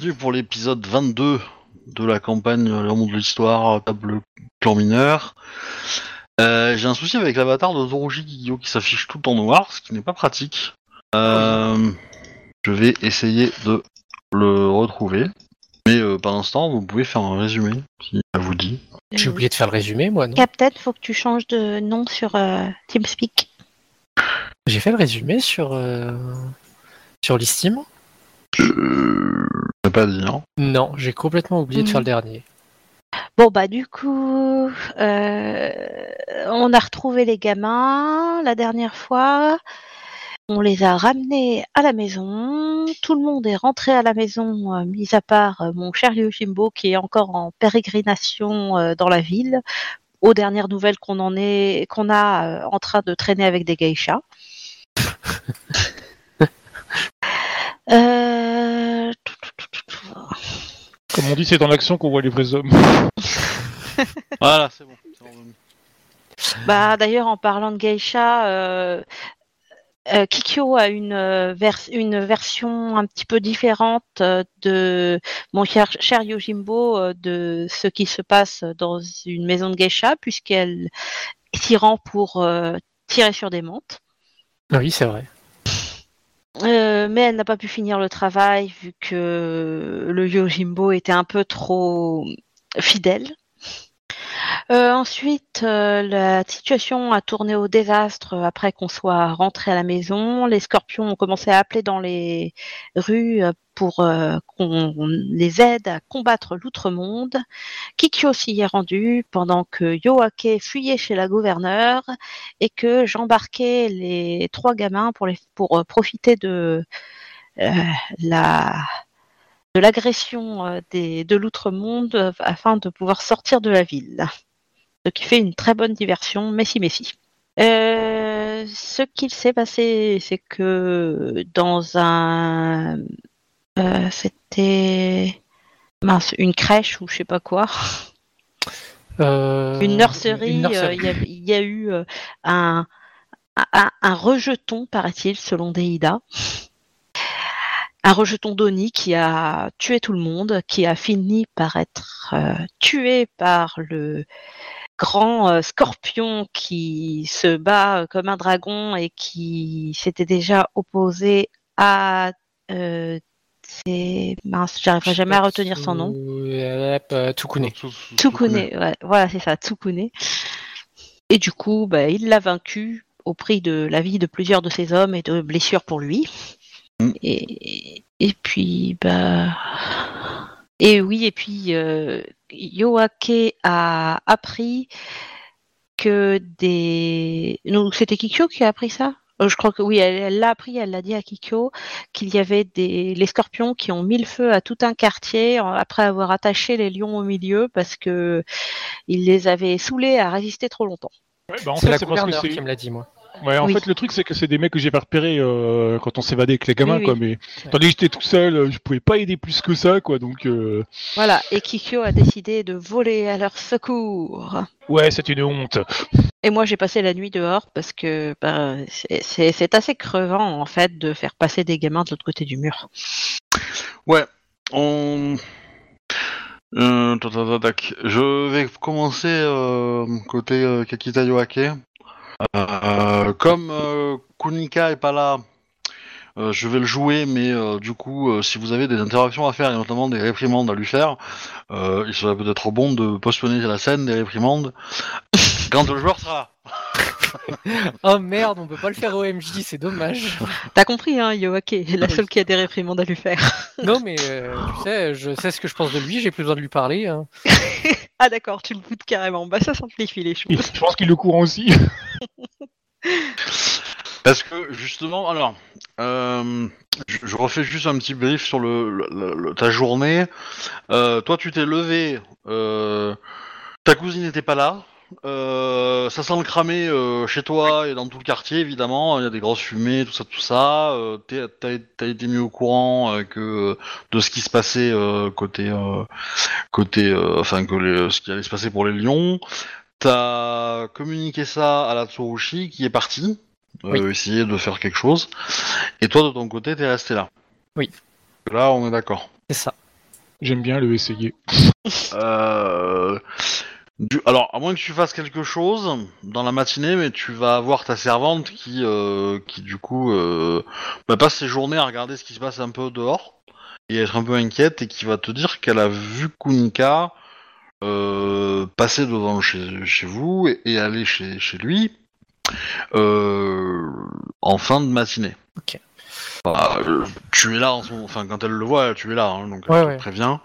bienvenue pour l'épisode 22 de la campagne Le monde de l'histoire, table clan mineur. Euh, J'ai un souci avec l'avatar de Zoroji Kikyo qui s'affiche tout en noir, ce qui n'est pas pratique. Euh, je vais essayer de le retrouver. Mais euh, par l'instant, vous pouvez faire un résumé, si ça vous dit. J'ai oublié de faire le résumé, moi, non? Captain, faut que tu changes de nom sur euh, TeamSpeak. J'ai fait le résumé sur, euh, sur l'Steam. Je n'ai pas dit, non Non, j'ai complètement oublié de faire le dernier. Bon bah du coup, euh, on a retrouvé les gamins la dernière fois. On les a ramenés à la maison. Tout le monde est rentré à la maison, euh, mis à part euh, mon cher Yojimbo qui est encore en pérégrination euh, dans la ville. Aux dernières nouvelles qu'on en est, qu'on a euh, en train de traîner avec des geishas. Euh, Comme on dit, c'est dans l'action qu'on voit les vrais hommes. Voilà, c'est bon. Bah, d'ailleurs, en parlant de geisha, euh, euh, Kikyo a une, euh, vers- une version un petit peu différente euh, de mon cher, cher Yojimbo euh, de ce qui se passe dans une maison de geisha, puisqu'elle s'y rend pour euh, tirer sur des menthes. Oui, c'est vrai. Euh, mais elle n'a pas pu finir le travail vu que le Yojimbo était un peu trop fidèle. Euh, ensuite, euh, la situation a tourné au désastre après qu'on soit rentré à la maison. Les scorpions ont commencé à appeler dans les rues euh, pour euh, qu'on les aide à combattre l'outre-monde. Kikyo s'y est rendu pendant que Yoake fuyait chez la gouverneure et que j'embarquais les trois gamins pour, les, pour euh, profiter de la de l'agression euh, des- de l'outre-monde euh, afin de pouvoir sortir de la ville. Ce qui fait une très bonne diversion, messi messi. Euh, ce qu'il s'est passé, c'est que dans un... euh, C'était... Mince, une crèche ou je sais pas quoi. Euh, Une nurserie, euh, il y, a- il y a eu un, un, un rejeton, paraît-il, selon Deida. Un rejeton d'Oni qui a tué tout le monde, qui a fini par être euh, tué par le grand euh, scorpion qui se bat euh, comme un dragon et qui s'était déjà opposé à... Euh, c'est mince, j'arriverai jamais à retenir son nom. Tsukune. Tsukune, ouais, voilà, c'est ça, Tsukune. Et du coup, bah, il l'a vaincu au prix de la vie de plusieurs de ses hommes et de blessures pour lui. Mm. Et, et puis, bah. Et oui, et puis, euh, Yoake a appris que des. Non, c'était Kikyo qui a appris ça? Euh, Je crois que oui, elle l'a appris, elle l'a dit à Kikyo, qu'il y avait des les scorpions qui ont mis le feu à tout un quartier après avoir attaché les lions au milieu parce que ils les avaient saoulés à résister trop longtemps. Ouais, bah en C'est fait, la c'est gouverneure qui me l'a dit, moi. Ouais, en Oui. fait, le truc, c'est que c'est des mecs que j'ai pas repérés euh, quand on s'évadait avec les gamins, Oui, quoi. oui. Mais tandis que j'étais tout seul, euh, je pouvais pas aider plus que ça, quoi. Donc, euh, Voilà, et Kikyo a décidé de voler à leur secours. ouais, c'est une honte. Et moi j'ai passé la nuit dehors parce que bah, c'est- assez crevant en fait de faire passer des gamins de l'autre côté du mur. Ouais, on. Euh. Je vais commencer euh, côté euh, Kakita Yoake. Euh, comme euh, Kunika est pas là, euh, je vais le jouer, mais du coup, si vous avez des interactions à faire et notamment des réprimandes à lui faire, il serait peut-être bon de postponer la scène des réprimandes quand le joueur sera. Oh merde, on peut pas le faire au MJ, c'est dommage. T'as compris hein, Yoake la seule qui a des réprimandes à lui faire. non, mais euh, tu sais, je sais ce que je pense de lui, j'ai plus besoin de lui parler. hein. ah d'accord, tu le boutes carrément. Bah ça simplifie les choses. je pense qu'il est au courant aussi. Parce que justement, alors, euh, je, je refais juste un petit brief sur le, le- le- ta journée. Euh, toi, tu t'es levé, euh, ta cousine n'était pas là. Euh, ça sent le cramé euh, chez toi et dans tout le quartier, évidemment. Il y a des grosses fumées, tout ça, tout ça. Euh, t'es- T'as t'as été mis au courant euh, que de ce qui se passait euh, côté, euh, côté, euh, enfin que les- ce qui allait se passer pour les lions. T'as communiqué ça à la Tsurushi qui est partie, euh, Oui. essayer de faire quelque chose. Et toi, de ton côté, t'es resté là. Oui. Là, on est d'accord. C'est ça. J'aime bien le essayer. Euh, du- Alors, à moins que tu fasses quelque chose dans la matinée, mais tu vas avoir ta servante qui, euh, qui du coup, euh, bah, passe ses journées à regarder ce qui se passe un peu dehors et être un peu inquiète et qui va te dire qu'elle a vu Kunika euh, passer devant chez, chez vous et, et aller chez, chez lui en fin de matinée. Ok. Bah, tu es là, en enfin quand elle le voit, tu es là, hein, donc Ouais, elle te ouais. prévient.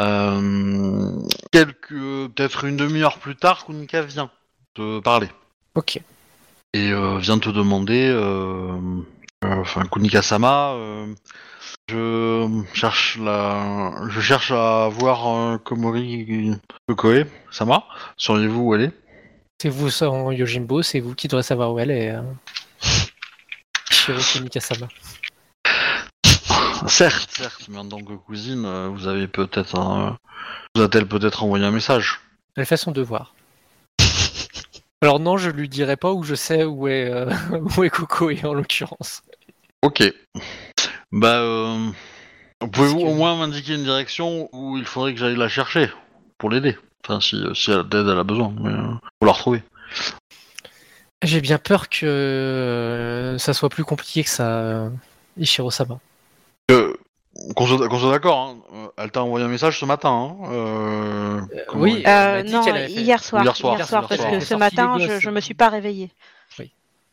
Euh, quelques, peut-être une demi-heure plus tard, Kunika vient te parler Ok. et euh, vient te demander, euh, euh, enfin Kunika Sama, euh, je cherche la, je cherche à voir euh, Komori Kokoe Sama. Sauriez-vous où elle est? C'est vous sans Yojimbo, c'est vous qui devrez savoir où elle est. euh. Shiroko Mikasama. Certes, certes, mais en tant que cousine, euh, vous avez peut-être, un- vous a-t-elle peut-être envoyé un message Elle fait son devoir. Alors non, je lui dirai pas où je sais où est, euh, où est Coco et en l'occurrence. Ok. Bah, euh, pouvez-vous que- au moins m'indiquer une direction où il faudrait que j'aille la chercher pour l'aider? Enfin, si, si elle- d'aide elle a besoin, mais euh, pour la retrouver. J'ai bien peur que euh, ça soit plus compliqué que ça, euh, Ishiro-sama. Euh, qu'on soit, d'accord, hein, euh, elle t'a envoyé un message ce matin. Hein, euh, comment oui, Euh, Euh, non, fait- hier soir. Hier soir. Hier soir, Hier parce soir. que ce matin, je, je me suis pas réveillée.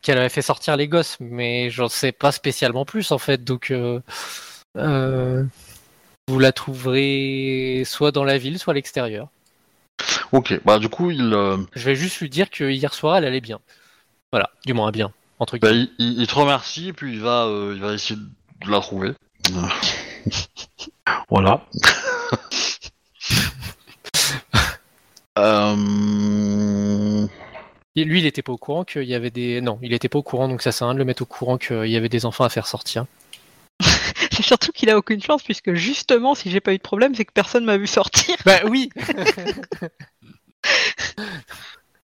Qu'elle avait fait sortir les gosses, mais j'en sais pas spécialement plus en fait. Donc, euh, euh, vous la trouverez soit dans la ville, soit à l'extérieur. Ok, bah du coup, il, euh, Je vais juste lui dire que hier soir, elle allait bien. Voilà, du moins bien, entre bah, guillemets. il, il- il te remercie, et puis il va, euh, il va essayer de la trouver. voilà. euh... Et lui, il était pas au courant qu'il y avait des. Non, il était pas au courant, donc ça sert à rien de le mettre au courant qu'il y avait des enfants à faire sortir. C'est surtout qu'il a aucune chance, puisque justement, si j'ai pas eu de problème, c'est que personne m'a vu sortir. Bah oui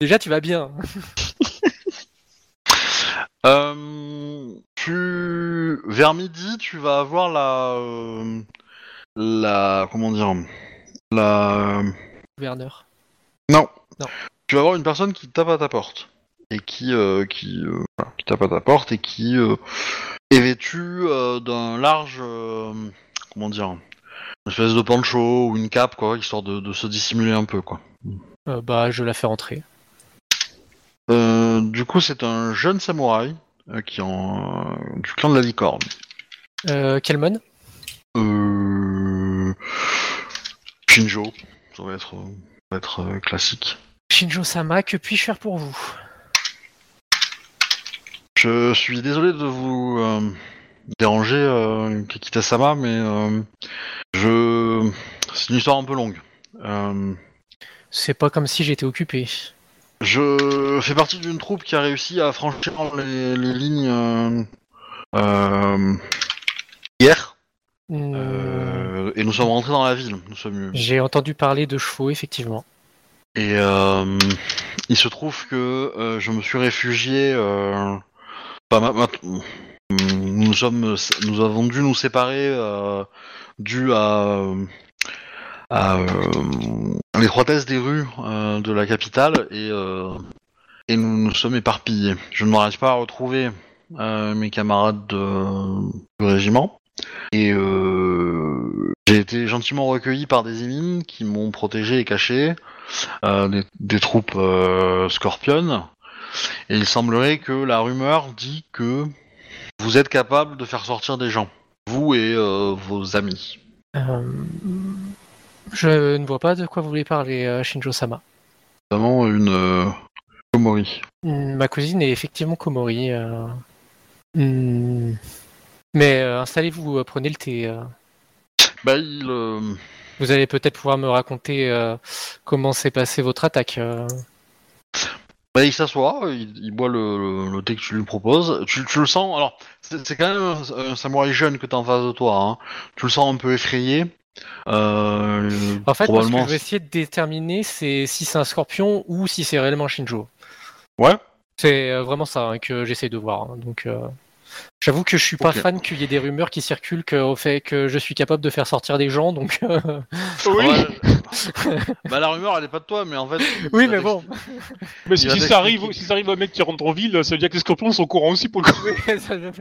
Déjà, tu vas bien. Euh, tu vers midi, tu vas avoir la euh, la comment dire la Gouverneur. non. Non. Tu vas avoir une personne qui tape à ta porte et qui euh, qui, voilà, qui tape à ta porte et qui est vêtue d'un large comment dire une espèce de poncho ou une cape quoi histoire de, de se dissimuler un peu quoi. Bah, je la fais rentrer. Euh, du coup, c'est un jeune samouraï euh, qui en euh, du clan de la licorne. Euh, Kelmon Euh... Shinjo, ça va être, ça va être classique. Shinjo-sama, que puis-je faire pour vous? Je suis désolé de vous déranger, euh, Kikita-sama, mais euh, je... c'est une histoire un peu longue. C'est pas comme si j'étais occupé. Je fais partie d'une troupe qui a réussi à franchir les, les lignes euh, euh, hier, Hmm, euh, et nous sommes rentrés dans la ville. Nous sommes J'ai entendu parler de chevaux, effectivement. Et euh, il se trouve que je me suis réfugié. Enfin, ma- ma- nous sommes, nous avons dû nous séparer dû à, à euh, l'étroitesse des rues euh, de la capitale et euh, et nous nous sommes éparpillés. Je ne m'arrive pas à retrouver mes camarades de, du régiment. Et j'ai été gentiment recueilli par des émines qui m'ont protégé et caché des, troupes euh. Et il semblerait que la rumeur dit que vous êtes capable de faire sortir des gens, vous et vos amis. Je ne vois pas de quoi vous voulez parler, euh, Shinjo-sama. Notamment une euh, Komori. Hmm, Ma cousine est effectivement Komori. euh. Hmm. Mais installez-vous, prenez le thé. Bah il... euh, Vous allez peut-être pouvoir me raconter euh, comment s'est passée votre attaque. euh. Bah, il s'assoit, il, il boit le, le- le thé que tu lui proposes. Tu, tu le sens, alors, c'est c'est quand même un, un samouraï jeune que t'as en face de toi. Hein. Tu le sens un peu effrayé. Euh, En fait, moi, ce que je vais essayer de déterminer, c'est si c'est un scorpion ou si c'est réellement Shinjo. Ouais. C'est euh, vraiment ça hein, que j'essaie de voir. hein. Donc, euh, J'avoue que je suis pas fan qu'il y ait des rumeurs qui circulent que, au fait que je suis capable de faire sortir des gens, donc euh, Oui, bah la rumeur elle est pas de toi, mais en fait. oui, mais bon. mais il si, va si ça arrive, si ça arrive un mec qui rentre en ville, ça veut dire que les scorpions sont au courant aussi pour le coup.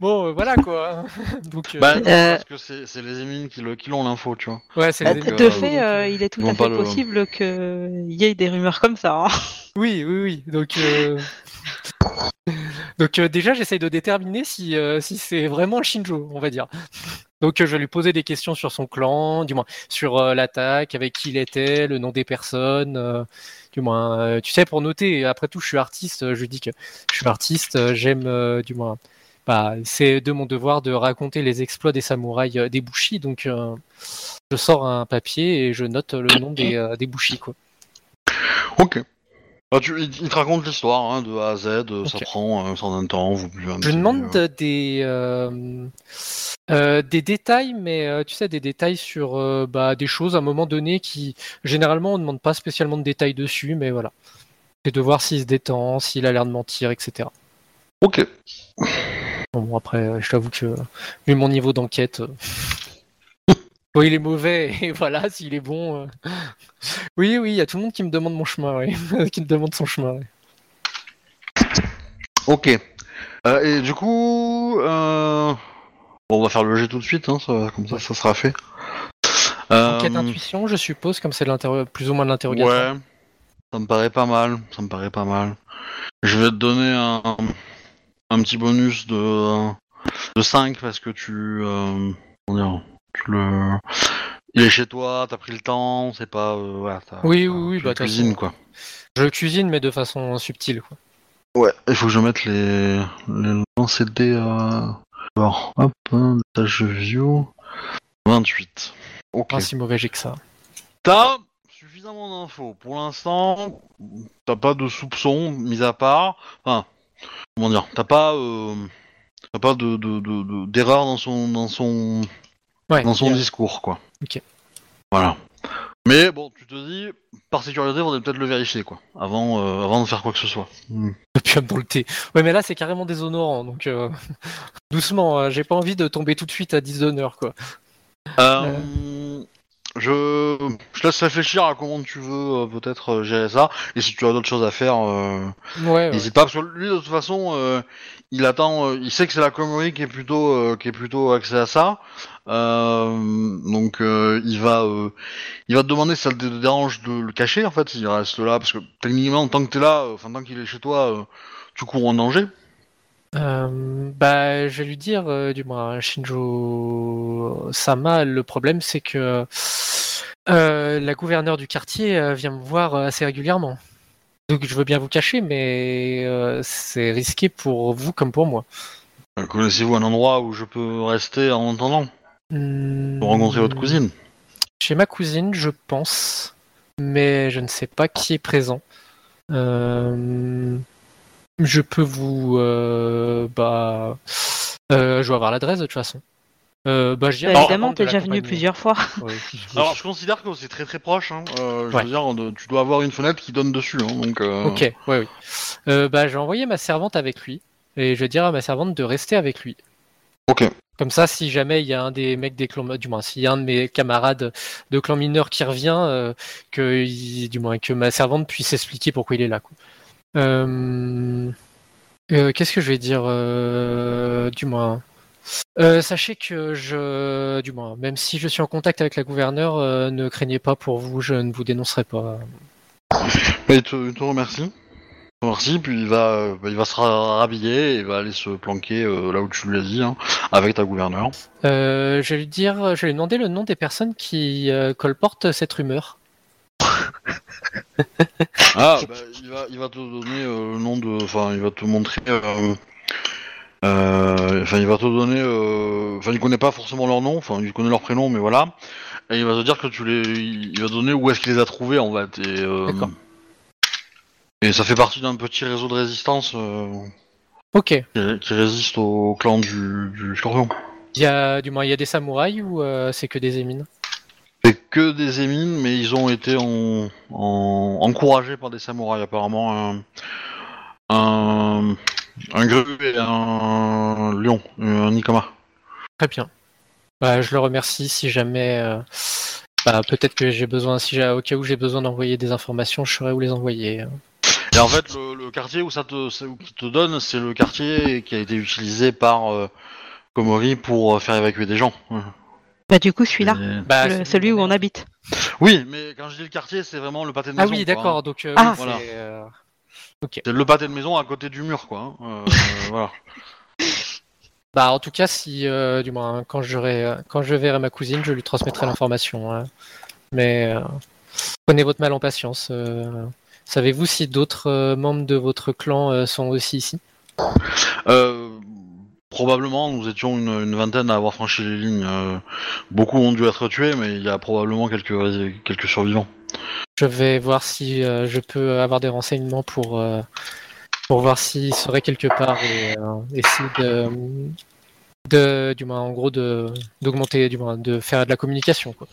bon, euh, voilà quoi. Donc, euh, Bah, non, Euh. parce que c'est c'est les émines qui le- qui l'ont l'info, tu vois. ouais, c'est les- Donc, de euh, fait, euh, il est tout ils vont à pas fait le- possible qu'il y ait des rumeurs comme ça. hein. Oui, oui, oui. Donc, euh, donc euh, déjà, j'essaye de déterminer si, euh, si c'est vraiment Shinjo, on va dire. Donc, euh, je vais lui poser des questions sur son clan, du moins sur l'attaque, avec qui il était, le nom des personnes, du moins, tu sais, pour noter. Après tout, je suis artiste. Je dis que je suis artiste. J'aime, du moins, bah, c'est de mon devoir de raconter les exploits des samouraïs des Bushi. Donc, je sors un papier et je note le nom des, des Bushi, quoi. Ok. Bah, tu, il, il te raconte l'histoire hein, de A à Z, euh, ça prend un certain temps, vous buvez un Je petit- demande euh, des, euh, euh, des détails, mais euh, tu sais, des détails sur euh, bah, des choses à un moment donné qui, généralement, on ne demande pas spécialement de détails dessus, mais voilà. C'est de voir s'il se détend, s'il a l'air de mentir, etc. Ok. Bon, bon, après, euh, je t'avoue que, vu mon niveau d'enquête, euh, bon, il est mauvais, et voilà, s'il est bon. euh, Oui, oui, il y a tout le monde qui me demande mon chemin, oui. qui me demande son chemin. oui. Ok. Euh, et du coup, euh... bon, on va faire le jet tout de suite, hein, ça- comme ça, ça sera fait. Enquête intuition, je suppose, comme c'est plus ou moins de l'interrogatoire. Ouais, ça me paraît pas mal, ça me paraît pas mal. Je vais te donner un, un petit bonus de, de 5 parce que tu, comment dire, tu le, il est chez toi, t'as pris le temps, c'est pas, euh, voilà, t'as- Oui, t'as- oui, oui, tu bah, cuisines quoi. Je cuisine, mais de façon subtile. Quoi. Ouais, il faut que je mette les, les lancers de dés à... Alors, hop, hein, tâche view, 28. Ok. Pas si mauvais j'ai que ça. T'as suffisamment d'infos. Pour l'instant, t'as pas de soupçons, mis à part. Enfin, comment dire, t'as pas, euh, t'as pas de, de, de- de- d'erreur dans son, dans son, Ouais, dans son bien. discours, quoi. Ok. Voilà. Mais bon, tu te dis, par sécurité, on va peut-être le vérifier, quoi, avant, euh, avant de faire quoi que ce soit. Hmm. Opium dans le thé. Ouais, mais là, c'est carrément déshonorant. Donc, euh, doucement, euh, j'ai pas envie de tomber tout de suite à 10 d'honneur, quoi. Je, je te laisse réfléchir à comment tu veux euh, peut-être euh, gérer ça. Et si tu as d'autres choses à faire, euh, Ouais, ouais. N'hésite pas parce que lui de toute façon euh, il attend, euh, il sait que c'est la connerie qui est plutôt euh, qui est plutôt axée à ça, Euh, donc euh, il va euh, il va te demander si ça te dérange de le cacher en fait, s'il reste là parce que techniquement tant que t'es là, enfin tant qu'il est chez toi, euh, tu cours en danger. Euh, bah, je vais lui dire, euh, du moins, Shinjo Sama, le problème, c'est que euh, la gouverneure du quartier vient me voir assez régulièrement. Donc, je veux bien vous cacher, mais c'est risqué pour vous comme pour moi. Connaissez-vous un endroit où je peux rester en attendant Hmm, pour rencontrer votre cousine? Chez ma cousine, je pense, mais je ne sais pas qui est présent. Euh, je peux vous, euh, bah, euh, je vais avoir l'adresse de toute façon. Euh, bah, je dirais Bah, évidemment, t'es déjà venu plusieurs fois. Ouais. Alors je considère que c'est très très proche. Hein. Euh, je Ouais. veux dire, de- tu dois avoir une fenêtre qui donne dessus. Hein, donc. euh, Ok, ouais, oui. Euh, bah, je vais envoyer ma servante avec lui et je vais dire à ma servante de rester avec lui. Ok. Comme ça, si jamais il y a un des mecs des clans, du moins, s'il y a un de mes camarades de clan mineur qui revient, euh, que, il- du moins, que ma servante puisse expliquer pourquoi il est là. quoi. Euh, euh, Qu'est-ce que je vais dire euh, Du moins. Euh, sachez que je, du moins, même si je suis en contact avec la gouverneure, euh, ne craignez pas pour vous, je ne vous dénoncerai pas. Il te, il te remercie. Il te remercie, puis il va, bah, il va se rhabiller et il va aller se planquer euh, là où tu lui as dit, hein, avec ta gouverneure. Je vais lui dire, je vais lui demander le nom des personnes qui colportent cette rumeur. Ah, bah, il, va, il va te donner euh, le nom de. Enfin, il va te montrer. euh, euh, Enfin, il va te donner. Enfin, il connaît pas forcément leur nom, enfin, il connaît leur prénom, mais voilà. Et il va te dire que tu les. Il va te donner où est-ce qu'il les a trouvés en fait. Et, D'accord. Et ça fait partie d'un petit réseau de résistance Ok. qui, qui résiste au clan du, du Scorpion. Il y a, du moins, il y a des samouraïs ou c'est que des émines? C'est que des émines, mais ils ont été en, en- encouragés par des samouraïs. Apparemment, un, un- Un grue et un lion, un Nikama. Très bien. Bah, je le remercie. Si jamais, euh, bah, peut-être que j'ai besoin, si j'ai, au cas où j'ai besoin d'envoyer des informations, je saurais où les envoyer. Et en fait, le, le quartier où ça où te donne, c'est le quartier qui a été utilisé par euh, Komori pour euh, faire évacuer des gens. Bah du coup celui-là, Et- Bah, celui où on habite. Oui, mais quand je dis le quartier, c'est vraiment le pâté de Ah maison. oui, d'accord. hein. Donc, euh, Ah. oui, Voilà. c'est, euh, C'est le pâté de maison à côté du mur, quoi. hein. Euh, voilà. Bah, en tout cas, si, euh, du moins, quand j'aurai, euh, quand je verrai ma cousine, je lui transmettrai l'information. hein. Mais euh, prenez votre mal en patience. euh. Savez-vous si d'autres euh, membres de votre clan euh, sont aussi ici? Euh, probablement, nous étions une, une vingtaine à avoir franchi les lignes. euh, beaucoup ont dû être tués, mais il y a probablement quelques, quelques survivants. Je vais voir si euh, je peux avoir des renseignements pour, euh, pour voir s'ils seraient quelque part et essayer de, de, du moins, en gros, de, d'augmenter, du moins, de faire de la communication. Quoi.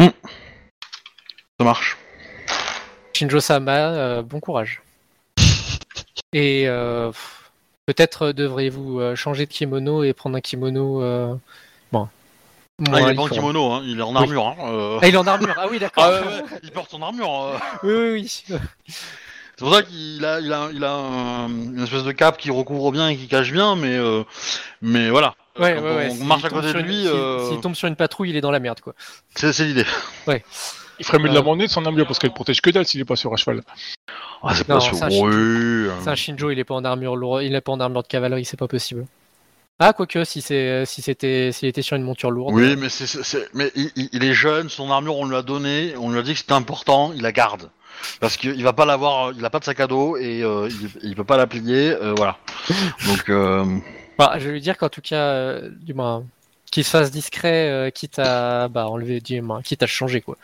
Ça marche. Shinjo-sama, bon courage. Et euh, peut-être devriez-vous euh, changer de kimono et prendre un kimono. euh, Bon. Ah, il est pas en kimono, hein, il est en armure. Hein, euh. Ah, il est en armure. Ah oui, d'accord. Ah ouais, ouais, il porte son armure. euh. oui, oui, oui. C'est pour ça qu'il a, il a, il a un- une espèce de cape qui recouvre bien et qui cache bien, mais, euh, mais voilà. Ouais, Quand ouais, ouais. on marche à côté de lui, s'il- euh, tombe sur une patrouille, il est dans la merde, quoi. c'est l'idée. Il ferait mieux de Euh. l'abandonner de son armure parce qu'elle protège que dalle s'il est pas sur un cheval. Ah, c'est pas Oui, je- euh, C'est un Shinjo, il est pas en armure lourde, il est pas en armure de cavalerie, c'est pas possible. Ah, quoique, si c'est, si c'était, s'il était sur une monture lourde. Oui, mais c'est, c'est- c'est- mais il, il- il est jeune, son armure on lui a donné, on lui a dit que c'était important, il la garde. Parce qu'il va pas l'avoir, il a pas de sac à dos et euh, il, il peut pas la plier, euh, voilà. Donc, euh, Bah, je vais lui dire qu'en tout cas, euh, du moins, qu'il se fasse discret, euh, quitte à, bah, enlever, du moins, quitte à changer, quoi.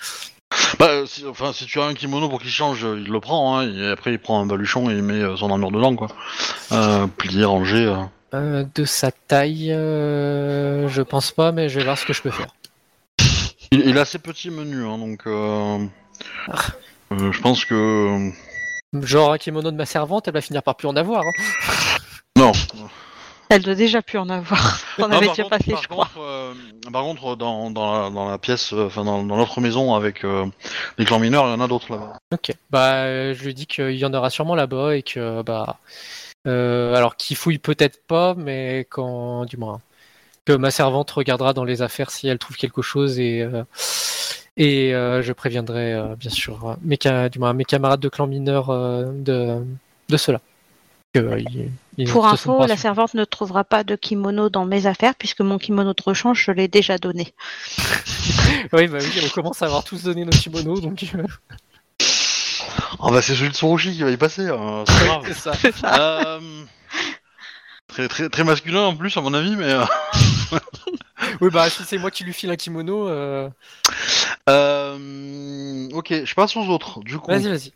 Bah, si, enfin, si tu as un kimono pour qu'il change, il le prend, hein, et après il prend un baluchon et il met euh, son armure dedans, quoi. Euh, plié, rangé. euh. Euh, de sa taille, euh, je pense pas, mais je vais voir ce que je peux faire. Il, il a assez petit menu, hein, donc. euh, euh, je pense que Genre un kimono de ma servante, elle va finir par plus en avoir. hein. non. Elle doit déjà plus en avoir. On Non, avait par déjà contre- passé, par je crois. contre, euh, par contre, dans, dans, la, dans la pièce, euh, enfin dans, dans l'autre maison avec euh, les clans mineurs, il y en a d'autres là-bas. Ok. Bah, euh, je lui dis qu'il y en aura sûrement là-bas et que, bah, euh, alors qu'il fouille peut-être pas, mais quand, du moins, que ma servante regardera dans les affaires si elle trouve quelque chose et euh, et euh, je préviendrai euh, bien sûr mes, ca- du moins, mes camarades de clan mineur euh, de de cela. Euh, ils- ils Pour info, la servante ne trouvera pas de kimono dans mes affaires puisque mon kimono de rechange, je l'ai déjà donné. Oui, bah oui, on commence à avoir tous donné nos kimonos, donc euh, Ah bah c'est celui de Soroshi qui va y passer, c'est grave. ça. Euh, très, très, très masculin en plus à mon avis, mais... euh, Oui, bah si c'est moi qui lui file un kimono, euh, euh, ok, je passe aux autres, du coup. vas-y, vas-y.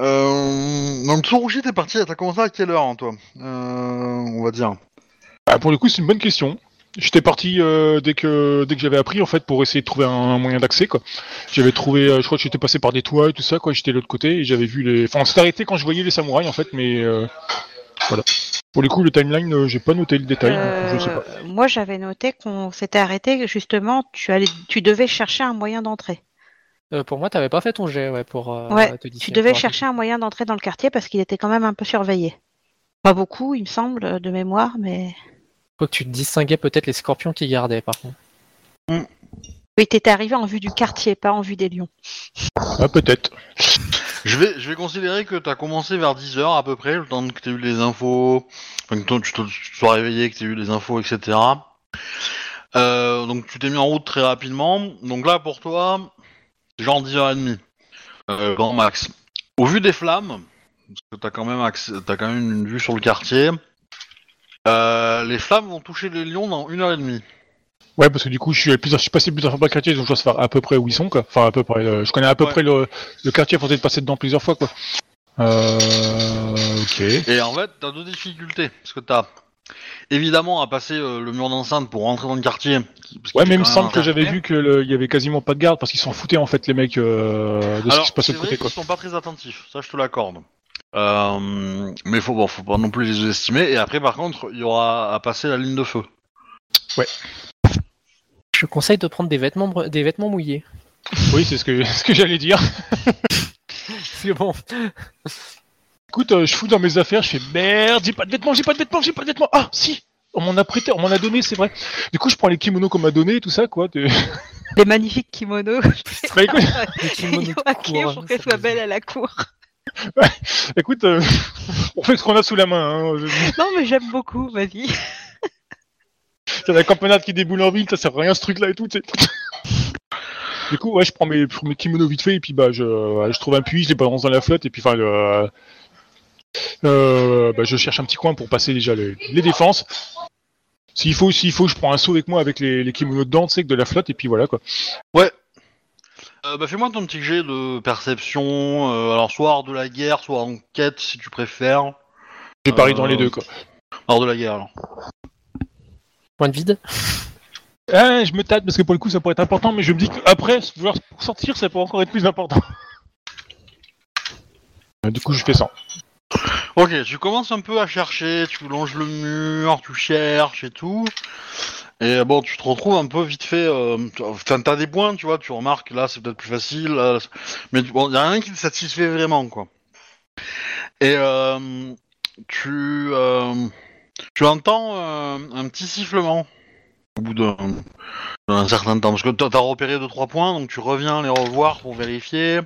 Euh, donc Tsurushi, t'es parti, t'as commencé à quelle heure, hein, toi euh, On va dire. Ah, pour le coup, c'est une bonne question. J'étais parti euh, dès que dès que j'avais appris en fait pour essayer de trouver un, moyen d'accès quoi. J'avais trouvé, euh, je crois que j'étais passé par des toits et tout ça quoi. J'étais de l'autre côté et j'avais vu les. Enfin, on s'est arrêté quand je voyais les samouraïs en fait, mais euh, voilà. Pour le coup, le timeline, euh, j'ai pas noté le détail. donc je sais pas. Moi, j'avais noté qu'on s'était arrêté. Justement, tu allais, tu devais chercher un moyen d'entrée. Euh, pour moi, t'avais pas fait ton jet, ouais, pour. euh, Ouais, te dire- Tu devais chercher un moyen d'entrer dans le quartier parce qu'il était quand même un peu surveillé. Pas beaucoup, il me semble, de mémoire, mais Faut que tu distinguais peut-être les scorpions qui gardaient, par contre. oui, t'étais arrivé en vue du quartier, pas en vue des lions. Ah, peut-être. Je vais, je vais considérer que t'as commencé vers 10h à peu près, le temps que t'aies eu les infos, enfin que toi, tu te tu sois réveillé, que t'aies eu les infos, etc. Euh, donc tu t'es mis en route très rapidement. Donc là pour toi, genre 10h30, euh, grand max. Au vu des flammes, parce que t'as quand même accès, t'as quand même une vue sur le quartier. euh, les flammes vont toucher les lions dans une heure et demie. Ouais, parce que du coup, je suis, plusieurs, je suis passé plusieurs fois par le quartier, donc je dois savoir à peu près où ils sont, quoi. Enfin, à peu près. euh, je connais à peu Ouais. près le, le quartier, faut peut-être passer dedans plusieurs fois, quoi. Euh, ok. Et en fait, t'as deux difficultés. Parce que t'as évidemment à passer euh, le mur d'enceinte pour rentrer dans le quartier. qu'il Ouais, mais il me semble que j'avais vu que le- il y avait quasiment pas de garde parce qu'ils s'en foutaient en fait les mecs euh, de ce Alors, qui se passe de côté quoi. sont pas très attentifs, ça je te l'accorde. Euh, mais faut, bon, faut pas non plus les estimer. Et après, par contre, il y aura à passer la ligne de feu. Je conseille de prendre des vêtements, br- des vêtements mouillés. Oui, c'est ce que, ce que j'allais dire. C'est bon. Écoute, euh, je fous dans mes affaires, je fais merde, j'ai pas de vêtements, j'ai pas de vêtements, j'ai pas de vêtements. Ah, si On m'en a prêté, on m'en a donné, c'est vrai. Du coup, je prends les kimonos qu'on m'a donné, tout ça, quoi. de- Des magnifiques kimonos. Bah, écoute, Des kimonos pour qu'elle soit belle à la cour. écoute euh, on fait ce qu'on a sous la main. Hein. Non, mais j'aime beaucoup, vas-y. T'as la campionade qui déboule en ville, ça sert à rien ce truc-là et tout, tu sais. Du coup, ouais, je prends mes, kimonos vite fait et puis bah je, euh, je trouve un puits, je les balance dans la flotte et puis enfin, euh, euh, bah, je cherche un petit coin pour passer déjà les, les défenses. S'il faut, s'il faut, je prends un seau avec moi avec les, les kimonos dedans, tu sais, que de la flotte et puis voilà quoi. Euh, bah, fais-moi ton petit jet de perception. euh, alors, soit art de la guerre, soit enquête, si tu préfères. J'ai pari dans Euh, les deux quoi. Art de la guerre, alors. Point de vide. Ah, je me tâte parce que pour le coup ça pourrait être important, mais je me dis qu'après, vouloir sortir, ça pourrait encore être plus important. Euh, Du coup, je fais ça. Ok, tu commences un peu à chercher, tu longes le mur, tu cherches et tout. Et bon, tu te retrouves un peu vite fait. euh, t'as des points, tu vois, tu remarques, là c'est peut-être plus facile. mais bon, y a rien qui te satisfait vraiment, quoi. Et euh, tu, euh, tu entends euh, un petit sifflement au bout d'un d'un certain temps. Parce que t'as t'as repéré 2-3 points, donc tu reviens les revoir pour vérifier.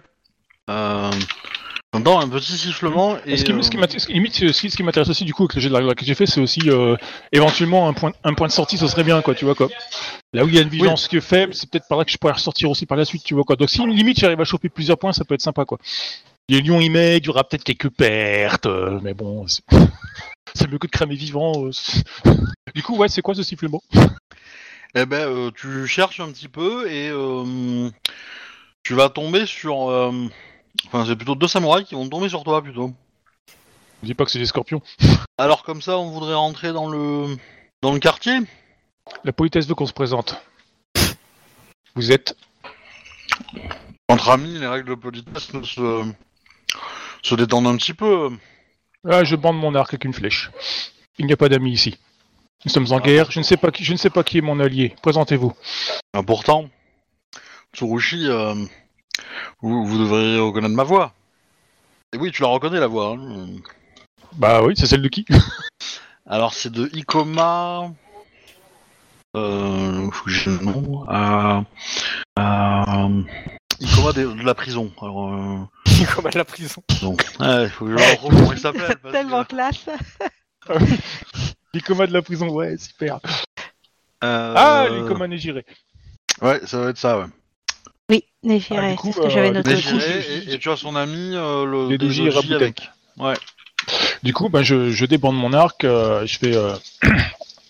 Euh, T'entends un petit sifflement et. ce qui, ce qui m'intéresse- limite, ce qui, aussi du coup avec le jet de la que j'ai fait, c'est aussi euh, éventuellement un point, un point de sortie, ce serait bien quoi, tu vois quoi. Là où il y a une vigilance qui est faible, c'est peut-être par là que je pourrais ressortir aussi par la suite, tu vois quoi. Donc si limite j'arrive à choper plusieurs points, ça peut être sympa quoi. Les lions y mettent, il y aura peut-être quelques pertes, euh, mais bon, c'est mieux que de cramer vivant. euh, du coup, ouais, c'est quoi ce sifflement? Eh ben, tu cherches un petit peu et euh, tu vas tomber sur. Enfin, c'est plutôt deux samouraïs qui vont tomber sur toi plutôt. Dis pas que c'est des scorpions. Alors comme ça, on voudrait rentrer dans le dans le quartier? La politesse veut qu'on se présente. Vous êtes Entre amis, les règles de politesse ne se se détendent un petit peu. Ah, je bande mon arc avec une flèche. Il n'y a pas d'amis ici. Nous sommes en guerre. Je ne sais pas qui, je ne sais pas qui est mon allié. Présentez-vous. Ah, pourtant, Tsurushi, euh, vous, vous devriez reconnaître ma voix. Et oui, tu la reconnais la voix. hein. Bah oui, c'est celle de qui? Alors c'est de Ikoma. Euh, faut que j'ai le nom. Euh, euh, Ikoma de, de la prison. Alors, euh, Comme à la prison. donc, ouais, faut que je retrouve comment il s'appelle. parce que- Tellement classe. Les comas de la prison, ouais, super. Euh, Ah, les comas Négiré. Ouais, ça va être ça, ouais. Oui, Ah, Néfiré, du coup, c'est ce que j'avais euh, noté et, et tu as son ami, euh, le avec. Ouais. Du coup, ben, je, je débande mon arc. euh, je fais euh,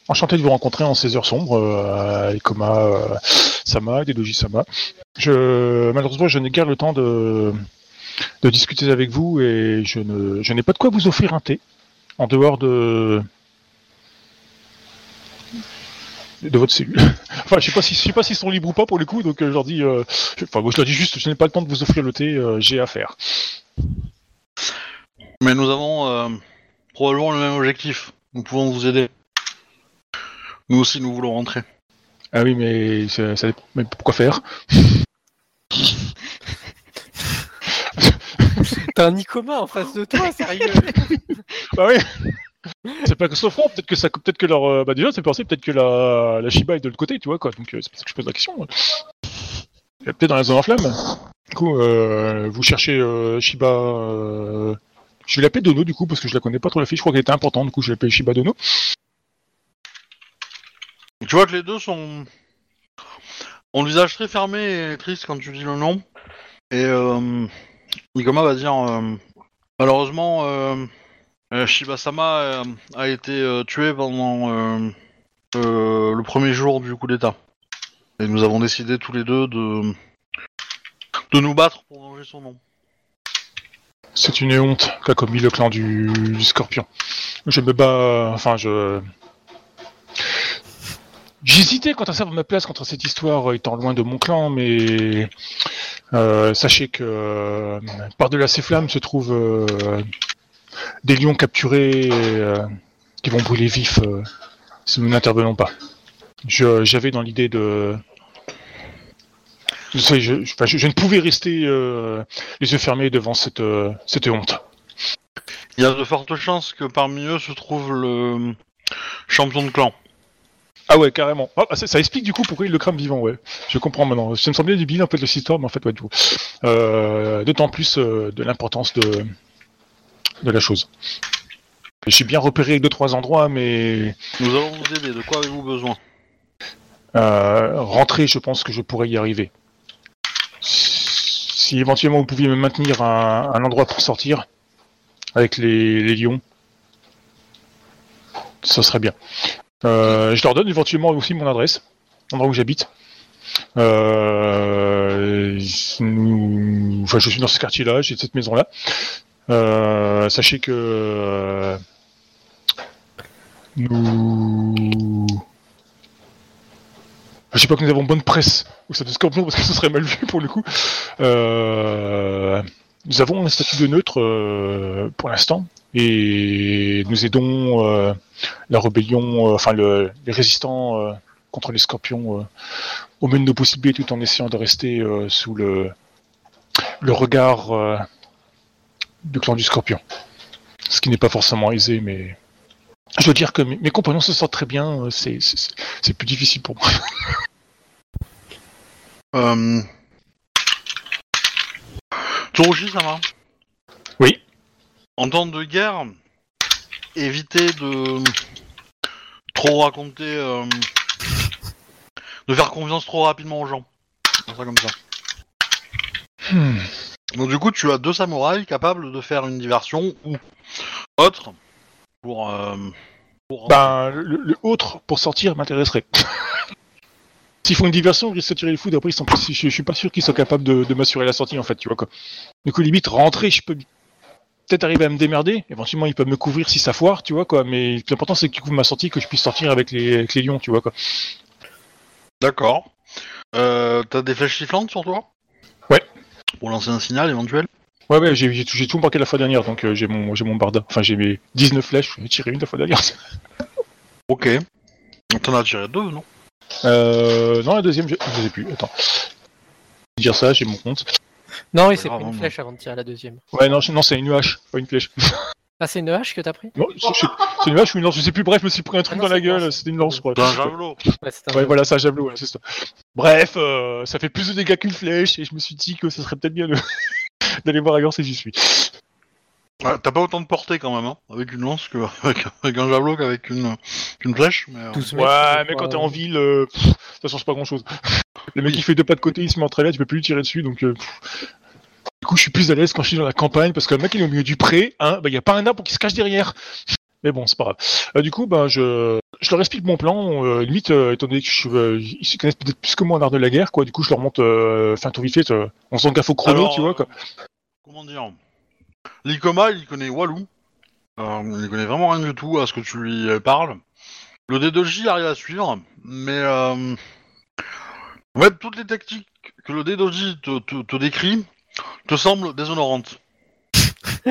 enchanté de vous rencontrer en ces heures sombres, euh, comas euh, Sama, des Doji Sama. Je, malheureusement, je n'ai guère le temps de, de discuter avec vous et je ne, je n'ai pas de quoi vous offrir un thé en dehors de de votre cellule. enfin, je sais pas si je sais pas s'ils sont libres ou pas pour le coup, donc euh, je leur dis, euh, je- enfin, moi, je leur dis juste, je n'ai pas le temps de vous offrir le thé, euh, j'ai affaire. Mais nous avons euh, probablement le même objectif. Nous pouvons vous aider. Nous aussi, nous voulons rentrer. Ah oui, mais, ça, ça- mais pourquoi faire? T'as un Nicoma en face de toi, sérieux. Bah oui. C'est pas que front, peut-être que ça, peut-être que leur, euh, bah déjà c'est pensé peut-être que la, la Shiba est de l'autre côté, tu vois quoi. Donc euh, c'est pour ça que je pose la question. Peut-être dans la zone en flamme. Du coup, euh, vous cherchez euh, Shiba. Je vais l'appeler Dono du coup parce que je la connais pas trop la fille. Je crois qu'elle était importante. Du coup, je l'appelle Shiba Dono. Tu vois que les deux sont. ont le visage très fermé et triste quand tu dis le nom. Et euh, va dire Malheureusement, euh, Shiba-sama euh, a été euh, tué pendant le premier jour du coup d'état. Et nous avons décidé tous les deux de. de nous battre pour venger son nom. C'est une honte qu'a commis le clan du, Scorpion. Je me bats. Enfin, je. J'hésitais quant à ça, à ma place, contre cette histoire étant loin de mon clan, mais sachez que par-delà ces flammes se trouve des lions capturés euh, qui vont brûler vifs euh, si nous n'intervenons pas. J'avais dans l'idée de... Je, sais, je- je- enfin, je- je ne pouvais rester euh, les yeux fermés devant cette, euh, cette honte. Il y a de fortes chances que parmi eux se trouve le champion de clan. Ah ouais, carrément. Ah, ça, ça explique du coup pourquoi il le crame vivant, ouais. Je comprends maintenant. Ça me semblait débile un peu de cette histoire, mais en fait, ouais, du coup. Euh, D'autant plus de l'importance de, de la chose. Je suis bien repéré deux trois endroits, mais Nous allons vous aider. De quoi avez-vous besoin? Euh, rentrer, je pense que je pourrais y arriver. Si éventuellement vous pouviez me maintenir un, un endroit pour sortir avec les, les lions, ça serait bien. Euh, je leur donne éventuellement aussi mon adresse, l'endroit où j'habite. Euh, nous- enfin, je suis dans ce quartier-là, j'ai cette maison-là. Euh, sachez que euh, nous je sais pas que nous avons bonne presse au stade de Scorpion parce que ce serait mal vu pour le coup. Euh, nous avons un statut de neutre pour l'instant et nous aidons la rébellion, enfin le- les résistants contre les Scorpions au mieux de nos possibilités tout en essayant de rester sous le, regard du clan du Scorpion. Ce qui n'est pas forcément aisé, mais je dois dire que mes, mes compagnons se sentent très bien. euh, C'est plus difficile pour moi. euh... Ça va? Oui. En temps de guerre, évitez de trop raconter, euh, de faire confiance trop rapidement aux gens. Comme ça. Hmm. Donc du coup, tu as deux samouraïs capables de faire une diversion ou autre pour. euh, pour Ben, le, le autre pour sortir m'intéresserait. S'ils font une diversion, ils risquent de tirer les fous. Après, ils sont, je, je suis pas sûr qu'ils soient capables de, de m'assurer la sortie, en fait, tu vois quoi. Du coup, limite, rentrer, je peux peut-être arriver à me démerder. Éventuellement, ils peuvent me couvrir si ça foire, tu vois quoi. Mais l'important, c'est qu'ils couvrent ma sortie, que je puisse sortir avec les, avec les lions, tu vois quoi. D'accord. Euh, T'as des flèches sifflantes sur toi? Pour lancer un signal éventuel Ouais, ouais, j'ai j'ai tout, j'ai tout marqué la fois dernière, donc euh, j'ai mon, j'ai mon barda. Enfin, j'ai mes 19 flèches, j'ai tiré une la fois dernière. Ok. T'en as tiré deux, non? Euh, non, la deuxième, je, je sais plus. Attends. Je vais dire ça, j'ai mon compte. Non, il C'est s'est pris grave, une flèche avant de tirer la deuxième. Ouais, non, je- non, c'est une hache, pas une flèche. Ah, c'est une hache que t'as pris Non, c'est c'est- c'est une hache ou une lance, je sais plus. Bref, je me suis pris un truc Ah non, dans la c'est gueule, c'était une lance, quoi. Un javelot Ouais, c'est un Ouais, voilà, ça, un javelot, ouais, c'est ça. Bref, euh, ça fait plus de dégâts qu'une flèche, et je me suis dit que ça serait peut-être bien de- d'aller voir ailleurs si j'y suis. T'as pas autant de portée quand même, hein, avec une lance que avec, avec un javelot qu'avec une, une flèche. Mais, euh, 12 mètres, Ouais, mais quand t'es en ville, euh, pff, ça change pas grand chose. Le mec il fait deux pas de côté, il se met en travers, tu peux plus lui tirer dessus, donc. euh, pff. Du coup, je suis plus à l'aise quand je suis dans la campagne, parce que le mec il est au milieu du pré, hein, bah y a pas un arbre qui se cache derrière. Mais bon, c'est pas grave. Euh, du coup, ben, je, je leur explique mon plan. Euh, limite, euh, étant donné que je, euh, ils se connaissent peut-être plus que moi en art de la guerre, quoi. Du coup, je leur monte, euh, fin tout vite fait, on s'en gaffe au chrono, Alors, tu vois, quoi. Comment dire? L'Ikoma, il connaît Walou. Il connaît vraiment rien du tout à ce que tu lui parles. Le D2J arrive à suivre, mais euh, fait, toutes les tactiques que le D2J te, te, te décrit te semblent déshonorantes.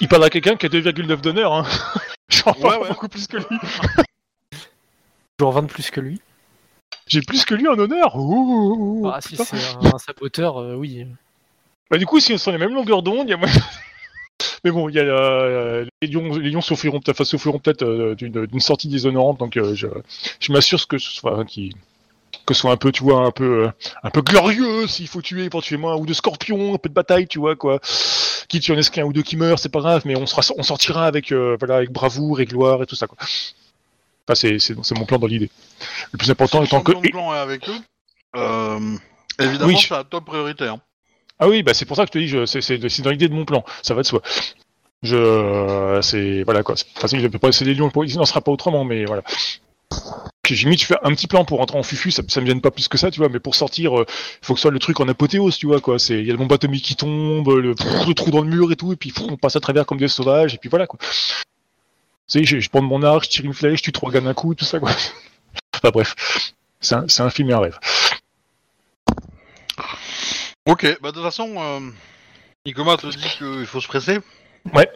Il parle à quelqu'un qui a 2,9 d'honneur, hein. J'en Ouais, parle ouais. beaucoup plus que lui. Toujours 20 de plus que lui. J'ai plus que lui en honneur. Ouh, ouh, Ah, si c'est un, un saboteur, euh, oui. Bah, du coup, si on sont les mêmes longueurs d'onde, il y a Mais bon, il y a euh, les lions, les lions souffriront peut-être, enfin, souffriront peut-être euh, d'une sortie déshonorante, donc euh, je, je m'assure que ce soit qui que ce soit un peu, tu vois, un peu euh, un peu glorieux. S'il faut tuer éventuellement un ou deux scorpions, un peu de bataille, tu vois quoi. Quitte si on est qu'un ou deux qui meurent, c'est pas grave, mais on sera, on sortira avec euh, voilà avec bravoure et gloire et tout ça quoi. Enfin, c'est mon plan dans l'idée. Le plus important étant que de clan est avec eux, euh, évidemment, Oui. c'est la top priorité. hein. Ah oui, bah c'est pour ça que je te dis, je- c'est dans l'idée de mon plan, ça va de soi. Je, c'est voilà quoi. De toute façon, il peut pas c'est des lions, il n'en sera pas autrement, mais voilà. Que J'ai mis, tu fais un petit plan pour rentrer en fufu, ça, ça me gêne pas plus que ça, tu vois. Mais pour sortir, il faut que ce soit le truc en apothéose, tu vois quoi. C'est, il y a le bombe atomique qui tombe, le, le trou dans le mur et tout, et puis on passe à travers comme des sauvages, et puis voilà quoi. Tu sais, je, je prends mon arc, je tire une flèche, je tue trois gars d'un coup, tout ça quoi. enfin bref, c'est un, film et un rêve. Ok, bah de toute façon, euh, te dit qu'il faut se presser Ouais.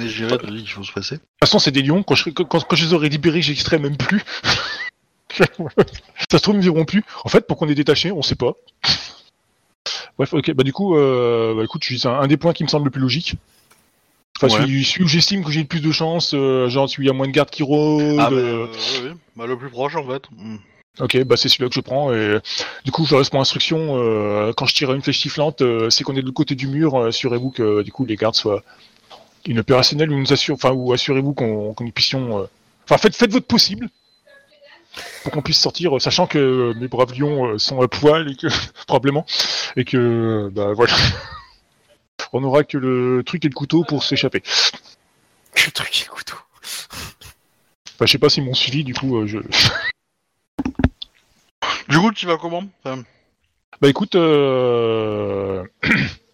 Faut se presser. De toute façon, c'est des lions. Quand je, quand, quand je les aurai libérés, j'extrais même plus. ça se trouve, ils me verront plus. En fait, pour qu'on est détaché, on sait pas. Bref, ok. Bah du coup, euh, bah, écoute, c'est un, un des points qui me semble le plus logique. Enfin, Ouais. celui, celui où j'estime que j'ai le plus de chance, euh, genre celui où il y a moins de gardes qui rôdent. Ah bah, euh, oui, bah, le plus proche en fait. Hmm. Ok, bah c'est celui-là que je prends. Et du coup, je reste mon instruction. euh, quand je tire une flèche sifflante, euh, c'est qu'on est de l'autre côté du mur. euh, Assurez-vous que du coup les gardes soient inopérationnels ou nous assure, enfin ou assurez-vous qu'on qu'on puissions. euh, Enfin, faites, faites votre possible pour qu'on puisse sortir, euh, sachant que euh, mes braves lions sont à poil et que probablement et que bah voilà. On n'aura que le truc et le couteau pour s'échapper. Le truc et le couteau. Enfin, je sais pas s'ils m'ont suivi, du coup, euh, je. Du coup, tu vas comment? Enfin, Bah écoute, euh...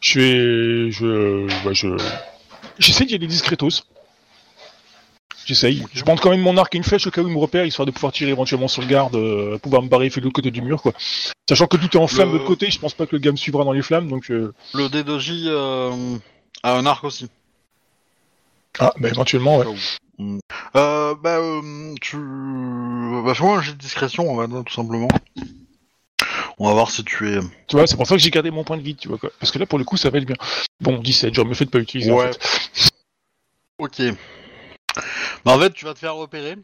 je vais, je, ouais, je, j'essaie d'y aller discretos. J'essaye. Je prends quand même mon arc et une flèche au cas où il me repère, histoire de pouvoir tirer éventuellement sur le garde, euh, pouvoir me barrer et faire de l'autre côté du mur, quoi. Sachant que tout est en flamme Le- de l'autre côté, je pense pas que le gars me suivra dans les flammes, donc. euh, le D2J euh, a un arc aussi. Ah, bah éventuellement, ouais. Euh, bah, euh, tu. Bah, fais-moi un jet de discrétion, on va dire, tout simplement. On va voir si tu es. Tu vois, c'est pour ça que j'ai gardé mon point de vie, tu vois, quoi. Parce que là, pour le coup, ça va être bien. Bon, 17, j'aurais mieux fait de pas utiliser, en Ouais. fait. Ok. Bah, en fait, tu vas te faire repérer.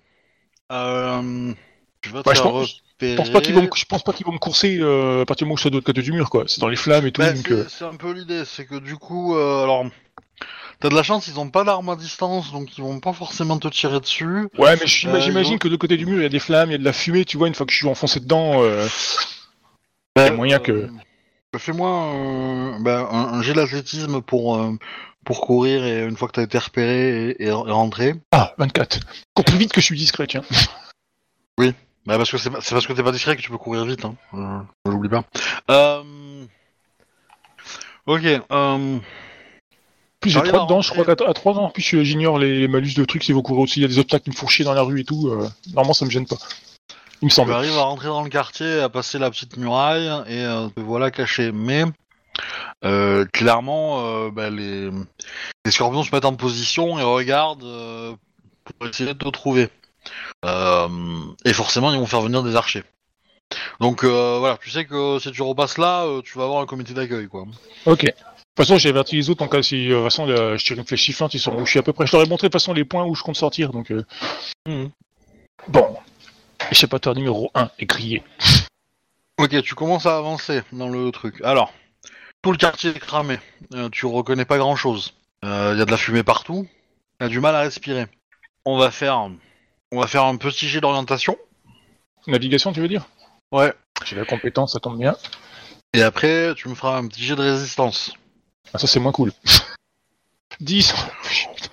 Euh... Tu vas te Ouais, je pense- repérer. Je pense pas qu'ils vont me, je pense pas qu'ils vont me courser euh, à partir du moment où je suis de l'autre côté du mur, quoi. C'est dans les flammes et tout, Bah, c'est euh, c'est un peu l'idée, c'est que du coup, euh, alors, t'as de la chance, ils ont pas d'armes à distance, donc ils vont pas forcément te tirer dessus. Ouais, mais Euh, j'imagine que de l'autre côté du mur, il y a des flammes, il y a de la fumée, tu vois, une fois que je suis enfoncé dedans. euh, Bah, y a moyen que- bah, Fais-moi euh, bah, un, un jet d'athlétisme pour euh, pour courir et une fois que t'as été repéré et, et- et rentrer. Ah, 24. Encore plus vite que je suis discret, tiens. Bah parce que c'est parce que t'es pas discret que tu peux courir vite, hein. Euh, je l'oublie pas. Euh... Ok. Euh... plus j'ai J'arrive 3 à dedans, je crois qu'à à 3 ans, en plus euh, j'ignore les, les malus de trucs, si vous courez aussi, il y a des obstacles qui me font chier dans la rue et tout. euh, normalement, ça me gêne pas. Il me Tu semble. arrives à rentrer dans le quartier, à passer la petite muraille et euh, te voilà caché. Mais euh, clairement, euh, bah, les... les scorpions se mettent en position et regardent euh, pour essayer de te trouver. Euh, et forcément, ils vont faire venir des archers. Donc euh, voilà, tu sais que si tu repasses là, euh, tu vas avoir un comité d'accueil, quoi. Ok. De toute façon, j'ai averti les autres en cas si, de toute façon, là, je tire une flèche sifflante, ils sauront où? Je suis à peu près. Je leur ai montré de toute façon les points où je compte sortir, donc. euh, Mhm. Bon. Échappatoire numéro 1 est grillé. Ok, tu commences à avancer dans le truc. Alors, tout le quartier est cramé. Euh, tu reconnais pas grand chose. Il y a de la fumée partout. Tu as du mal à respirer. On va faire, on va faire un petit jet d'orientation. Navigation, tu veux dire? Ouais. J'ai la compétence, ça tombe bien. Et après, tu me feras un petit jet de résistance. Ah, ça, c'est moins cool. 10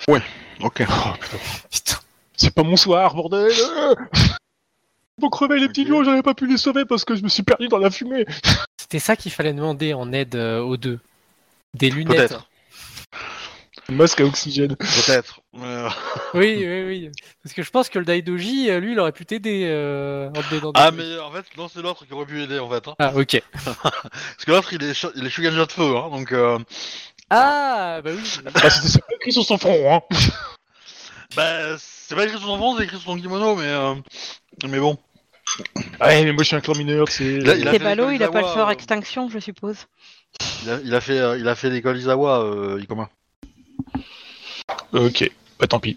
Ok. Oh, putain. Putain. C'est pas mon soir, bordel Pour crever les petits lions, j'avais pas pu les sauver parce que je me suis perdu dans la fumée. C'était ça qu'il fallait demander en aide euh, aux deux. Des lunettes. Peut-être. Masque à oxygène. Peut-être. Euh, Oui, oui, oui. Parce que je pense que le Daidoji, euh, lui, il aurait pu t'aider. Euh, en te donnant des- Ah, mais en fait, non, c'est l'autre qui aurait pu aider, en fait. hein. Ah, ok. Parce que l'autre, il est, ch- il est Shugenja de feu, hein, donc... Euh... Ah, bah oui. Bah, c'était c'est pas écrit sur son front, hein. Bah, c'est pas écrit sur son front, c'est écrit sur son kimono, mais... Euh... Mais bon. Ouais, mais moi je suis un clan mineur, c'est. Il a fait il a pas le fort euh. extinction, je suppose. Il a, il a fait, euh, il a fait l'école Izawa, euh, Ikoma. Ok, bah tant pis.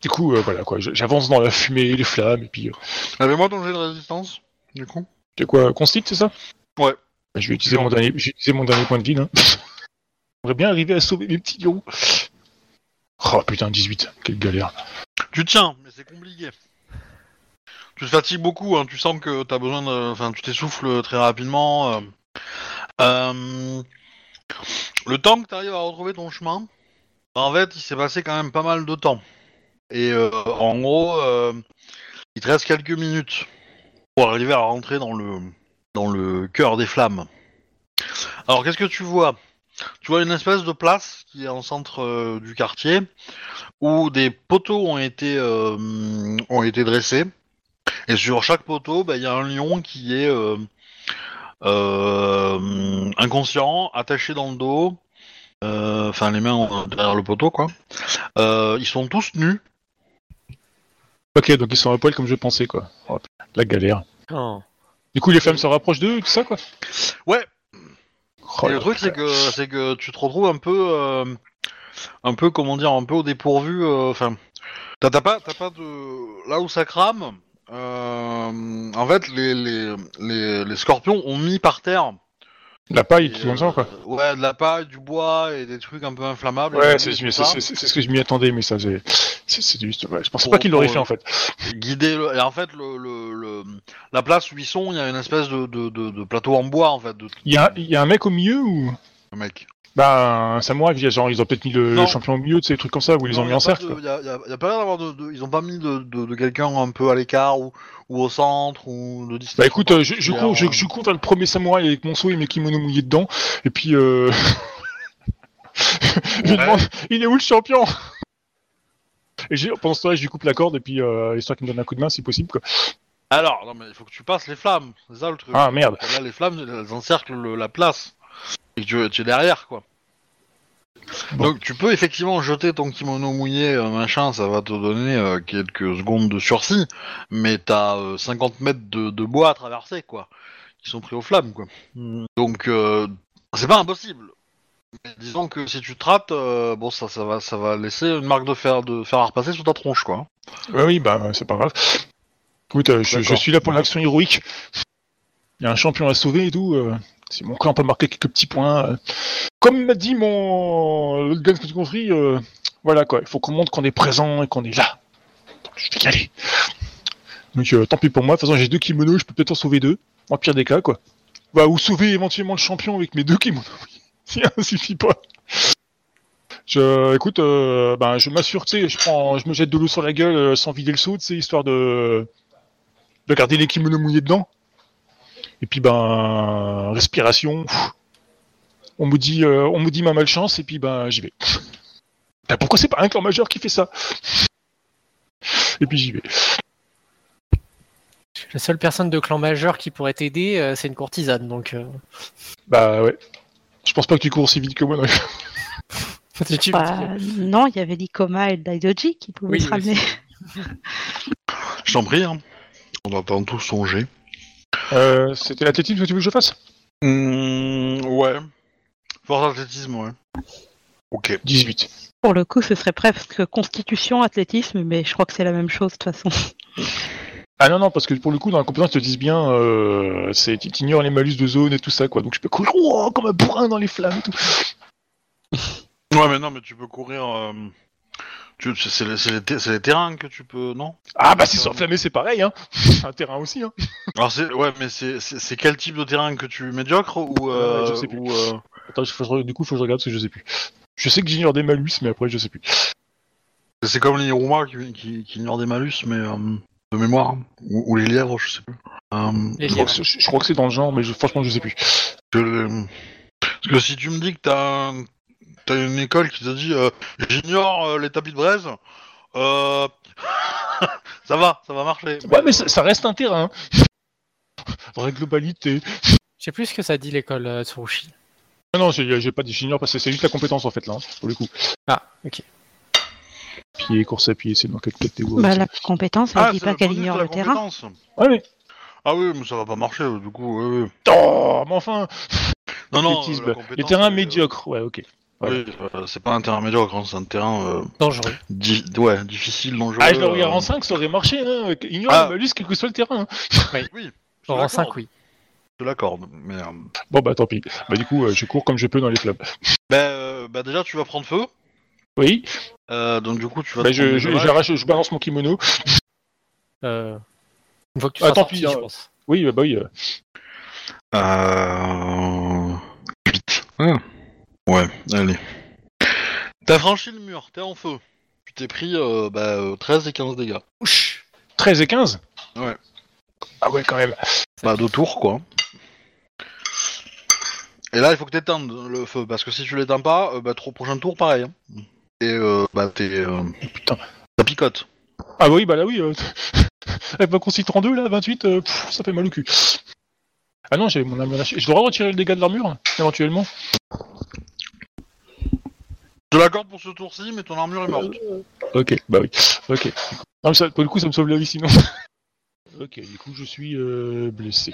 Du coup, euh, voilà quoi, je- j'avance dans la fumée, les flammes, et puis. Euh, Avais-moi ton jet de résistance, du coup? C'est quoi, Constite, c'est ça? Ouais. Bah, je vais utiliser mon dernier, je vais utiliser mon dernier point de vie, là. J'aimerais bien arriver à sauver mes petits lions. Oh putain, 18, quelle galère. Tu tiens, mais c'est compliqué. Tu te fatigues beaucoup, hein, tu sens que t'as besoin de... Enfin, tu t'essouffles très rapidement. euh. Euh, Le temps que t'arrives à retrouver ton chemin, en fait, il s'est passé quand même pas mal de temps. Et euh, en gros, il te reste quelques minutes pour arriver à rentrer dans le dans le cœur des flammes. Alors, qu'est-ce que tu vois? Tu vois une espèce de place qui est en centre du quartier où des poteaux ont été ont été dressés et sur chaque poteau, bah, il y a un lion qui est euh, euh, inconscients, attachés dans le dos, euh, enfin les mains derrière le poteau quoi. Euh, ils sont tous nus. Ok, donc ils sont à poil comme je pensais, quoi. Oh, la galère. Oh. Du coup, les flammes se rapprochent d'eux tout ça, quoi. Ouais. Oh, Et le truc c'est que c'est que tu te retrouves un peu, euh, un peu comment dire, un peu au dépourvu. euh, Enfin, t'as t'as pas, t'as pas de là où ça crame. Euh, en fait, les, les, les, les scorpions ont mis par terre La paille, Et, tout comme ça, quoi. euh, Ouais, de la paille, du bois et des trucs un peu inflammables. Ouais, c'est ce que je m'y attendais, mais ça, c'est juste. Ouais, je pensais Pour- pas qu'il l'aurait pour, fait, en fait. Guider le... Et en fait, le, le, le- la place où ils sont, il y a une espèce de, de, de, de plateau en bois, en fait, de Il y, a, y a un mec au milieu ou? mec. Bah, un samouraï, genre, ils ont peut-être mis le, Non. le champion au milieu, tu sais, des trucs comme ça, où ils les ont Non, mis en cercle. de- y a, y a- y a pas l'air d'avoir de, de- Ils ont pas mis de, quelqu'un un peu à l'écart ou, ou au centre ou de distance. Bah écoute, euh, je, je, cours, je, euh. je cours vers le premier samouraï avec mon seau et mes kimonos mouillés dedans, et puis euh... je Ouais. demande, il est où le champion? Et pendant ce temps-là, je lui coupe la corde, et puis euh, histoire qu'il me donne un coup de main si possible. Quoi. Alors, non, mais il faut que tu passes les flammes, c'est ça le truc. Ah merde. Là, les flammes, elles encerclent le- la place. Et que tu, es derrière, quoi. Bon. Donc, tu peux effectivement jeter ton kimono mouillé, euh, machin, ça va te donner euh, quelques secondes de sursis, mais t'as euh, 50 mètres de, de bois à traverser, quoi, qui sont pris aux flammes, quoi. Donc, euh, c'est pas impossible. Mais disons que si tu te rates, euh, bon, ça, ça, va, ça va laisser une marque de fer, de fer à repasser sur ta tronche, quoi. Ouais, oui, bah c'est pas grave. Écoute, euh, je, suis là pour l'action héroïque. Il y a un champion à sauver et tout. Si mon clan peut marquer quelques petits points. euh. Comme m'a dit mon compris, euh, voilà quoi, il faut qu'on montre qu'on est présent et qu'on est là. Je vais y aller. Donc euh, tant pis pour moi, de toute façon j'ai deux kimonos, je peux peut-être en sauver deux, en pire des cas quoi. Bah, ou sauver éventuellement le champion avec mes deux kimonos. Si ça suffit pas. Je, écoute, ben, je m'assure, tu je prends, je me jette de l'eau sur la gueule sans vider le seau, sais, histoire de, de garder les kimonos mouillés dedans. Et puis, ben, respiration. On me dit, euh, on me dit ma malchance, et puis, ben, j'y vais. Ben, pourquoi c'est pas un clan majeur qui fait ça? Et puis j'y vais. La seule personne de clan majeur qui pourrait t'aider, euh, c'est une courtisane. Donc, euh, Bah ouais. Je pense pas que tu cours aussi vite que moi. non. Bah, non, il y avait l'Ikoma et le Daidoji qui pouvaient Oui, oui. ramener. Je t'en prie, hein. On attend tous songer. Euh, C'était l'athlétisme que tu veux que je fasse? Mmh, ouais. Force athlétisme, ouais. Ok. 18. Pour le coup, ce serait presque constitution, athlétisme, mais je crois que c'est la même chose de toute façon. Ah non, non, parce que pour le coup, dans la compétence, ils te disent bien, euh, c'est, tu ignores les malus de zone et tout ça, quoi. Donc je peux courir oh, comme un bourrin dans les flammes et tout. Ouais, mais non, mais tu peux courir. euh, c'est les, c'est les ter- c'est les terrains que tu peux, non? Ah bah si c'est enflammé, c'est pareil, hein. Un terrain aussi, hein. Alors c'est ouais, mais c'est quel type de terrain que tu médiocre ou euh, je sais plus. ou, euh, Attends, je du coup, faut que je regarde parce que je sais plus. Je sais que j'ignore des malus, mais après, je sais plus. c'est comme les Iruma qui, qui, qui ignorent des malus, mais euh, de mémoire hein. ou, ou les lièvres, je sais plus. Euh, Je crois, que c'est- je, je crois que c'est dans le genre, mais je- franchement, je sais plus. que Parce que si tu me dis que t'as un- t'as une école qui t'a dit euh, j'ignore euh, les tapis de braise, euh... ça va, ça va marcher. Ouais, mais ça, ça reste un terrain. Dans la globalité. Je sais plus ce que ça dit l'école euh, Tsurushi. Non, non, j'ai j'ai pas dit j'ignore parce que c'est juste la compétence en fait, là, hein, pour le coup. Ah, ok. Pied, course à pied, c'est dans quelle catégorie? Bah, la compétence, elle Ah, dit c'est pas le qu'elle bonus ignore la le terrain. compétence. Ouais, mais. Ah oui, mais ça va pas marcher du coup. ouais, ouais. Oh, mais enfin Non, non. Athlétisme. la compétence, Les terrains c'est, euh, médiocres, ouais, ok. Oui, euh, c'est pas un terrain médiocre, hein, c'est un terrain euh, Dangereux. di- ouais, difficile, dangereux. Ah, je le regarde euh, en 5, ça aurait marché, hein. Ignore Ah. le malus, quel que soit le terrain. hein. Oui, En 5, l'accorde, oui. Je l'accorde, mais. euh, Bon, bah tant pis. Bah, du coup, euh, je cours comme je peux dans les flammes. bah, euh, bah, déjà, tu vas prendre feu. Oui, euh, donc du coup, tu vas. bah, je, balance mon kimono. Euh, une fois que tu Ah, tant sorti, pis, hein. je pense. Oui, bah, bah oui. euh. Euh... 8. Ouais, allez. T'as franchi le mur, t'es en feu. Tu t'es pris euh, bah, euh, 13 et 15 dégâts. Ouch 13 et 15 Ouais. Ah ouais, quand même. Bah, deux tours, quoi. Et là, il faut que t'éteindes le feu, parce que si tu l'éteins pas, euh, bah, trop prochain tour, pareil. hein. Et euh, bah, t'es... euh, Putain. Ça picote. Ah bah oui, bah là oui. Euh... Avec ma consigne 32, là, 28, euh, pff, ça fait mal au cul. Ah non, j'avais mon armure lâchée. Je dois retirer le dégât de l'armure, éventuellement. Je l'accorde pour ce tour-ci, mais ton armure est morte. Ok, bah oui. Ok. Non, mais ça, pour le coup, ça me sauve la vie sinon. ok, du coup, je suis euh, blessé.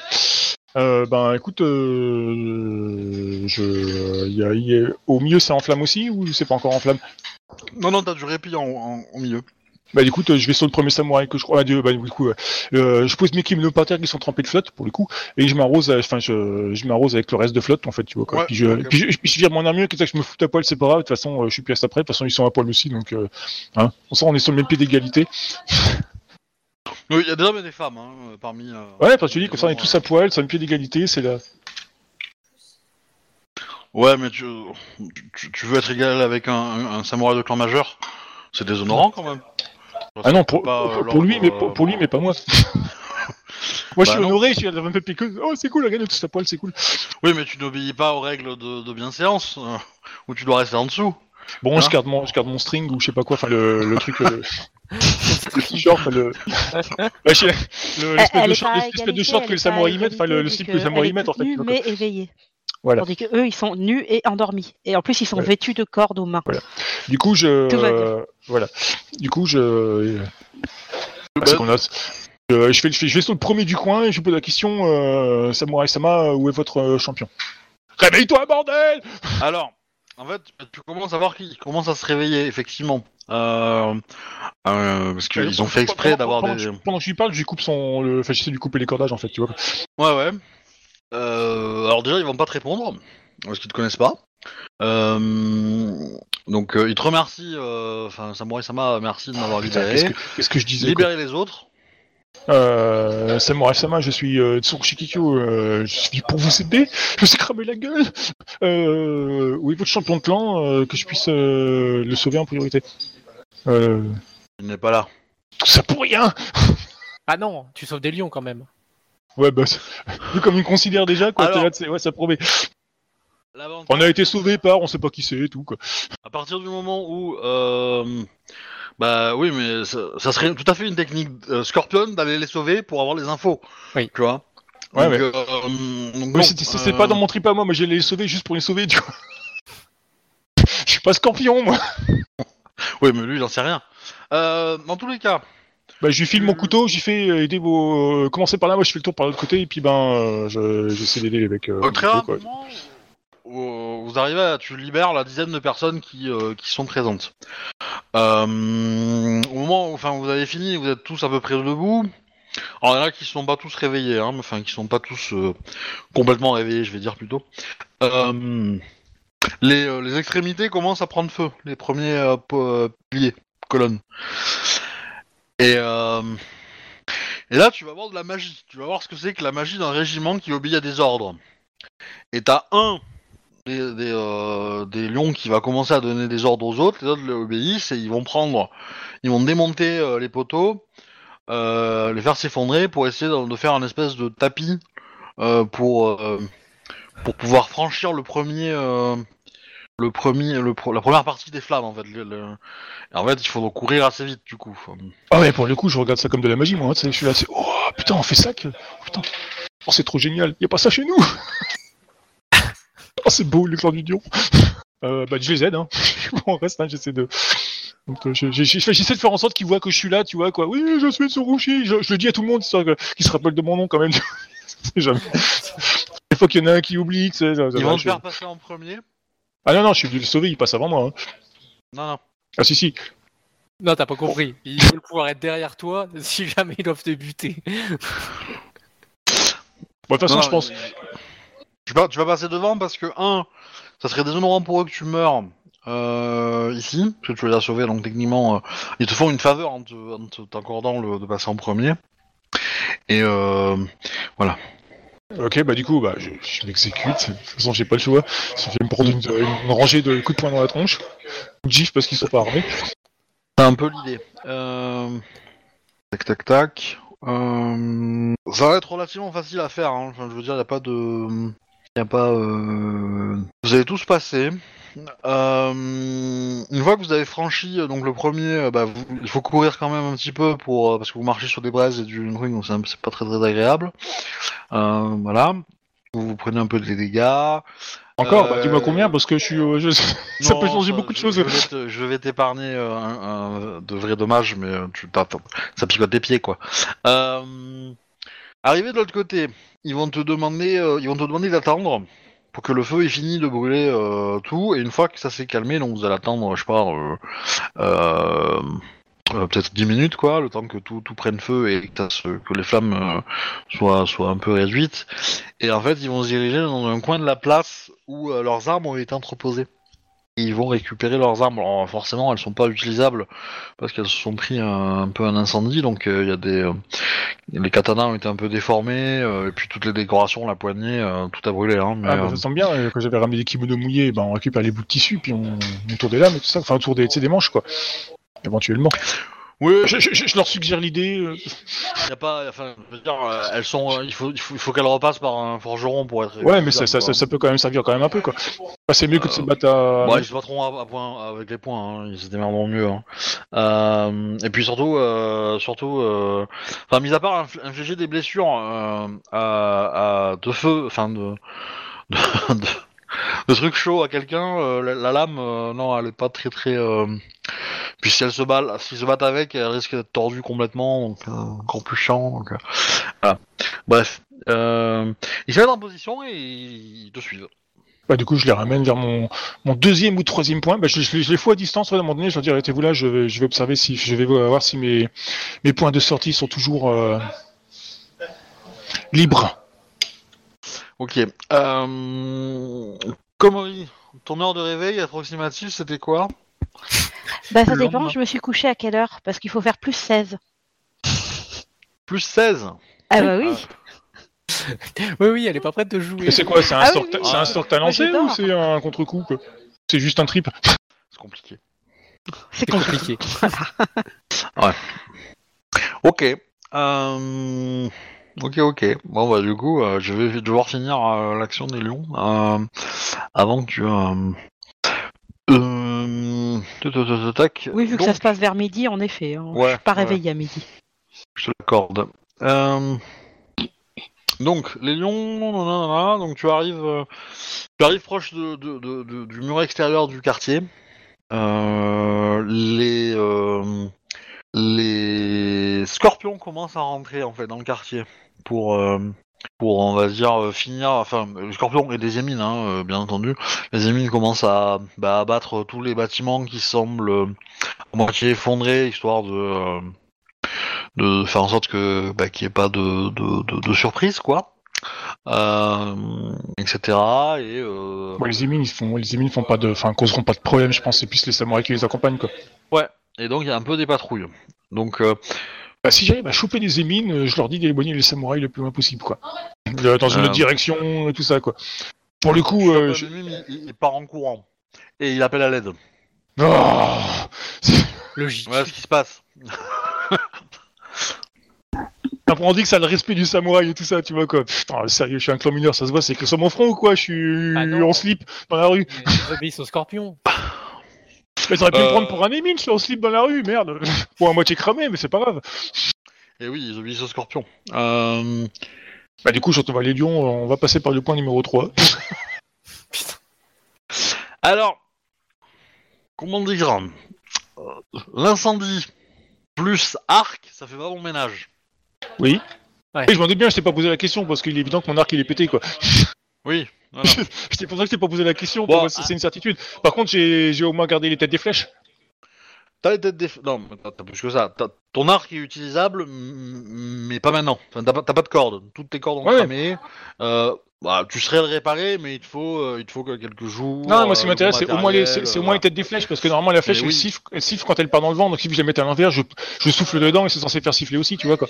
Euh, ben écoute, euh, je, y a- y a- au milieu c'est en flamme aussi ou c'est pas encore en flamme? Non, non, t'as du répit en, en- au milieu. Bah écoute, je vais sur le premier samouraï que je crois. Ah, Dieu, bah du coup, euh, euh, je pose mes kimonos par terre qui sont trempés de flotte pour le coup, et je m'arrose, euh, enfin je, je m'arrose avec le reste de flotte en fait, tu vois quoi. Ouais, puis, je, ok. puis, je, puis je vire mon armure, quitte à que je me foute à poil, c'est pas grave. De toute façon, je suis pièce après. De toute façon, ils sont à poil aussi, donc euh, hein. On sent on est sur le même pied d'égalité. Oui, il y a des hommes et des femmes hein, parmi. euh, Ouais, parce que tu dis que ça on est tous à poil, sur le pied d'égalité, c'est là. Ouais, mais tu, tu, tu veux être égal avec un, un- un samouraï de clan majeur? C'est déshonorant quand même. Ah non, pour, Pas, pour, euh, pour lui, mais euh, pour, pour lui, mais pas moi. moi, je Bah suis non. honoré, je suis à la même pied que. Oh, c'est cool, la gagne tous à poil, c'est cool. Oui, mais tu n'obéis pas aux règles de, de bienséance, euh, où tu dois rester en dessous. Bon, Hein je garde mon, je garde mon string ou je sais pas quoi, enfin le, le truc, euh, le t-shirt, enfin, le, l'espèce de short, que les samouraïs mettent, enfin le, slip que les que samouraïs mettent en fait. mais éveillée. Voilà. Tandis que eux, ils sont nus et endormis. Et en plus, ils sont vêtus de cordes aux mains. Du coup, je, Tout va bien. euh, voilà. Du coup, je, euh, Bah, parce qu'on a, euh, je fais, je fais, je vais sur le premier du coin et je lui pose la question, euh, Samurai Sama, où est votre euh, champion? Réveille-toi, bordel Alors, en fait, tu commences à voir qu'ils commencent à se réveiller, effectivement. Euh, euh, parce qu'ils ont fait exprès d'avoir pendant, des. que je- Pendant que je lui parle, je lui coupe son, le, enfin, j'essaie de lui couper les cordages en fait, tu vois. Ouais, ouais. Euh, alors déjà, ils vont pas te répondre, parce qu'ils te connaissent pas. Euh, donc, euh, ils te remercient, euh, enfin, Samurai Sama, merci de m'avoir libéré. qu'est-ce que, qu'est-ce que je disais. Libérer les autres. Euh, Samurai Sama, je suis euh, Tsurshikikyo, euh, je suis pour vous aider, je sais cramer la gueule. Euh, où est votre champion de clan, euh, que je puisse euh, le sauver en priorité? Euh, Il n'est pas là. Tout ça pour rien Ah non, tu sauves des lions quand même. Ouais, bah, c'est- vu comme il me considère déjà, quoi, Alors- t'es là, c'est- ouais, ça promet. On a été sauvé par, on sait pas qui c'est et tout, quoi. à partir du moment où, euh, bah oui, mais ça, ça serait tout à fait une technique euh, Scorpion d'aller les sauver pour avoir les infos. Oui. Tu vois. Ouais, donc, ouais. euh, donc Mais euh, pas dans mon trip à moi, moi j'ai les sauver juste pour les sauver, tu vois. Je suis pas scorpion, moi. Oui, mais lui, il en sait rien. Euh, dans tous les cas, Bah, je lui file mon couteau, j'y fais euh, aider vos. euh, commencez par là, moi je fais le tour par l'autre côté, et puis ben, euh, je- j'essaie d'aider les mecs. euh, euh, très couteau, quoi. rapidement, euh, vous arrivez à, tu libères la dizaine de personnes qui, euh, qui sont présentes. Euh, au moment où enfin, vous avez fini, vous êtes tous à peu près debout. Alors, il y en a qui sont pas tous réveillés, hein, mais, enfin, qui sont pas tous euh, complètement réveillés, je vais dire plutôt. Euh, les, euh, les extrémités commencent à prendre feu, les premiers euh, po- euh, piliers, colonnes. Et, euh, là, tu vas voir de la magie. Tu vas voir ce que c'est que la magie d'un régiment qui obéit à des ordres. Et t'as un des, euh, lions qui va commencer à donner des ordres aux autres, les autres obéissent et ils vont prendre, ils vont démonter euh, les poteaux, les faire s'effondrer pour essayer de, faire un espèce de tapis pour pouvoir franchir le premier le premier le, pro- la première partie des flammes en fait. Le- le- et en fait, il faut courir assez vite du coup. Ah ouais, pour le coup, je regarde ça comme de la magie, moi. Sais, je suis là, c'est. Oh putain, on fait ça que. oh, putain. Oh, c'est trop génial. Y a pas ça chez nous. oh, c'est beau, le clan du lion. Euh, bah, je les aide, hein. bon, reste, hein, j'essaie de. Euh, j'essaie de faire en sorte qu'ils voient que je suis là, tu vois, quoi. Oui, je suis Tsurushi. Je, je le dis à tout le monde, histoire qu'ils se rappellent de mon nom quand même. C'est jamais. Des fois qu'il y en a un qui oublie, tu sais. ça- ça Ils va, vont je- faire passer en premier. Ah non, non, je suis venu le sauver, il passe avant moi. hein. Non, non. Ah si, si. Non, t'as pas compris. Ils veulent pouvoir être derrière toi si jamais ils doivent te buter. Bon, de toute façon, Non, je pense. il- Tu vas, passer devant parce que, un, ça serait déshonorant pour eux que tu meurs euh, ici, parce que tu les as sauvés, donc techniquement, euh, ils te font une faveur en te- en te- t'accordant le- de passer en premier. Et euh, Ok, bah du coup, bah, je, je. De toute façon, j'ai pas le choix. Ça fait me prendre une, rangée de coups de poing dans la tronche. Ou de gifs parce qu'ils sont pas armés. c'est un peu l'idée. Euh, Tac, tac, tac. Euh, Ça va être relativement facile à faire, hein. enfin, je veux dire, il n'y a pas de... Y a pas... euh, Vous allez tous passer. Euh, une fois que vous avez franchi euh, donc le premier, euh, bah, vous- il faut courir quand même un petit peu pour euh, parce que vous marchez sur des braises et du truc, donc c'est un- c'est pas très très agréable. Euh, voilà. vous, vous prenez un peu des dégâts. Encore, bah, dis-moi combien, parce que je suis, ça Non, peut changer beaucoup de je- choses. Je vais te- je vais t'épargner euh, un, un- de vrais dommages, mais euh, tu t'as- ça picote des pieds, quoi. Euh, arrivé de l'autre côté, ils vont te demander, euh, ils vont te demander d'attendre pour que le feu ait fini de brûler euh, tout, et une fois que ça s'est calmé, donc vous allez attendre, je sais pas, euh, euh, euh, peut-être 10 minutes, quoi, le temps que tout, tout prenne feu et que, ce- que les flammes soient, soient un peu réduites. Et en fait, ils vont se diriger dans un coin de la place où leurs armes ont été entreposées. Ils vont récupérer leurs armes. Alors forcément, elles sont pas utilisables parce qu'elles se sont pris un, peu un incendie. Donc euh, il y a des euh, les katanas ont été un peu déformés euh, et puis toutes les décorations, la poignée, tout a brûlé. Hein, Ah, bah, ça tombe bien, quand j'avais ramené des kimonos mouillés, bah, on récupère les bouts de tissu, puis on, tourne des lames et tout ça, enfin autour des, des manches, quoi. Éventuellement. Oui, Je, je- leur suggère l'idée. euh, y a pas. Enfin, je veux dire, euh, elles sont. euh, il faut, il faut, il faut qu'elles repassent par un forgeron pour être. Ouais, mais ça, ça, ça, peut quand même servir quand même un peu, quoi. Enfin, c'est mieux que de se battre à. Bon, ils se battront à, à point, avec les points, hein, ils se démerderont mieux. hein. Euh, et puis surtout, euh, surtout, euh, enfin, mis à part infl- infliger des blessures euh, à, à de feu, enfin de, de, de, de trucs chauds à quelqu'un, euh, la, la lame, euh, non, elle est pas très très. Euh... Puis si elle se bat, s'ils se battent avec, elle risque d'être tordue complètement, donc euh, encore plus chiant. Donc, euh, voilà. Bref, euh, ils se mettent en position et ils te suivent. Bah, du coup, je les ramène vers mon, mon deuxième ou troisième point. Bah, je, je les- je les fous à distance, ouais, à un moment donné, je leur dis arrêtez-vous là, je vais, je vais observer si, je vais voir si mes, mes points de sortie sont toujours euh, libres. Ok. Euh... Komori, ton heure de réveil approximative, c'était quoi? Bah ça dépend, je me suis couchée à quelle heure Parce qu'il faut faire plus 16. Plus 16 Ah bah oui. Oui, oui, elle est pas prête de jouer. Et c'est quoi C'est un, Ah oui, sort, oui, c'est un sort j'adore. ou c'est un contre-coup quoi? C'est juste un trip? C'est compliqué. C'est C'est compliqué. Ok. Euh... Ok, ok. Bon, bah, du coup, euh, je vais devoir finir euh, l'action des lions euh, avant que tu. Euh... Euh... Oui, vu que Donc, ça se passe vers midi, en effet. hein. Ouais, je suis pas ouais. réveillée à midi. Je te l'accorde. Euh, Donc, les lions, nanana, donc tu arrives, euh, tu arrives proche de, de- de- de- du mur extérieur du quartier. Euh, les, euh, les scorpions commencent à rentrer en fait dans le quartier pour, pour on va dire euh, finir. Enfin, les scorpions et des émines, hein, euh, bien entendu. Les émines commencent à bah, abattre tous les bâtiments qui semblent euh, à moitié effondrés, histoire de de faire en sorte que bah, qu'il n'y ait pas de, de, de, de surprise quoi euh, etc et euh, les émines, ils font, les émines font pas de, enfin, causeront pas de problème, je pense. C'est plus les samouraïs qui les accompagnent, quoi. et donc il y a un peu des patrouilles donc euh, Bah, si j'arrive à choper des émines, euh, je leur dis d'éloigner les samouraïs le plus loin possible, quoi. Euh, Dans une Euh. autre direction et tout ça, quoi. Pour le coup, euh, je... Il, il part en courant et il appelle à l'aide Oh Logique. voilà ce qui se passe Après, on dit que ça a le respect du samouraï et tout ça, tu vois, quoi. Putain, sérieux, je suis un clan mineur, ça se voit, c'est que sur mon front ou quoi? Je suis Ah non. en slip dans la rue. Mais ils obéissent au scorpion. Mais t'aurais pu me Euh. prendre pour un je suis en slip dans la rue, merde. Ou à moitié cramé, mais c'est pas grave. et oui ils obéissent au scorpion euh, Bah, du coup, quand on va les lions, on va passer par le point numéro 3. Putain. alors comment dire Euh, l'incendie plus arc ça fait pas bon ménage Oui. Ouais. Et je m'en doute bien, je t'ai pas posé la question parce qu'il est évident que mon arc il est pété quoi. Oui voilà. C'est pour ça que je t'ai pas posé la question, Bon, c'est c'est une certitude. Par contre, j'ai j'ai au moins gardé les têtes des flèches. T'as les têtes des... Non, mais t'as t'as plus que ça. T'as- Ton arc est utilisable, m- mais pas maintenant. Enfin, t'as pas, t'as pas de cordes. Toutes tes cordes ont Ouais. cramé. Euh, bah, tu serais le réparer, mais il te faut, euh, il te faut que quelques jours. Non, moi ce qui euh, m'intéresse, c'est au moins les, matériel, c'est c'est au moins les têtes des flèches parce que normalement la flèche Mais elle, oui. siffle, elle siffle quand elle part dans le vent, donc si je la mets à l'envers, je, je souffle dedans et c'est censé faire siffler aussi, tu vois quoi.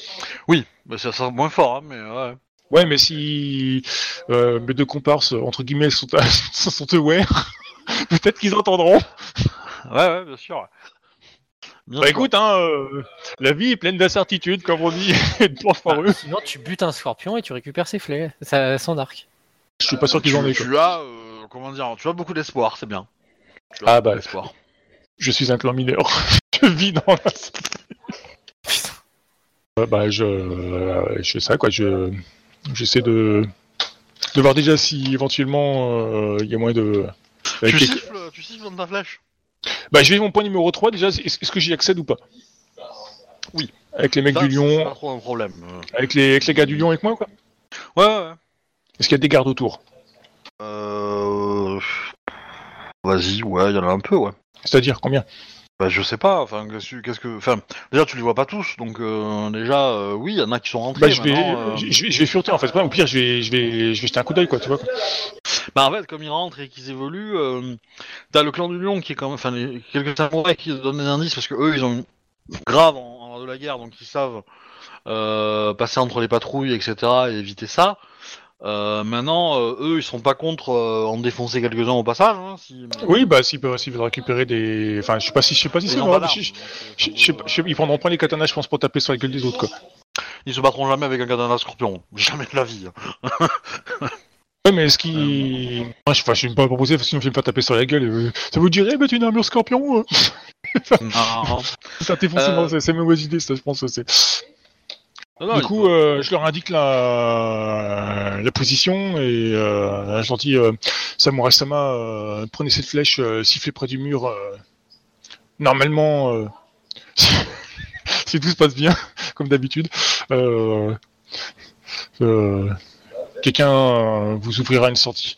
Oui, bah, ça sera moins fort, hein, mais ouais. Ouais, mais si euh, mes deux comparses entre guillemets sont, sont aware, peut-être qu'ils entendront. Ouais, ouais, bien sûr. Bien Bah sûr. écoute, hein, euh, la vie est pleine d'incertitudes, comme on dit, et de Bah, foireux. sinon, tu butes un scorpion et tu récupères ses flèches, sa- son arc. Je suis pas sûr qu'ils en aient. quoi. tu as, euh, comment dire, tu as beaucoup d'espoir, c'est bien. Tu as Ah, bah. d'espoir. Je suis un clan mineur. je vis dans la. Euh, bah je, euh, je sais ça quoi. Je, j'essaie de de voir déjà si éventuellement euh, il y a moyen de. Tu les- siffles, tu siffles dans ta flèche Bah, je vais mon point numéro 3 déjà. Est-ce que j'y accède ou pas? Oui. Avec les mecs Ça, du c'est pas Lion, trop un problème. euh. avec les, avec les gars du Lion avec moi, quoi? Ouais, ouais, ouais. Est-ce qu'il y a des gardes autour? Euh... Vas-y, ouais, il y en a un peu, ouais. C'est-à-dire combien? Bah, je sais pas, enfin, qu'est-ce que-. Enfin, déjà, tu les vois pas tous, donc euh, déjà, euh, oui, il y en a qui sont rentrés, Bah, je vais, euh, je, je vais, je vais fureter en fait. Au pire, je vais, je vais, je vais jeter un coup d'œil, quoi, tu vois. quoi. Bah, en fait, comme ils rentrent et qu'ils évoluent, euh, t'as le clan du lion qui est quand même... Enfin, les- quelques samouraïs qui donnent des indices, parce que eux, ils ont grave en, en de la guerre, donc ils savent euh, passer entre les patrouilles, etc., et éviter ça. Euh, maintenant, euh, eux, ils sont pas contre euh, en défoncer quelques-uns au passage, hein, si... Oui, bah, s'ils peuvent, s'ils veulent récupérer des. Enfin, je sais pas si, je sais pas si c'est ils prendront pas les katanas, je pense, pour taper sur la gueule des autres, quoi. Ils se battront jamais avec un katana scorpion. Jamais de la vie. hein. Ouais, mais est-ce qu'ils. Moi, je, je vais pas proposer, sinon, je vais me faire taper sur la gueule. Ça vous dirait, mettre une armure scorpion Non, Ça t'est forcément, c'est mauvaise idée, ça, je pense. c'est- non, non, du coup, euh, je leur indique la, la position et euh, je leur dis euh, Samurai Sama, euh, prenez cette flèche, euh, sifflez près du mur. euh, normalement, euh, si tout se passe bien, comme d'habitude, euh, euh, quelqu'un euh, vous ouvrira une sortie.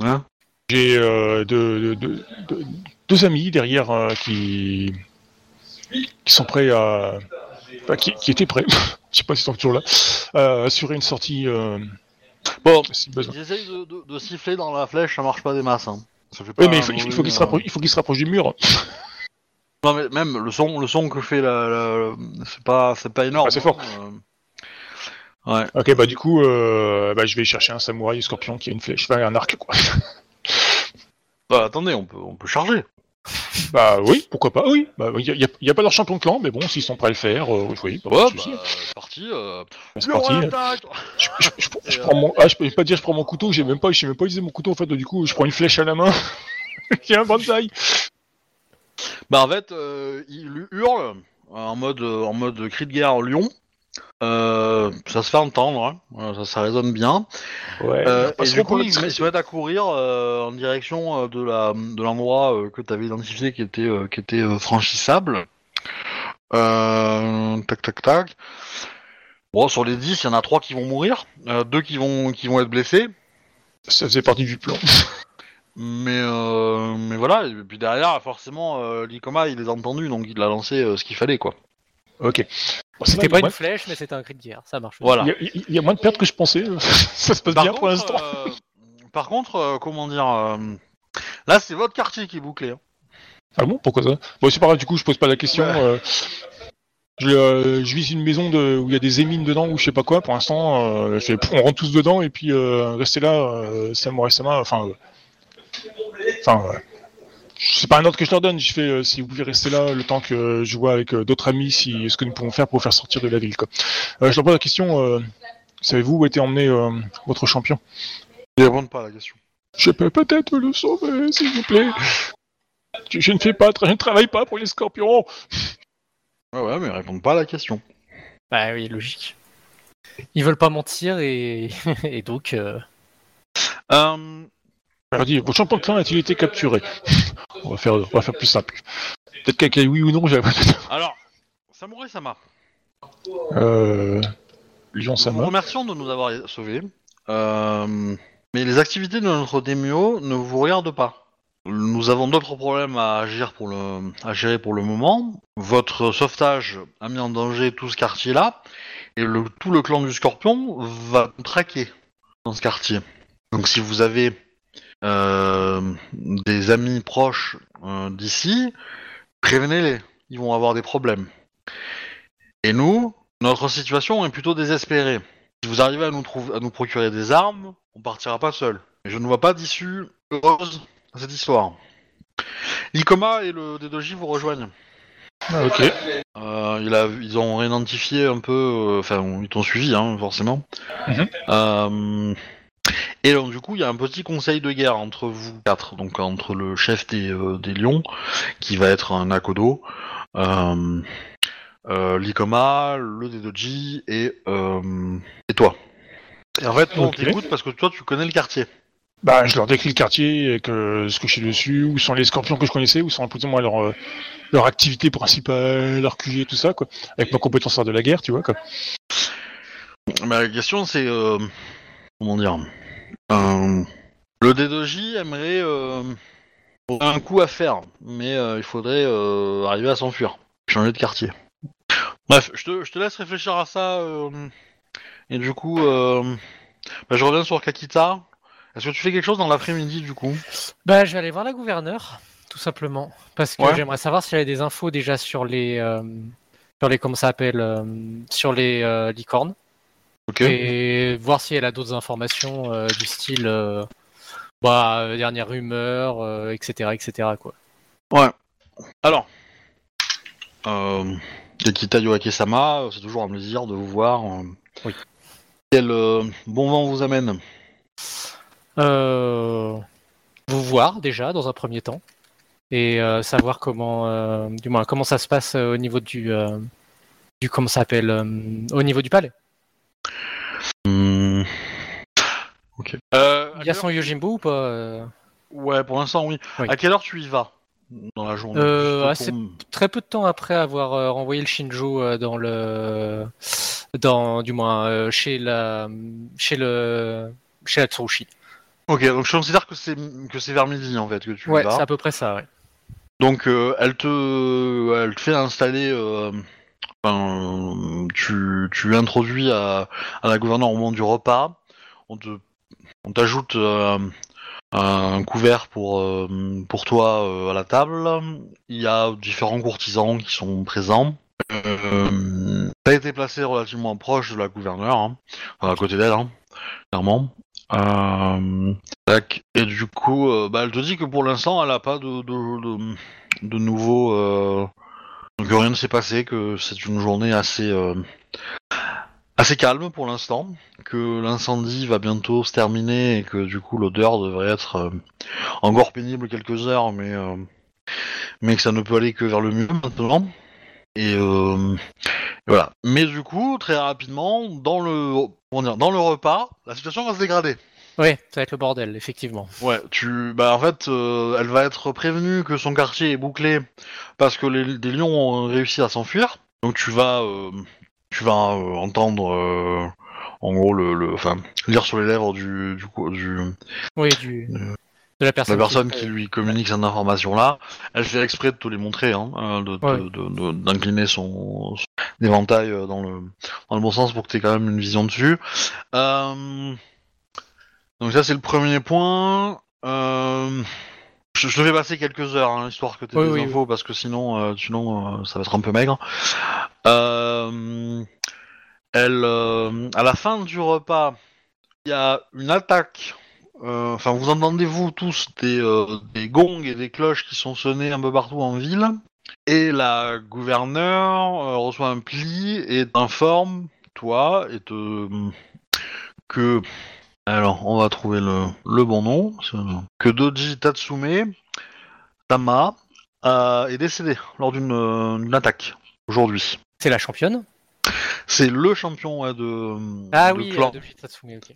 Hein? J'ai euh, deux, deux- deux- deux amis derrière euh, qui, qui sont prêts à. Enfin, qui, qui étaient prêts, je sais pas s'ils sont toujours là, à assurer une sortie euh, Bon, ils essayent de, de- de siffler dans la flèche, ça marche pas des masses. Hein. Ça fait pas Oui, mais il faut, un faut bruit, qu'ils se euh, faut qu'ils se rapprochent du mur. Non, mais même le son, le son que fait la, la- c'est pas, c'est pas énorme. Ah, c'est fort. hein, euh. Ouais. Ok, bah du coup, euh, bah, je vais chercher un samouraï scorpion qui a une flèche, enfin un arc quoi. Bah, attendez, on peut, on peut charger. bah oui, pourquoi pas, oui. Bah, il y, a- y a pas leur champion de clan, mais bon, s'ils sont prêts à le faire, euh, oui, bah, pas Ouais, de bah, souci. c'est parti. Euh... C'est parti. Je, je- je- je Et, prends mon, ah, je peux pas dire je prends mon couteau, j'ai même pas, j'ai même pas utilisé mon couteau en fait, du coup, je prends une flèche à la main. J'ai un bonsaï. Bah en fait, euh, il hurle en mode, en mode cri de guerre lion. Euh, ça se fait entendre, hein. Euh, ça, ça résonne bien. Ouais. Euh, et du coup, il, se à courir euh, en direction euh, de la de l'endroit euh, que tu avais identifié qui était euh, qui était euh, franchissable. Euh, tac tac tac. Bon, sur les 10, il y en a 3 qui vont mourir, euh, 2 qui vont qui vont être blessés. Ça faisait partie du plan. Mais euh, mais voilà, et puis derrière, forcément, euh, l'Ikoma, il les a entendus, donc il a lancé euh, ce qu'il fallait, quoi. Ok. Bon, C'était il y pas a une moins- flèche, mais c'était un cri de guerre. Ça marche. Voilà. Il y, a, il y a moins de pertes que je pensais. ça se passe Par bien contre, pour l'instant. euh, par contre, euh, comment dire, euh, là, c'est votre quartier qui est bouclé. hein. Ah bon? Pourquoi ça? Bon, c'est pas grave, du coup, je pose pas la question. Ouais. euh, je, euh, je vise une maison de, où il y a des émines dedans ou je sais pas quoi. Pour l'instant, euh, je fais, pff, on rentre tous dedans et puis euh, restez là, euh, Samurai Sama. Enfin, euh, enfin, euh, c'est pas un ordre que je leur donne. Je fais, euh, si vous pouvez rester là le temps que je vois avec euh, d'autres amis si ce que nous pouvons faire pour vous faire sortir de la ville. Quoi. Euh, je leur pose la question. euh, savez-vous où était emmené euh, votre champion? Ils répondent pas à la question. Je peux peut-être le sauver, s'il vous plaît. Je, je ne fais pas, je ne travaille pas pour les scorpions. Ouais, ouais, mais ils répondent pas à la question. Bah oui, logique. Ils veulent pas mentir et, et donc. Leur dis, votre champion de clan a-t-il été capturé on va, faire, on va faire plus simple. Peut-être quelqu'un oui ou non, j'avais alors, Samurai Sama, Euh. Lion nous vous Sama. remercions de nous avoir sauvés. Euh, mais les activités de notre Demio ne vous regardent pas. Nous avons d'autres problèmes à, agir pour le, à gérer pour le moment. Votre sauvetage a mis en danger tout ce quartier-là. Et le, tout le clan du Scorpion va traquer dans ce quartier. Donc si vous avez des amis proches euh, d'ici, prévenez-les. Ils vont avoir des problèmes. Et nous, notre situation est plutôt désespérée. Si vous arrivez à nous, à nous procurer des armes, on partira pas seul. Et je ne vois pas d'issue heureuse à cette histoire. L'Ikoma et le D2J vous rejoignent. Ah, ok. Euh, il a, ils ont identifié un peu, euh, enfin ils t'ont suivi hein, forcément. Mhm. Euh, et donc du coup il y a un petit conseil de guerre entre vous quatre, donc entre le chef des, euh, des lions qui va être un Akodo, euh, euh, l'Ikoma, le D2J et, euh, et toi. Et en fait, nous, on t'écoute parce que toi, tu connais le quartier. Bah, je leur décris le quartier, et que ce que je suis dessus, où sont les scorpions que je connaissais, où sont plus ou moins leur, leur activité principale, leur QG, tout ça, quoi. Avec ma compétence art de la guerre, tu vois, quoi. Mais la question, c'est... euh, comment dire? Euh, Le D2J aimerait... euh, aurait un coup à faire, mais euh, il faudrait arriver à s'enfuir. Changer de quartier. Bref, je te, je te laisse réfléchir à ça. et du coup, bah, je reviens sur Kakita. Est-ce que tu fais quelque chose dans l'après-midi, du coup? Bah, je vais aller voir la gouverneure, tout simplement, parce que Ouais. j'aimerais savoir si elle a des infos déjà sur les, sur les, comment ça s'appelle, sur les licornes, Et voir si elle a d'autres informations euh, du style, euh, bah, euh, dernière rumeur, euh, etc., etc., quoi. Ouais. Alors, euh, Kakita Yoake-sama, c'est toujours un plaisir de vous voir. Oui. Quel euh, bon vent vous amène? Euh, vous voir déjà dans un premier temps et euh, savoir comment, euh, du moins comment ça se passe au niveau du, euh, du comment ça s'appelle, euh, au niveau du palais. Ok. Euh, Il y a son Yojimbo ou pas euh Ouais, pour l'instant, oui. Oui. À quelle heure tu y vas dans la journée? Euh, assez- pour- Très peu de temps après avoir euh, renvoyé le Shinjo euh, dans le, dans du moins euh, chez la, chez le, chez la Tsurushi. Ok, donc je considère que c'est que c'est vers midi en fait que tu y Ouais, vas. c'est à peu près ça. Ouais. Donc euh, elle te elle te fait installer euh, tu tu introduis à, la gouverneure au moment du repas. On te on t'ajoute euh, un couvert pour euh, pour toi euh, à la table. Il y a différents courtisans qui sont présents. Euh, T'as été placé relativement proche de la gouverneure, hein, à côté d'elle, hein, clairement. Et du coup, bah, elle te dit que pour l'instant, elle a pas de, de, de, de nouveau. Que rien ne s'est passé, que c'est une journée assez, euh, assez calme pour l'instant, que l'incendie va bientôt se terminer et que du coup l'odeur devrait être euh, encore pénible quelques heures, mais, euh, mais que ça ne peut aller que vers le mieux maintenant. Et, voilà. Mais du coup, très rapidement, dans le, dire, dans le repas, la situation va se dégrader. Ouais, ça va être le bordel, effectivement. Ouais, tu, bah en fait, euh, elle va être prévenue que son quartier est bouclé parce que les, des lions ont réussi à s'enfuir. Donc tu vas, euh, tu vas euh, entendre, en gros le, le, enfin, lire sur les lèvres du, du, du Oui, du, de la personne. la personne qui- qui lui communique cette information-là. Elle fait exprès de te les montrer, hein, Ouais. d'incliner son, son éventail dans le, dans le bon sens pour que tu aies quand même une vision dessus. Euh, donc ça c'est le premier point. Euh, je, je te fais passer quelques heures, hein, histoire que tu aies Oui, des oui, infos, parce que sinon, euh, sinon euh, ça va être un peu maigre. Euh, elle, à la fin du repas, il y a une attaque Enfin, vous entendez vous tous des, des gongs et des cloches qui sont sonnés un peu partout en ville. Et la gouverneure reçoit un pli et t'informe, toi, et te que alors on va trouver le, le bon nom que Doji Tatsume Tama euh, est décédé lors d'une euh, d'une attaque aujourd'hui. C'est la championne? C'est le champion ouais, de, Ah de oui, clan. euh, depuis Tatsumi, ok.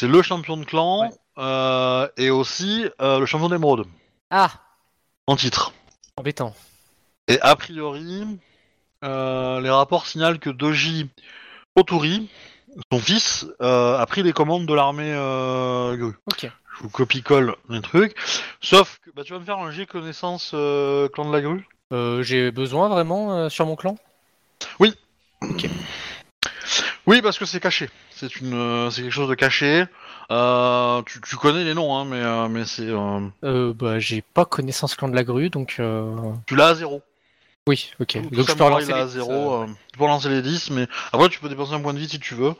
C'est le champion de clan Ouais. euh, et aussi euh, le champion d'émeraude Ah, en titre. embêtant. Et a priori, euh, les rapports signalent que Doji Oturi, son fils, euh, a pris les commandes de l'armée euh, grue. Ok. Je vous copie-colle les trucs. Sauf que bah, tu vas me faire un jet connaissance euh, clan de la grue J'ai besoin vraiment sur mon clan? Oui, parce que c'est caché. C'est une, c'est quelque chose de caché. Tu, tu connais les noms, hein, mais, mais c'est, Bah, j'ai pas connaissance clan de la grue, donc euh, tu l'as à zéro. Oui, ok. Donc je peux relancer les euh, euh, tu peux relancer les 10, mais après tu peux dépenser un point de vie si tu veux.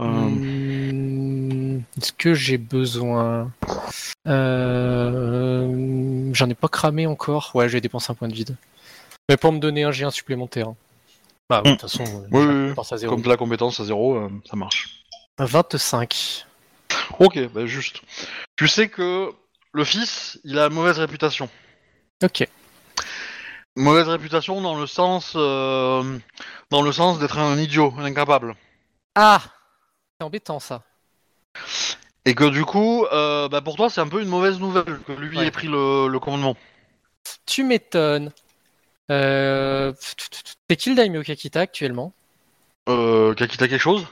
Euh, Hmm, Est-ce que j'ai besoin euh... J'en ai pas cramé encore. Ouais, je vais dépenser un point de vide. Mais pour me donner un G1 supplémentaire. hein. Bah, de toute façon, Oui, je oui, oui. dépense à zéro. Comme la compétence à zéro, euh, ça marche. 25. Ok, bah juste. Tu sais que le fils, il a une mauvaise réputation. Ok. Mauvaise réputation dans le sens, euh, dans le sens d'être un idiot, un incapable. Ah C'est embêtant ça. Et que du coup, euh, bah, pour toi, c'est un peu une mauvaise nouvelle que lui Ouais. ait pris le, le commandement. Tu m'étonnes. Euh... C'est qui le daimyo Kakita actuellement? Euh, Kakita quelque chose?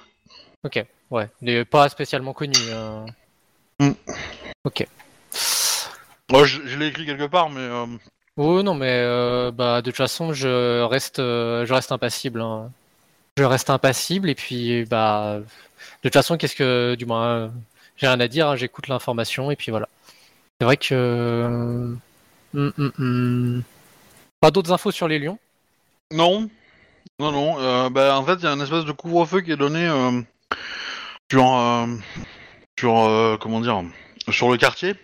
Ok, ouais, il est pas spécialement connu. hein. Hmm. Ok. Moi, je, je l'ai écrit quelque part, mais Oh non, mais euh, bah de toute façon, je reste, euh, je reste impassible. hein. Je reste impassible et puis bah de toute façon, qu'est-ce que, du moins, j'ai rien à dire. hein, J'écoute l'information et puis voilà. C'est vrai que euh, hum, hum, hum. pas d'autres infos sur les lions? non, non, non. bah, en fait, il y a une espèce de couvre-feu qui est donné sur, sur, comment dire, sur le quartier.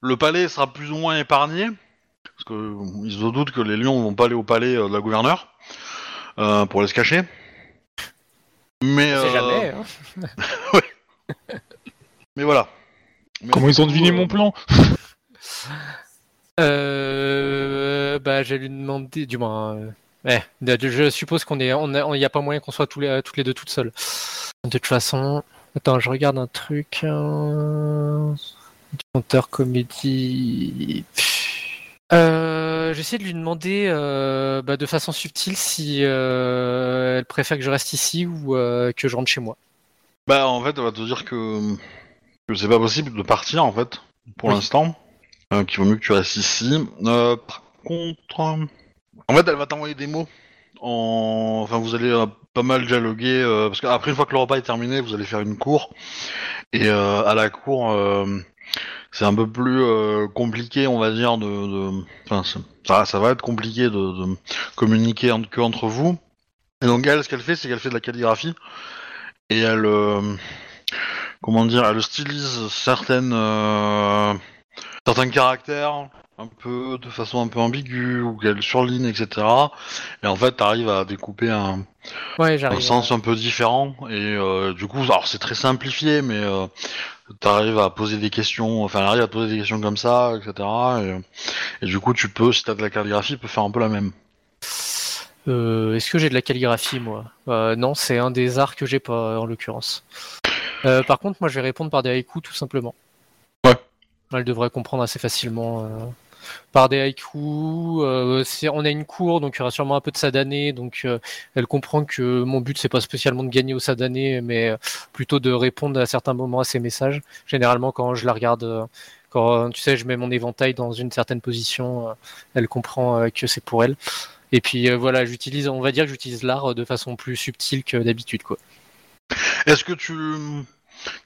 Le palais sera plus ou moins épargné, parce que euh, ils se doutent que les lions vont pas aller au palais euh, de la gouverneure euh, pour aller se cacher. Mais, On sait euh, jamais. hein. mais voilà. Mais Comment ils ont deviné euh, mon plan Euh, bah, j'ai lui demandé, du moins, euh, ouais, je suppose qu'on est, on n'y a pas moyen qu'on soit tous les, toutes les deux toutes seules. De toute façon, attends, je regarde un truc. Compteur comédie. Euh, J'essaie de lui demander euh, bah, de façon subtile si euh, elle préfère que je reste ici ou que je rentre chez moi. Bah en fait, elle va te dire que, que c'est pas possible de partir en fait, pour Oui. l'instant. Qu'il vaut mieux que tu restes ici. Par contre, en fait, elle va t'envoyer des mots. En... Enfin, vous allez pas mal dialoguer parce qu'après une fois que le repas est terminé, vous allez faire une cour. Et à la cour, c'est un peu plus euh, compliqué, on va dire, de. de... Enfin, ça, ça va être compliqué de, de communiquer en- que entre vous. Et donc elle, ce qu'elle fait, c'est qu'elle fait de la calligraphie et elle, euh, comment dire, elle stylise certaines, euh, certains caractères un peu de façon un peu ambiguë ou qu'elle surligne, etc. Et en fait, t'arrives à découper un, Ouais, un j'arrive. sens un peu différent. Et du coup, alors c'est très simplifié, mais t'arrives à poser des questions. Enfin, elle arrive à poser des questions comme ça, etc. Et, et du coup, tu peux, si t'as de la calligraphie, tu peux faire un peu la même. Euh, Est-ce que j'ai de la calligraphie, moi? Euh, Non, c'est un des arts que j'ai pas, en l'occurrence. Euh, par contre, moi, je vais répondre par des haïkus, tout simplement. Ouais. Elle devrait comprendre assez facilement. Par des haïkus, euh, on a une cour, donc il y aura sûrement un peu de sadané, donc euh, elle comprend que mon but, c'est pas spécialement de gagner au sadané, mais euh, plutôt de répondre à certains moments à ses messages. Généralement, quand je la regarde, quand tu sais, je mets mon éventail dans une certaine position, elle comprend que c'est pour elle. Et puis voilà, j'utilise, on va dire que j'utilise l'art de façon plus subtile que d'habitude, quoi. Est-ce que tu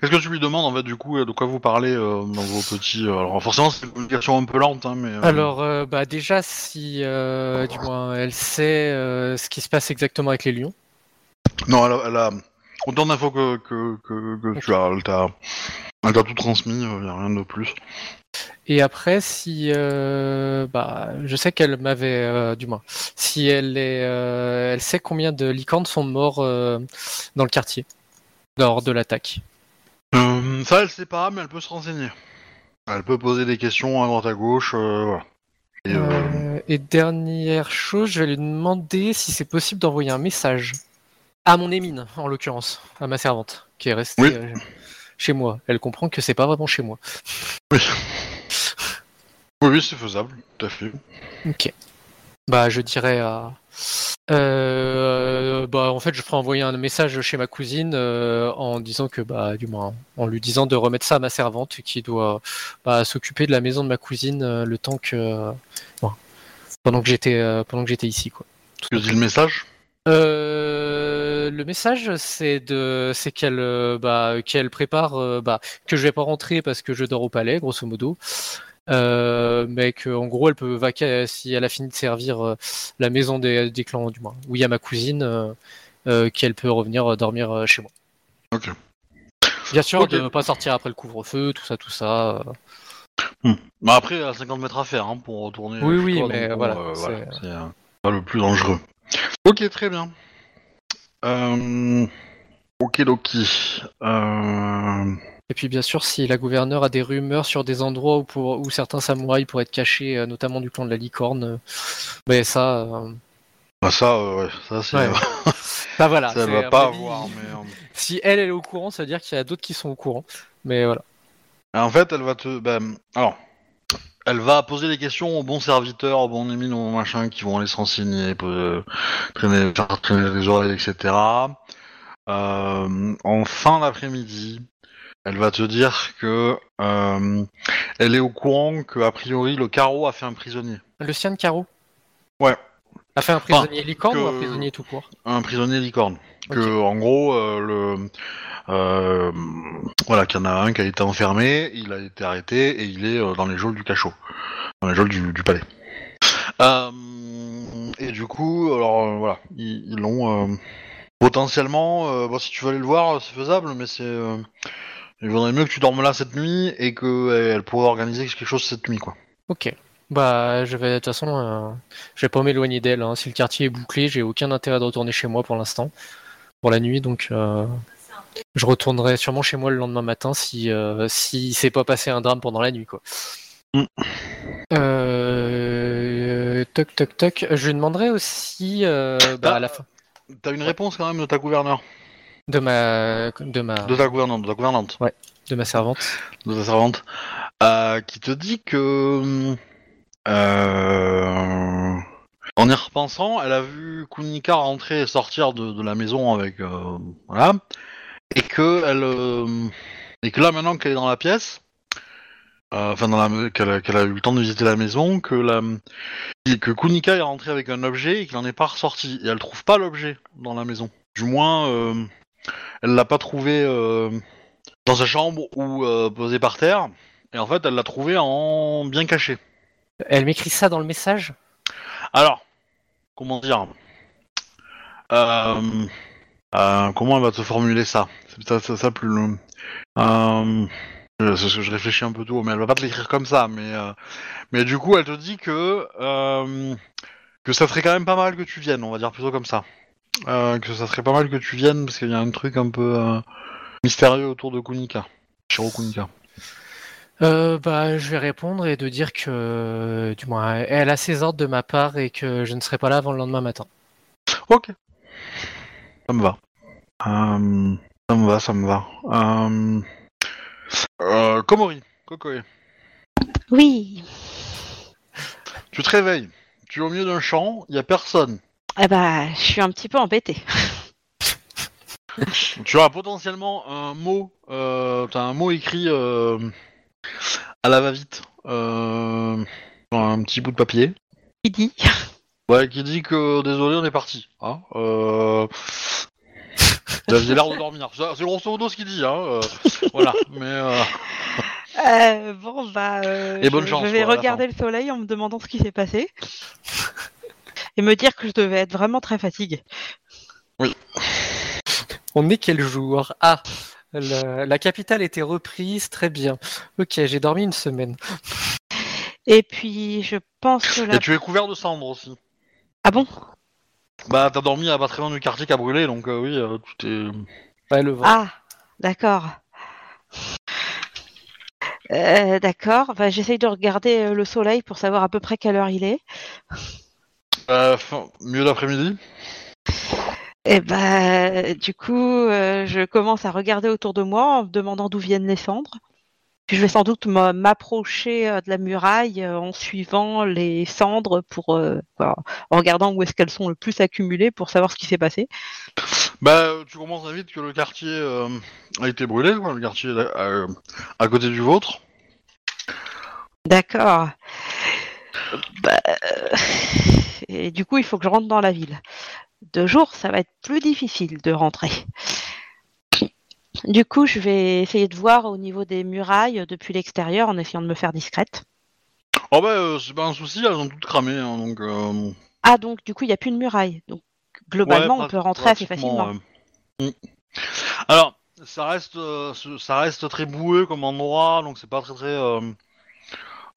Qu'est-ce que tu lui demandes en fait du coup de quoi vous parlez euh, dans vos petits euh, alors forcément c'est une communication un peu lente hein, mais euh, Alors, euh, bah déjà, si euh, du moins elle sait ce qui se passe exactement avec les lions. non elle a, elle a autant d'infos que, que, que, que tu as elle t'a elle t'a tout transmis il y a rien de plus Et après, si euh, bah, je sais qu'elle m'avait, euh, du moins, si elle est, euh, elle sait combien de licornes sont morts dans le quartier lors de l'attaque. Euh, ça elle sait pas mais elle peut se renseigner elle peut poser des questions à droite à gauche euh, voilà et, euh, et dernière chose, je vais lui demander si c'est possible d'envoyer un message à mon émine, en l'occurrence, à ma servante, qui est restée Oui. chez moi. Elle comprend que c'est pas vraiment chez moi. oui oui c'est faisable tout à fait Ok. Bah, je dirais à. Euh, bah, en fait, je ferai envoyer un message chez ma cousine euh, en disant que, bah, du moins, en lui disant de remettre ça à ma servante qui doit bah, s'occuper de la maison de ma cousine euh, le temps que. bon, pendant que j'étais pendant que j'étais ici, quoi. que dit le message? Le message, c'est de, c'est qu'elle, bah, qu'elle prépare, bah, que je vais pas rentrer parce que je dors au palais, grosso modo. Euh, mais que, en gros, elle peut vaquer si elle a fini de servir euh, la maison des, des clans, du moins, où il y a ma cousine, euh, qu'elle peut revenir dormir chez moi. Ok. Bien sûr, de pas sortir après le couvre-feu, tout ça, tout ça. euh. bah après il y a 50 mètres à faire hein, pour retourner Oui, oui, toi, mais donc, voilà, euh, c'est- pas le plus dangereux ok très bien euh... ok Loki euh... Et puis, bien sûr, si la gouverneure a des rumeurs sur des endroits où, pour, où certains samouraïs pourraient être cachés, euh, notamment du clan de la licorne, euh, ben ça. Bah ça, euh, ouais, ça c'est. Ouais. Enfin voilà. Ça, va pas avis, avoir, mais. Si elle, elle est au courant, ça veut dire qu'il y a d'autres qui sont au courant. Mais voilà. En fait, elle va te. Ben, alors, elle va poser des questions aux bons serviteurs, aux bons émis, aux machins qui vont aller se renseigner, euh, traîner, faire traîner les oreilles, etc. Euh, en fin d'après-midi, elle va te dire que euh, elle est au courant que a priori le carreau a fait un prisonnier, Le sien de Caro Ouais. A fait un prisonnier licorne ou un prisonnier tout court? Un prisonnier licorne. Que en gros, euh, le euh, voilà, qu'il y en a un qui a été enfermé, il a été arrêté et il est euh, dans les geôles du cachot, dans les geôles du, du palais. Et du coup, alors voilà, ils l'ont potentiellement. bon, si tu veux aller le voir, c'est faisable, mais c'est il vaudrait mieux que tu dormes là cette nuit et que euh, elle pourrait organiser quelque chose cette nuit, quoi. Ok. Bah, je vais, de toute façon, euh, je vais pas m'éloigner d'elle. hein. Si le quartier est bouclé, j'ai aucun intérêt de retourner chez moi pour l'instant, pour la nuit, donc euh, je retournerai sûrement chez moi le lendemain matin si euh, si s'est pas passé un drame pendant la nuit, quoi. Mm. Euh, toc toc toc. Je lui demanderai aussi euh, bah, Ah. à la fin T'as une réponse quand même de ta gouverneure, de ma de ma de ta gouvernante, de ta gouvernante. de ma servante. de ta servante, euh, qui te dit que, euh, en y repensant, elle a vu Kunika rentrer et sortir de, de la maison avec, euh, voilà, et que elle, euh, et que là maintenant qu'elle est dans la pièce, euh, enfin dans la, qu'elle a, qu'elle a eu le temps de visiter la maison, que la, que Kunika est rentré avec un objet et qu'il en est pas ressorti, et elle trouve pas l'objet dans la maison. Du moins, euh, elle l'a pas trouvé. euh, dans sa chambre ou euh, posé par terre. Et en fait, elle l'a trouvé en bien caché. Elle m'écrit ça dans le message? Alors, comment dire? Euh, Comment elle va te formuler ça? C'est ça, ça, ça plus le. Je, je- je réfléchis un peu tout, mais elle va pas te l'écrire comme ça. Mais, mais du coup, elle te dit que que ça serait quand même pas mal que tu viennes. On va dire plutôt comme ça. Euh, que ça serait pas mal que tu viennes parce qu'il y a un truc un peu euh, mystérieux autour de Kunika. Shiro Kunika. Euh, bah, je vais répondre et de dire que, du moins, elle a ses ordres de ma part et que je ne serai pas là avant le lendemain matin. Ok. Ça me va. Euh, ça me va, ça me va. Euh, euh, Komori, Kokoe, Oui. tu te réveilles. Tu es au milieu d'un champ, il y a personne. Eh bah, je suis un petit peu embêtée. Tu as potentiellement un mot, euh, t'as un mot écrit euh, à la va-vite, euh, sur un petit bout de papier. Qui dit Ouais, qui dit que désolé, on est parti. Hein euh... Vous aviez l'air de dormir. C'est grosso modo ce qu'il dit. Hein voilà, mais Bon, bah, Et bonne je, chance, je vais quoi, regarder le soleil en me demandant ce qui s'est passé. Et me dire que je devais être vraiment très fatiguée. On est quel jour? Ah, la, la capitale était reprise, très bien. Ok, j'ai dormi une semaine. Et puis, je pense que la... et tu es couvert de cendres aussi. Ah bon? Bah, t'as dormi à pas très loin du quartier qui a brûlé, donc euh, oui, euh, tu t'es. Ouais, le vent. Ah, d'accord. Euh, d'accord. Bah, J'essaye de regarder euh, le soleil pour savoir à peu près quelle heure il est. Euh, milieu d'après-midi. Et bah, du coup, euh, je commence à regarder autour de moi en me demandant d'où viennent les cendres. Puis je vais sans doute m'a- m'approcher euh, de la muraille en suivant les cendres pour, euh, en regardant où est-ce qu'elles sont le plus accumulées pour savoir ce qui s'est passé. Bah, tu comprends très vite que le quartier a été brûlé, quoi, le quartier à côté du vôtre. D'accord. Bah, et du coup, il faut que je rentre dans la ville. De jour, ça va être plus difficile de rentrer. Du coup, je vais essayer de voir au niveau des murailles depuis l'extérieur en essayant de me faire discrète. Oh bah, euh, c'est pas un souci, elles ont toutes cramé, hein, donc. euh, Ah, donc du coup, il n'y a plus de muraille. Donc, globalement, ouais, on peut rentrer assez facilement. Mm. Alors, ça reste, euh, ça reste très boueux comme endroit, donc c'est pas très très.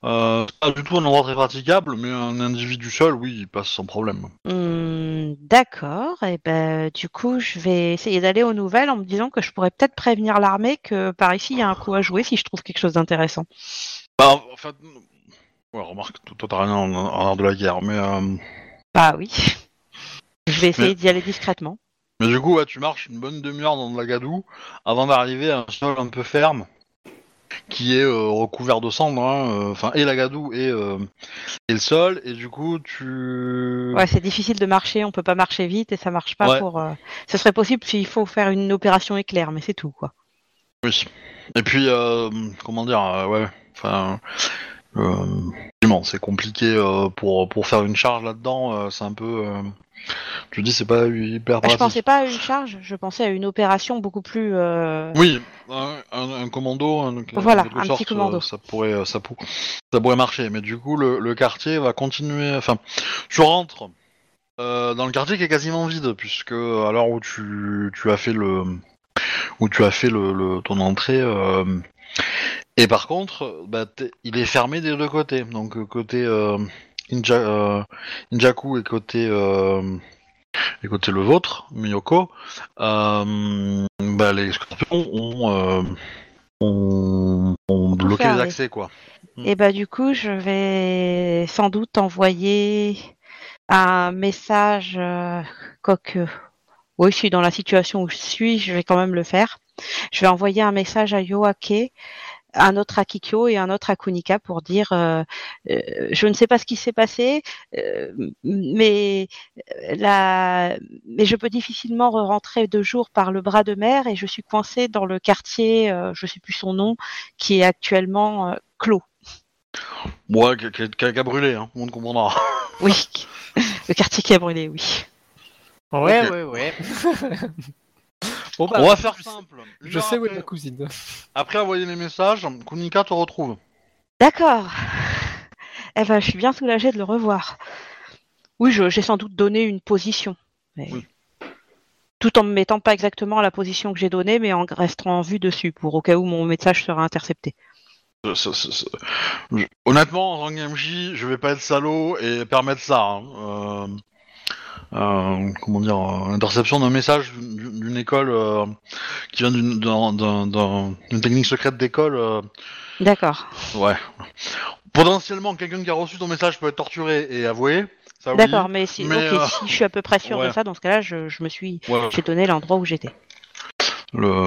Euh, pas du tout un endroit très praticable, mais un individu seul, oui, il passe sans problème. Hmm, D'accord. Et ben, du coup, je vais essayer d'aller aux nouvelles en me disant que je pourrais peut-être prévenir l'armée que par ici, il y a un coup à jouer si je trouve quelque chose d'intéressant. Bah, en fait, ouais, remarque, toi t'as rien en, en art de la guerre, mais euh, Bah oui. Je vais essayer Mais- d'y aller discrètement. Mais du coup, ouais, tu marches une bonne demi-heure dans de la gadoue avant d'arriver à un sol un peu ferme qui est euh, recouvert de cendres, hein, euh, enfin, et la gadoue et, euh, et le sol, et du coup, tu. Ouais, c'est difficile de marcher, on peut pas marcher vite et ça marche pas Ouais. pour. Ce serait possible s'il faut faire une opération éclair, mais c'est tout quoi. Oui. Et puis, comment dire, ouais, enfin. Euh, c'est compliqué euh, pour, pour faire une charge là-dedans, euh, c'est un peu. je dis, c'est pas hyper Bah, je pensais pas à une charge, je pensais à une opération beaucoup plus. Oui, un, un- commando, un, Voilà, un sorte, petit commando. ça pourrait, ça, pour- ça pourrait marcher. Mais du coup, le, le quartier va continuer. Enfin, tu rentres euh, dans le quartier qui est quasiment vide, puisque à l'heure où tu, tu as fait le, où tu as fait le, le- ton entrée. euh, et par contre, bah, t'es- il est fermé des deux côtés. Donc euh, côté euh, Inja, euh, Injaku et côté euh, et côté le vôtre, Miyoko, euh, bah, les scorpions ont, euh, ont, ont bloqué les accès quoi. Et bah du coup, je vais sans doute envoyer un message, euh, quoique, oui, je suis dans la situation où je suis, je vais quand même le faire. Je vais envoyer un message à Yoake, un autre à Kikyo et un autre à Kunika pour dire, euh, euh, je ne sais pas ce qui s'est passé, euh, mais la, mais je peux difficilement rentrer de jour par le bras de mer et je suis coincée dans le quartier, euh, je sais plus son nom, qui est actuellement euh, clos. Ouais, qui a, brûlé, hein, on comprendra. Oui, le quartier qui a brûlé, oui. Ouais, Ok. ouais, ouais. bon, bah, on va faire simple. Je sais où est ma cousine. après envoyer les messages, Kunika te retrouve. D'accord. Eh ben, je suis bien soulagée de le revoir. Oui, je- j'ai sans doute donné une position. mais- Oui. Tout en me mettant pas exactement à la position que j'ai donnée, mais en restant en vue dessus, pour au cas où mon message sera intercepté. Ça- ça- ça- je- Honnêtement, en tant que MJ, je vais pas être salaud et permettre ça. hein. Euh, euh, comment dire, euh, interception d'un message d'une école euh, qui vient d'une d'un- d'un- d'un- d'une technique secrète d'école. euh, D'accord. ouais. Potentiellement, quelqu'un qui a reçu ton message peut être torturé et avoué. D'accord, mais, si, mais, ok, euh, si je suis à peu près ouais. de ça, dans ce cas-là, je, je me suis, Ouais, j'ai donné l'endroit où j'étais. le...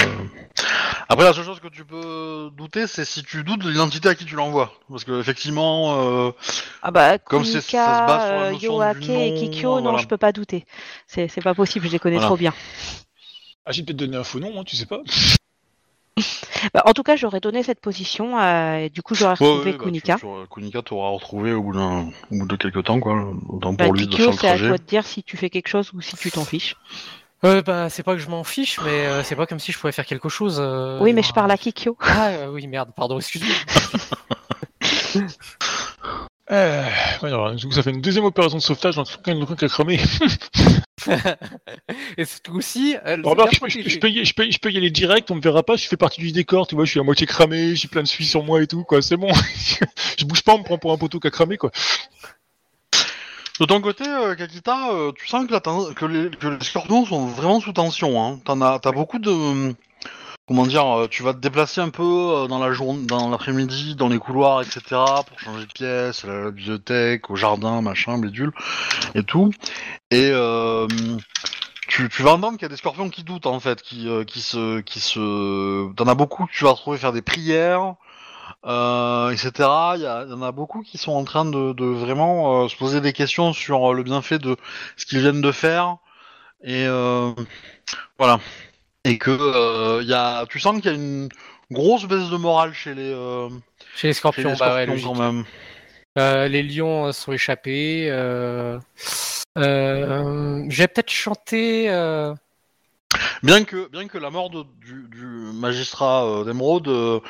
Après, la seule chose que tu peux douter, c'est si tu doutes de l'identité à qui tu l'envoies. Parce que, effectivement, euh, Ah bah, Comme Kunika, c'est- ça se base sur la euh, notion Yoake du et Kikyo, non, voilà. je peux pas douter. C'est c'est pas possible, je les connais Voilà. trop bien. Ah, j'ai peut-être donné un faux nom, hein, tu sais pas. Bah, en tout cas, j'aurais donné cette position, euh, et du coup, j'aurais ouais, retrouvé ouais, bah, Kunika. tu- tu- Kunika t'aura retrouvé au bout, d'un- au bout de quelques temps, quoi. Autant Bah, pour lui de Kikyo, faire le c'est à toi de dire si tu fais quelque chose ou si tu t'en fiches. Euh, bah, c'est pas que je m'en fiche, mais euh, c'est pas comme si je pouvais faire quelque chose. euh, oui, mais je parle à Kikyo. Ah, euh, oui, merde, pardon, excuse-moi. Euh, ouais, alors, du coup, ça fait une deuxième opération de sauvetage dans tout cas le truc a cramé. Et ce coup-ci, remarque, je, peux, je, peux, protégée. je, peux y, je, peux, je peux y aller direct, on me verra pas, je fais partie du décor, tu vois, je suis à moitié cramé, j'ai plein de suie sur moi et tout, quoi, c'est bon. je bouge pas, on me prend pour un poteau qui a cramé, quoi. De ton côté, euh, Kakita, euh, tu sens que, les, scorpions sont vraiment sous tension. Hein. T'en as, t'as beaucoup de... Comment dire euh, Tu vas te déplacer un peu dans la journée, dans l'après-midi, dans les couloirs, etc. Pour changer de pièce, à la bibliothèque, au jardin, machin, bédule, et tout. Et tu, tu vas entendre qu'il y a des scorpions qui doutent, en fait, qui, se... Qui se... T'en as beaucoup tu vas retrouver faire des prières, euh, etc. Il y, a- il y en a beaucoup qui sont en train de, de vraiment euh, se poser des questions sur euh, le bienfait de ce qu'ils viennent de faire. Et voilà. Et que il y a, tu sens qu'il y a une grosse baisse de morale chez les, Chez les chez scorpions, les bah ouais, scorpions, logique. quand même. Euh, les lions sont échappés. Euh... Euh... Je vais peut-être chanter. Bien que, bien que la mort du, magistrat euh, d'Emeraude, euh,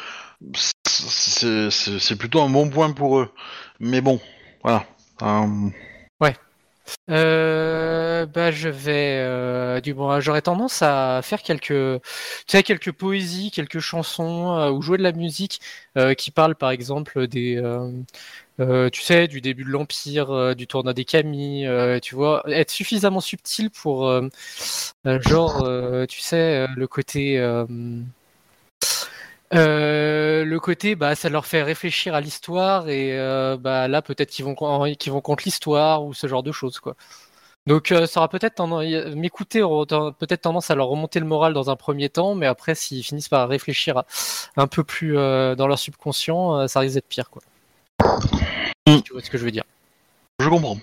c'est plutôt un bon point pour eux. Mais bon, voilà. Euh, Euh, bah, je vais du bon. J'aurais tendance à faire quelques, tu sais, quelques poésies, quelques chansons ou jouer de la musique qui parlent, par exemple, des, euh, tu sais, du début de l'Empire, euh, du tournoi des Kami, euh, tu vois, être suffisamment subtil pour, euh, genre, tu sais, le côté. le côté, bah, ça leur fait réfléchir à l'histoire et bah là peut-être qu'ils vont qu'ils vont contre l'histoire ou ce genre de choses quoi. Donc ça aura peut-être tendance, m'écouter peut-être tendance à leur remonter le moral dans un premier temps, mais après s'ils finissent par réfléchir un peu plus dans leur subconscient, ça risque d'être pire quoi. Mm. Tu vois ce que je veux dire. Je comprends.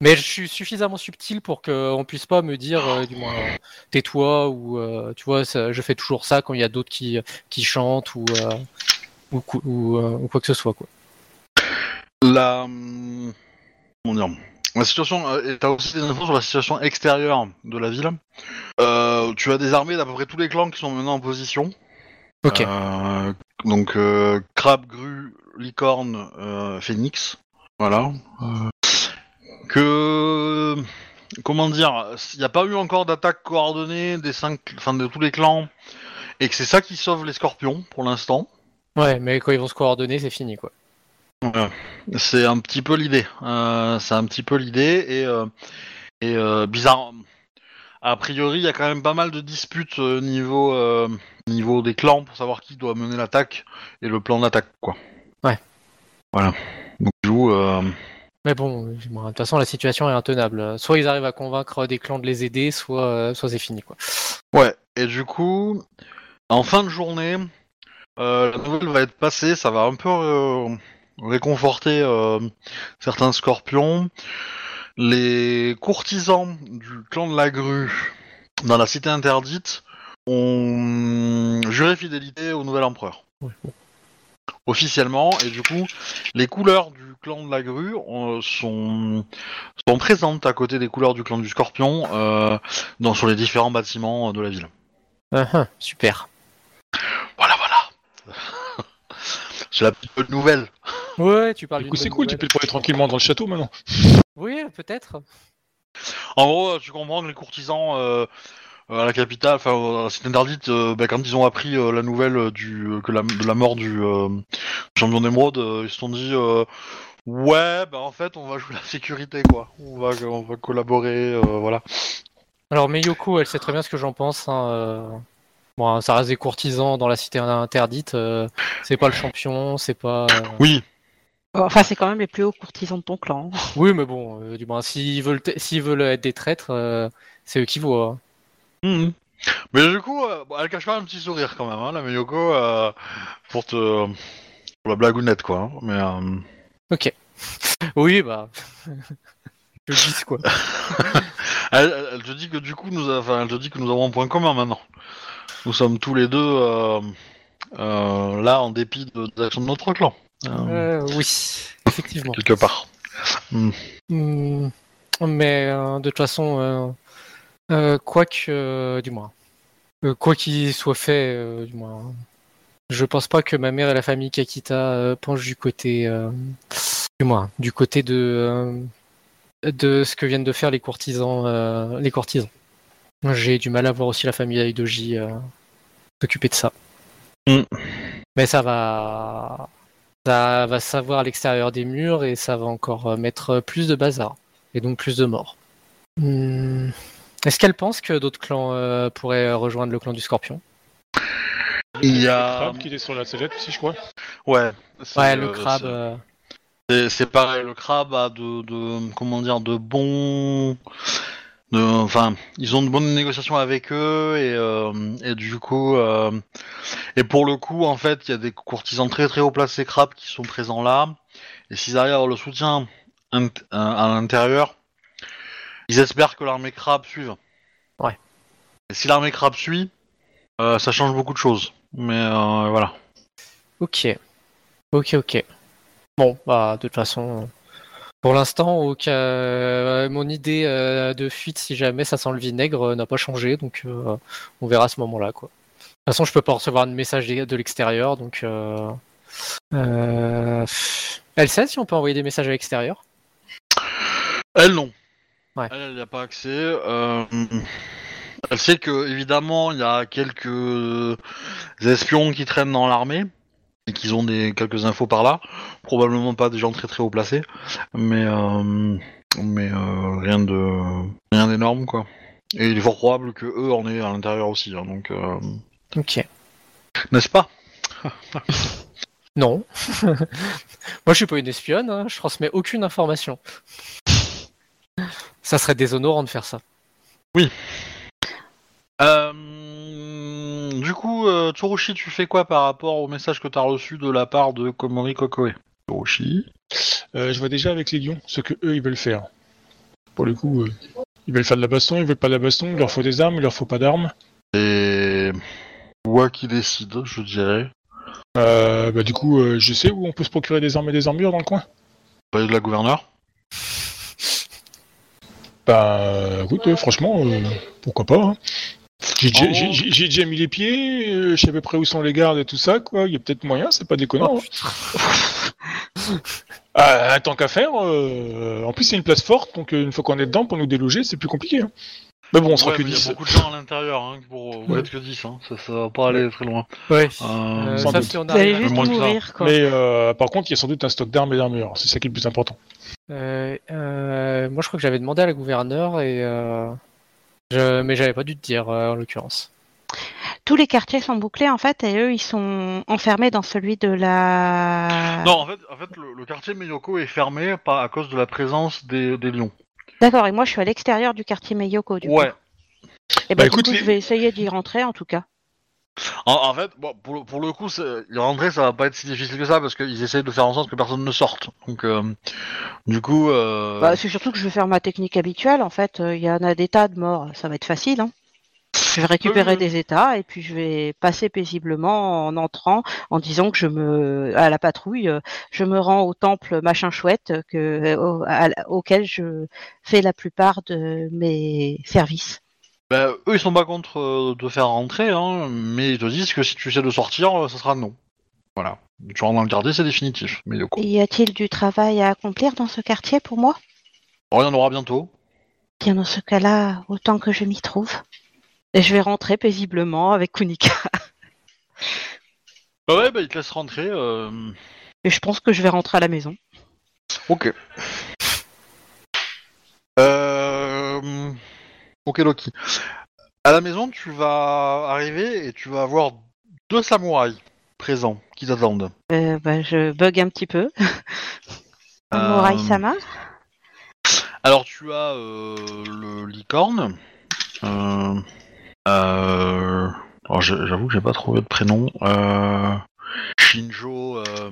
Mais je suis suffisamment subtil pour qu'on puisse pas me dire, euh, du moins, euh, tais-toi ou euh, tu vois, ça- je fais toujours ça quand il y a d'autres qui, qui chantent ou, euh, ou, cou- ou, euh, ou quoi que ce soit quoi. La. hum, Comment dire La situation. euh, et T'as aussi des infos sur la situation extérieure de la ville. Euh, tu as des armées d'à peu près tous les clans qui sont maintenant en position. Ok. Euh, donc, euh, crabe, grue, licorne, euh, phénix. Voilà. Euh, que. Comment dire Il n'y a pas eu encore d'attaque coordonnée des cinq, enfin de tous les clans, et que c'est ça qui sauve les scorpions pour l'instant. Ouais, mais quand ils vont se coordonner, c'est fini quoi. Ouais. C'est un petit peu l'idée. Euh, c'est un petit peu l'idée et euh, et euh, bizarre. A priori, il y a quand même pas mal de disputes niveau niveau des clans pour savoir qui doit mener l'attaque et le plan d'attaque quoi. Ouais. Voilà. Donc coup, euh, Mais bon, de toute façon, la situation est intenable. Soit ils arrivent à convaincre des clans de les aider, soit, euh, soit c'est fini quoi. ouais. Et du coup, en fin de journée, euh, la nouvelle va être passée. Ça va un peu euh, réconforter euh, certains scorpions. Les courtisans du clan de la grue dans la cité interdite ont juré fidélité au nouvel empereur. Ouais, bon. Officiellement, et du coup, les couleurs du clan de la grue euh, sont, sont présentes à côté des couleurs du clan du scorpion euh, dans, sur les différents bâtiments de la ville. Ah, ah, super. Voilà, voilà. C'est la petite bonne nouvelle. Ouais, tu parles Du coup, c'est cool, tu peux te poser tranquillement dans le château maintenant. Oui, peut-être. En gros, tu comprends que les courtisans euh, euh, à la capitale, enfin à la cité interdite, euh, bah, quand ils ont appris euh, la nouvelle euh, du que la, de la mort du euh, champion d'émeraude, euh, ils se sont dit euh, ouais, bah en fait, on va jouer la sécurité quoi. On va on va collaborer, euh, voilà. Alors, Meyoko, elle sait très bien ce que j'en pense. hein, euh, Bon, hein, ça reste des courtisans dans la cité interdite. euh, C'est pas le champion, c'est pas. euh, Oui, Enfin, c'est quand même les plus hauts courtisans de ton clan. Oui, mais bon, euh, du moins, s'ils veulent, s'ils veulent être des traîtres, euh, c'est eux qui voient. Mhm. Mais du coup, euh, elle cache pas un petit sourire quand même, hein, la Miyoko, euh, pour te pour la blagounette quoi. hein. Mais euh, Oui, bah. Je dis quoi. Elle, elle- te dit que du coup, nous, a- enfin, elle te dit que nous avons un point commun maintenant. Nous sommes tous les deux euh, là en dépit de, des actions de notre clan, oui, effectivement. quelque part. Hmm, mais euh, de toute façon, euh, euh, quoi que, euh, du moins, euh, quoi qu'il soit fait, euh, du moins, je pense pas que ma mère et la famille Kakita penchent du côté, du moins, du côté de de ce que viennent de faire les courtisans, les courtisans. J'ai du mal à voir aussi la famille Aidoji s'occuper de ça. Mm. Mais ça va, ça va savoir à l'extérieur des murs et ça va encore mettre plus de bazar et donc plus de morts. Hmm. Est-ce qu'elle pense que d'autres clans euh, pourraient rejoindre le clan du Scorpion? Il y Le a, crabe qui était sur la sellette aussi, je crois. ouais, c'est, Ouais, le euh, crabe. c'est- euh, pareil, le crabe a de, de comment dire, de bons, de, enfin, ils ont de bonnes négociations avec eux et, euh, et du coup, euh, et pour le coup, en fait, il y a des courtisans très très haut placés crabes qui sont présents là. Et s'ils arrivent à avoir le soutien à l'intérieur, ils espèrent que l'armée crabe suive. Ouais. Et si l'armée crabe suit, euh, ça change beaucoup de choses. Mais euh, voilà. Ok. Ok, ok. Bon, bah, de toute façon, pour l'instant, euh, mon idée euh, de fuite, si jamais ça sent le vinaigre, n'a pas changé, donc euh, on verra à ce moment-là, quoi. De toute façon, je peux pas recevoir de message de l'extérieur, donc. Elle sait si on peut envoyer des messages à l'extérieur? Elle non. Ouais. Elle, n'y a pas accès. Euh, elle sait que évidemment il y a quelques espions qui traînent dans l'armée et qu'ils ont des quelques infos par là. Probablement pas des gens très très haut placés, mais euh, mais euh, rien de rien d'énorme quoi. Et il est fort probable que eux en aient à l'intérieur aussi. hein, donc Ok. n'est-ce pas? Non. Moi, je suis pas une espionne, hein, je transmets aucune information. Ça serait déshonorant de faire ça. Euh, du coup, euh, Tsurushi, tu fais quoi par rapport au message que tu as reçu de la part de Komori Kokoe? Tsurushi Euh, je vois déjà avec les lions ce que eux ils veulent faire. Pour le coup, euh, ils veulent faire de la baston, ils veulent pas de la baston, il leur faut des armes, il leur faut pas d'armes. Et moi qui décide, je dirais. Euh, bah du coup, euh, je sais où on peut se procurer des armes et des armures dans le coin. Pas de la gouverneure Bah écoute, franchement, euh, pourquoi pas. hein. J'ai déjà, Oh. déjà mis les pieds, euh, je sais à peu près où sont les gardes et tout ça, quoi. Il y a peut-être moyen, c'est pas déconnant. Oh, hein. Ah, tant qu'à faire, euh, en plus c'est une place forte, donc une fois qu'on est dedans, pour nous déloger, c'est plus compliqué. hein. Mais bon, on sera Ouais, que mais Il y 10. a beaucoup de gens à l'intérieur hein, pour euh, Ouais. être que 10. Hein. Ça, ça va pas aller très loin. Ouais. Euh, Euh, sans ça, doute. si on Vous à- juste moins que ça. mourir, quoi. Mais euh, par contre, il y a sans doute un stock d'armes et d'armures, c'est ça qui est le plus important. Euh, euh, moi, je crois que j'avais demandé à la gouverneure et euh, je... mais j'avais pas dû te dire euh, en l'occurrence. Tous les quartiers sont bouclés, en fait, et eux, ils sont enfermés dans celui de la... Non, en fait, en fait le, le quartier Miyoko est fermé à cause de la présence des, des lions. D'accord, et moi, je suis à l'extérieur du quartier Meyoko, du Ouais. coup. Et Bah, bah, écoute, du coup, les- je vais essayer d'y rentrer, en tout cas. En, en fait, bon, pour, le, pour le coup, c'est- y rentrer, ça va pas être si difficile que ça parce qu'ils essayent de faire en sorte que personne ne sorte. Donc, euh, du coup, euh, Bah, c'est surtout que je vais faire ma technique habituelle, en fait. euh, Il y en a des tas de morts, ça va être facile, hein. Je vais récupérer des états et puis je vais passer paisiblement en entrant en disant que je me à la patrouille euh, je me rends au temple machin chouette que euh, au- à- auquel je fais la plupart de mes services. bah, eux, ils sont pas contre euh, de faire rentrer, hein, mais ils te disent que si tu essaies de sortir, euh, ça sera non. Voilà. Tu rentres dans le quartier, c'est définitif. Miyoko. Y a-t-il du travail à accomplir dans ce quartier pour moi? Oh, il y en aura bientôt. Bien dans ce cas-là, autant que je m'y trouve. Et je vais rentrer paisiblement avec Kunika. Bah ouais, bah ils te laissent rentrer. euh, Et je pense que je vais rentrer à la maison. Ok. Euh... Ok, Loki. À la maison, tu vas arriver et tu vas avoir deux samouraïs présents qui t'attendent. Euh, bah, je bug un petit peu. Samurai Euh, Sama Alors, tu as euh, le licorne. Euh... euh, alors, j'ai- j'avoue que j'ai pas trouvé de prénom. Euh... Shinjo. Euh...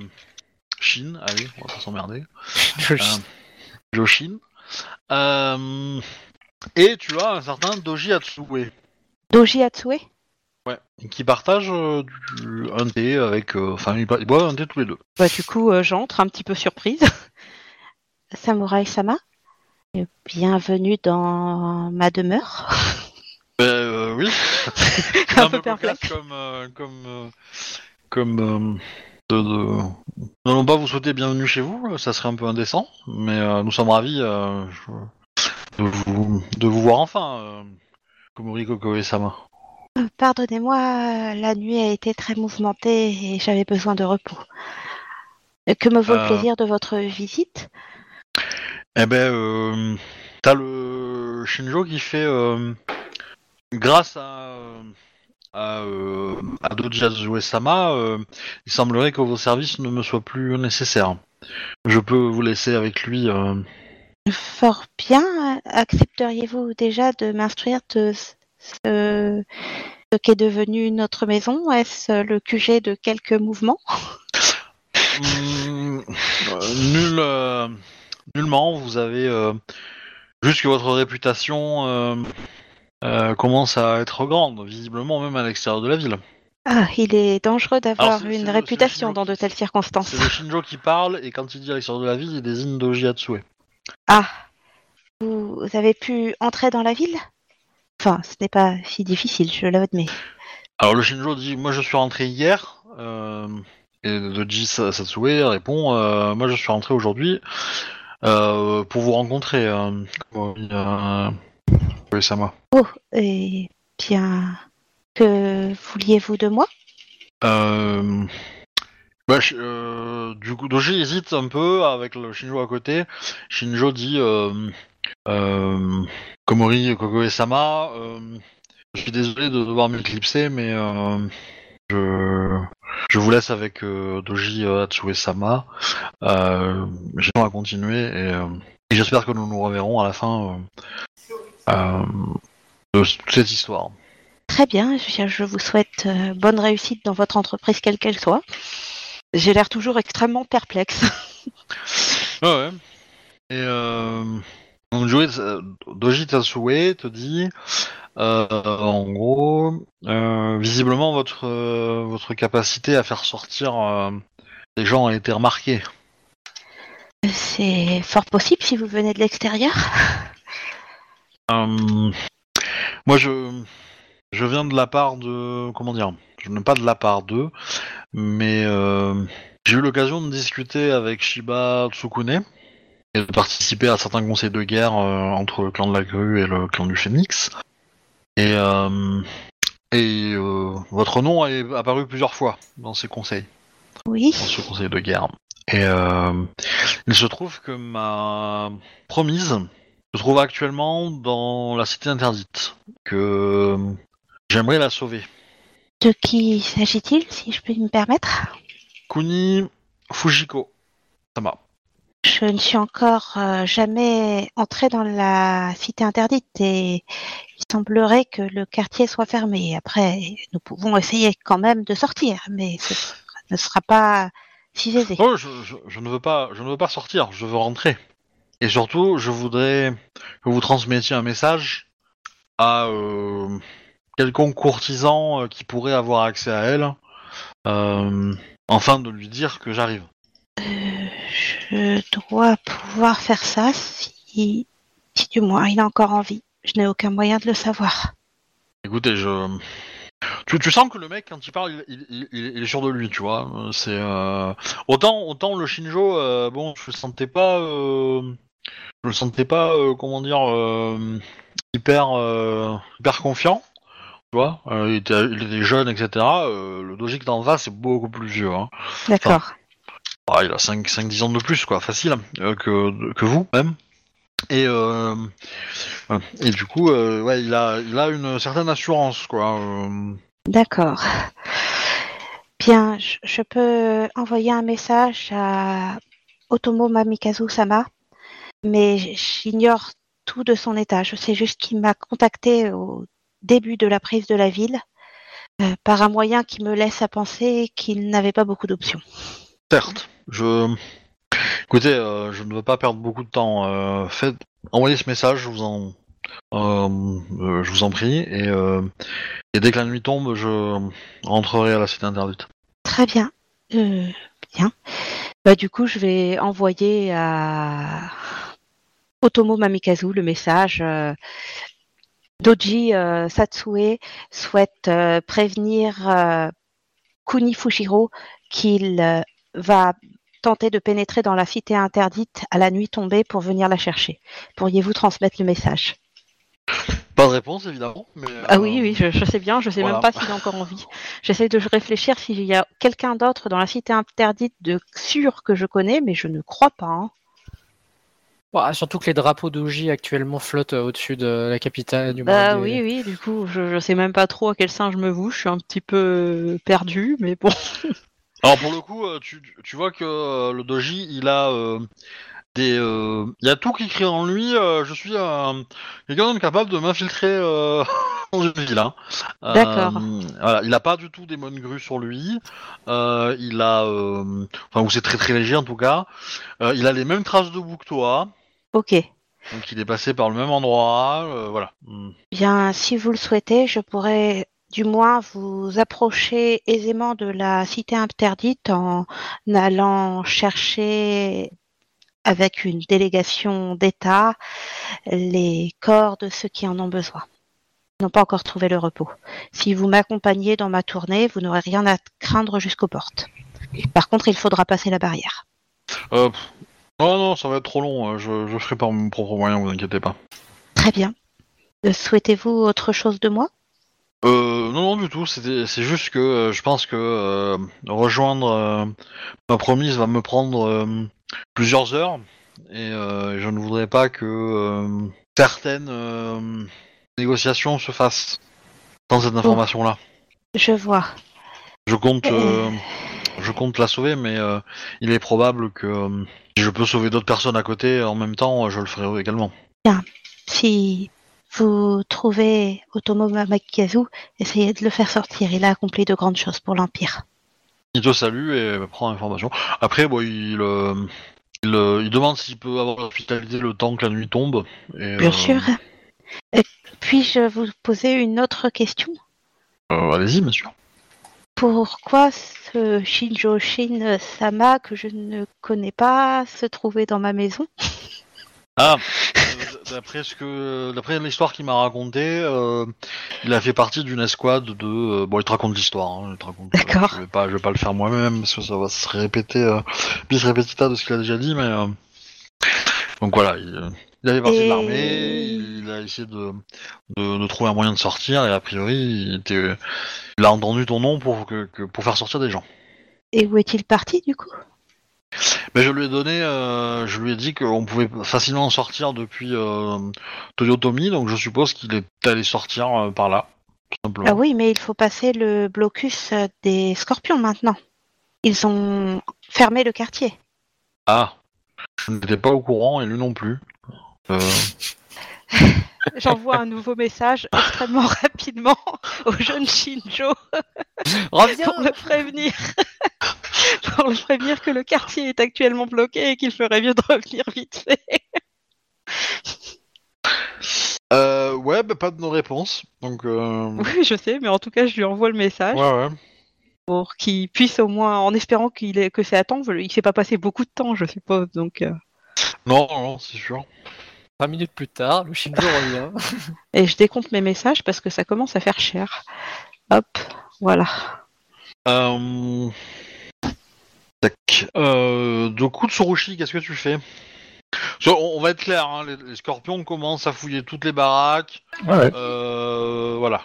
Shin, allez, on va pas s'emmerder. Euh, Joshin. Euh, et tu as un certain Doji Hatsue. Doji Hatsue Ouais. Qui partage euh, du, un thé avec. euh, Enfin, ils, bo- ils boivent un thé tous les deux. Bah, du coup, euh, j'entre un petit peu surprise. Samurai Sama Euh, Bienvenue dans ma demeure. Euh, oui. un un peu perplexe. comme. euh, comme. euh, comme. euh, de, de... Nous n'allons pas vous souhaiter bienvenue chez vous, ça serait un peu indécent, mais euh, nous sommes ravis euh, je- de, vous, de vous voir enfin, euh, Komori Kokoe-sama. Euh, Pardonnez-moi, la nuit a été très mouvementée et j'avais besoin de repos. Que me vaut Euh. le plaisir de votre visite? Eh ben, euh, t'as le Shinjo qui fait, euh, grâce à, à, euh, à Doji Azue-sama, euh, il semblerait que vos services ne me soient plus nécessaires. Je peux vous laisser avec lui. euh, Fort bien. Accepteriez-vous déjà de m'instruire de ce, ce qu'est devenu notre maison? Est-ce le QG de quelques mouvements? Hum, euh, nul, euh, nullement, vous avez euh, juste que votre réputation euh, commence à être grande, visiblement même à l'extérieur de la ville. Ah, il est dangereux d'avoir une le- réputation dans de telles circonstances. C'est le Shinjo qui parle, et quand il dit à l'extérieur de la ville, il désigne Doji Hatsue. Ah, vous avez pu entrer dans la ville? Enfin, ce n'est pas si difficile, je l'admets. Alors le Shinjo dit moi je suis rentré hier euh, et Doji Sa- Satsue répond euh, moi je suis rentré aujourd'hui euh, pour vous rencontrer Koe-sama. Oh, et bien, que vouliez-vous de moi? Euh, bah, euh, du coup Doji hésite un peu avec le Shinjo à côté. Shinjo dit euh, euh, Komori Kokoe-sama euh, je suis désolé de devoir m'éclipser mais je Je vous laisse avec Doji euh, Hatsue-sama. Euh, J'ai à continuer et Et j'espère que nous nous reverrons à la fin de toute cette histoire. Très bien, je, vous souhaite euh, bonne réussite dans votre entreprise, quelle qu'elle soit. J'ai l'air toujours extrêmement perplexe. Ouais, ouais. Et euh, donc Joey, euh, Doji Tatsue te dit, euh, en gros, euh, visiblement votre euh, votre capacité à faire sortir euh, les gens a été remarquée. C'est fort possible si vous venez de l'extérieur. Euh, moi, je je viens de la part de comment dire, je ne pas de la part d'eux, mais euh, j'ai eu l'occasion de discuter avec Shiba Tsukune et de participer à certains conseils de guerre euh, entre le clan de la grue et le clan du phénix. Et et votre nom est apparu plusieurs fois dans ces conseils Oui. dans ce conseil de guerre. Et euh, il se trouve que ma promise se trouve actuellement dans la cité interdite, que j'aimerais la sauver. De qui s'agit-il, si je peux me permettre? Kuni Fujiko. Sama. Je ne suis encore euh, jamais entrée dans la cité interdite et il semblerait que le quartier soit fermé. Après, nous pouvons essayer quand même de sortir, mais ce ne sera pas si aisé. Oh, je, je- je ne veux pas, je ne veux pas sortir, je veux rentrer. Et surtout, je voudrais que vous transmettiez un message à euh, quelconque courtisan euh, qui pourrait avoir accès à elle, euh, afin de lui dire que j'arrive. Je dois pouvoir faire ça si, si du moins il a encore envie. Je n'ai aucun moyen de le savoir. Écoutez, je. Tu, tu sens que le mec, quand il parle, il, il- il- il est sûr de lui, tu vois. Euh, C'est euh, autant, autant le Shinjo, euh, bon, je le sentais pas, euh, je le sentais pas, euh, comment dire, euh, hyper, euh, hyper confiant, tu vois. Il, était, il était jeune, etc. Le Doji d'en face, c'est beaucoup plus vieux. Hein. D'accord. Ah, il a 5-10 ans de plus, quoi, facile, que, que vous, même. Et, et du coup, ouais, il a, il a une certaine assurance, quoi. D'accord. Bien, je, je peux envoyer un message à Otomo Mamikazu-sama, mais j'ignore tout de son état. Je sais juste qu'il m'a contacté au début de la prise de la ville euh, par un moyen qui me laisse à penser qu'il n'avait pas beaucoup d'options. Certes, je. Écoutez, euh, je ne veux pas perdre beaucoup de temps. Euh, faites, envoyez ce message, je vous en, je vous en prie, et, et dès que la nuit tombe, je rentrerai à la cité interdite. Très bien. Euh, bien. Bah, du coup, je vais envoyer à Otomo Mamikazu le message. euh, Doji euh, Satsue souhaite euh, prévenir Kuni Fushiro qu'il va tenter de pénétrer dans la cité interdite à la nuit tombée pour venir la chercher. Pourriez-vous transmettre le message? Pas de réponse, évidemment. Mais, Ah oui, oui, je, je sais bien, je sais voilà. même pas s'il a encore envie. J'essaie de réfléchir s'il y a quelqu'un d'autre dans la cité interdite de sûr que je connais, mais je ne crois pas. hein. Bah, surtout que les drapeaux d'Oji actuellement flottent euh, au-dessus de la capitale du Bah monde. oui, oui, du coup, je, je sais même pas trop à quel sein je me voue, je suis un petit peu perdu, mais bon. Alors pour le coup, euh, tu, tu vois que euh, le doji, il a euh, des, euh, il y a tout qui crie en lui. euh, je suis un quelqu'un capable de m'infiltrer euh, dans une ville. hein. Euh, D'accord. voilà, il a pas du tout des bonnes grues sur lui. Euh, il a, euh, enfin, ou c'est très très léger en tout cas. Euh, il a les mêmes traces de boue que toi. Ok. Donc il est passé par le même endroit. euh, voilà. Hmm. Bien, si vous le souhaitez, je pourrais du moins vous approcher aisément de la cité interdite en allant chercher avec une délégation d'État les corps de ceux qui en ont besoin. Ils n'ont pas encore trouvé le repos. Si vous m'accompagnez dans ma tournée, vous n'aurez rien à craindre jusqu'aux portes. Par contre, il faudra passer la barrière. Euh, pff, non non, ça va être trop long. euh, Je, je ferai par mon propre moyen, vous inquiétez pas. Très bien. Euh, Souhaitez-vous autre chose de moi? Euh, non, non, du tout. C'est juste que euh, je pense que euh, rejoindre ma promise va me prendre plusieurs heures et euh, je ne voudrais pas que euh, certaines euh, négociations se fassent sans cette information-là. Je vois. Je compte, euh, je compte la sauver, mais euh, il est probable que euh, si je peux sauver d'autres personnes à côté en même temps, je le ferai également. Si vous trouvez Otomo Mamakazu, essayez de le faire sortir. Il a accompli de grandes choses pour l'Empire. Il te salue et prend l'information. Après, bon, il, euh, il, euh, il demande s'il peut avoir l'hospitalité le temps que la nuit tombe. Et, Bien euh, sûr. Puis-je vous poser une autre question? Allez-y, sûr. Pourquoi ce Shinjo Shin Sama que je ne connais pas se trouvait dans ma maison? Ah, euh, d'après ce que, d'après l'histoire qu'il m'a raconté, euh, il a fait partie d'une escouade de. euh, bon, il te raconte l'histoire. Hein, il te raconte. D'accord. je vais pas, je vais pas le faire moi-même parce que ça va se répéter, euh, bis repetita de ce qu'il a déjà dit, mais. euh, donc voilà, il, il avait partie de Et- l'armée, il, il a essayé de, de, de trouver un moyen de sortir et a priori, il, était, il a entendu ton nom pour que, que- pour faire sortir des gens. Et où est-il parti du coup? Mais je lui ai donné, euh, je lui ai dit qu'on pouvait facilement sortir depuis euh, Toyotomi, donc je suppose qu'il est allé sortir euh, par là, tout simplement. Ah oui, mais il faut passer le blocus euh, des scorpions maintenant. Ils ont fermé le quartier. Ah, je n'étais pas au courant et lui non plus. Euh, J'envoie un nouveau message extrêmement rapidement au jeune Shinjo Reviens pour le prévenir. pour le prévenir que le quartier est actuellement bloqué et qu'il ferait mieux de revenir vite fait. euh, ouais, bah, pas de nos réponses. Donc, euh, Oui, je sais, mais en tout cas, je lui envoie le message ouais, ouais. pour qu'il puisse au moins, en espérant qu'il est, que c'est à temps, il s'est pas passé beaucoup de temps, je suppose. Donc, euh, Non, non, c'est sûr. 20 minutes plus tard, le Shinjo revient. Et je décompte mes messages parce que ça commence à faire cher. Hop, voilà. Euh... Tac. Euh, de coup de Tsurushi, qu'est-ce que tu fais? On, on va être clair, hein, les, les scorpions commencent à fouiller toutes les baraques. Ouais, ouais. Euh, voilà.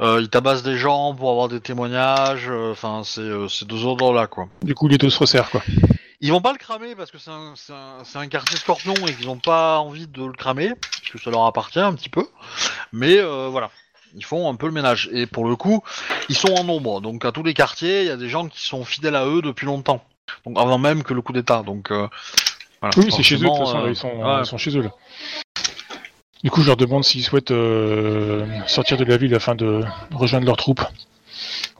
Euh, ils tabassent des gens pour avoir des témoignages. euh, Enfin, c'est euh, ces deux ordres-là, quoi. Du coup, les deux se resserrent, quoi. Ils vont pas le cramer parce que c'est un, c'est un, c'est un quartier scorpion et qu'ils ont pas envie de le cramer parce que ça leur appartient un petit peu. Mais euh, voilà, ils font un peu le ménage. Et pour le coup, ils sont en nombre. Donc à tous les quartiers, il y a des gens qui sont fidèles à eux depuis longtemps. Donc avant même que le coup d'État. Donc euh, voilà, Oui, c'est chez eux, de toute façon, euh, ils, sont, ouais. ils sont chez eux, là. Du coup, je leur demande s'ils souhaitent euh, sortir de la ville afin de rejoindre leurs troupes.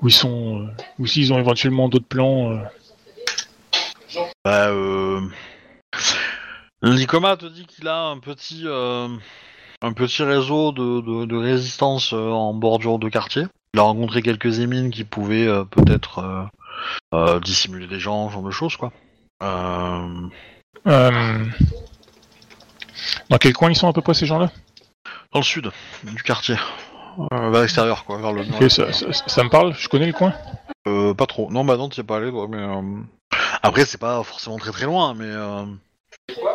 Où ils sont, euh, ou s'ils ont éventuellement d'autres plans. Bah, euh... Likoma te dit qu'il a un petit, euh, un petit réseau de, de, de résistance euh, en bordure de quartier. Il a rencontré quelques émines qui pouvaient euh, peut-être dissimuler des gens, ce genre de choses, quoi. Dans quel coin ils sont à peu près ces gens-là? Dans le sud du quartier. Vers l'extérieur, quoi, vers le nord. Ok, ça, ça- ça me parle, je connais le coin. Euh, pas trop. Non, bah non, t'y es pas allé, toi, mais... euh, Après, c'est pas forcément très très loin, mais... euh,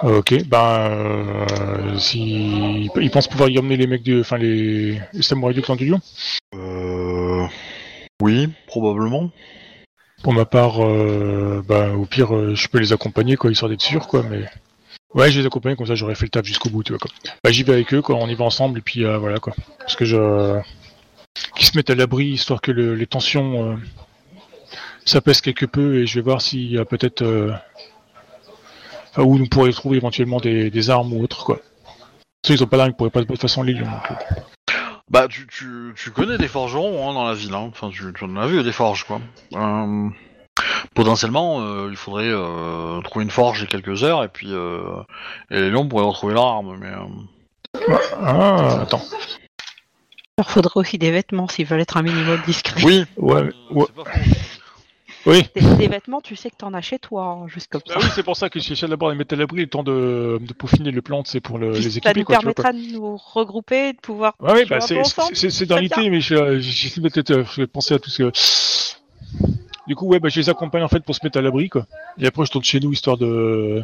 Euh, ok, ben euh, si ils pensent pouvoir y emmener les mecs de, enfin les, les samouraïs du clan du lion? Euh... Oui, probablement. Pour ma part, euh, ben, au pire, euh, je peux les accompagner quoi, histoire d'être sûr quoi, mais ouais, je les accompagne comme ça, j'aurais fait le taf jusqu'au bout, tu vois quoi. Bah, j'y vais avec eux quoi, on y va ensemble et puis euh, voilà quoi. Parce que je, qu'ils se mettent à l'abri histoire que le- les tensions euh, s'apaisent quelque peu et je vais voir s'il y a peut-être, euh, enfin, où nous pourrions trouver éventuellement des, des armes ou autres quoi. Ceux ils ont pas d'armes, ils pourraient pas de toute façon les lions. euh. Bah, tu, tu, tu connais des forgerons hein, dans la ville, hein. enfin, tu, tu en as vu des forges, quoi. Euh, potentiellement, euh, il faudrait euh, trouver une forge et quelques heures, et puis euh, et les lions pourraient retrouver leur arme, mais... euh, Ah, attends. Il leur faudrait aussi des vêtements s'ils veulent être un minimum discrets. Oui Ouais, ouais. Oui. Des, des vêtements, tu sais que t'en as chez toi, hein, juste comme Bah ça. oui, c'est pour ça que j'essaie d'abord de les mettre à l'abri le temps de, de peaufiner le plan, c'est pour le- les ça équiper nous quoi, vois, quoi. permettra de nous regrouper, de pouvoir Ouais, oui, bah c'est- ensemble. c'est c'est dans l'idée, mais je- j'essaie de peut-être euh, je vais penser à tout ce que. Du coup, ouais, bah, je les accompagne en fait pour se mettre à l'abri, quoi. Et après, je tourne chez nous histoire de,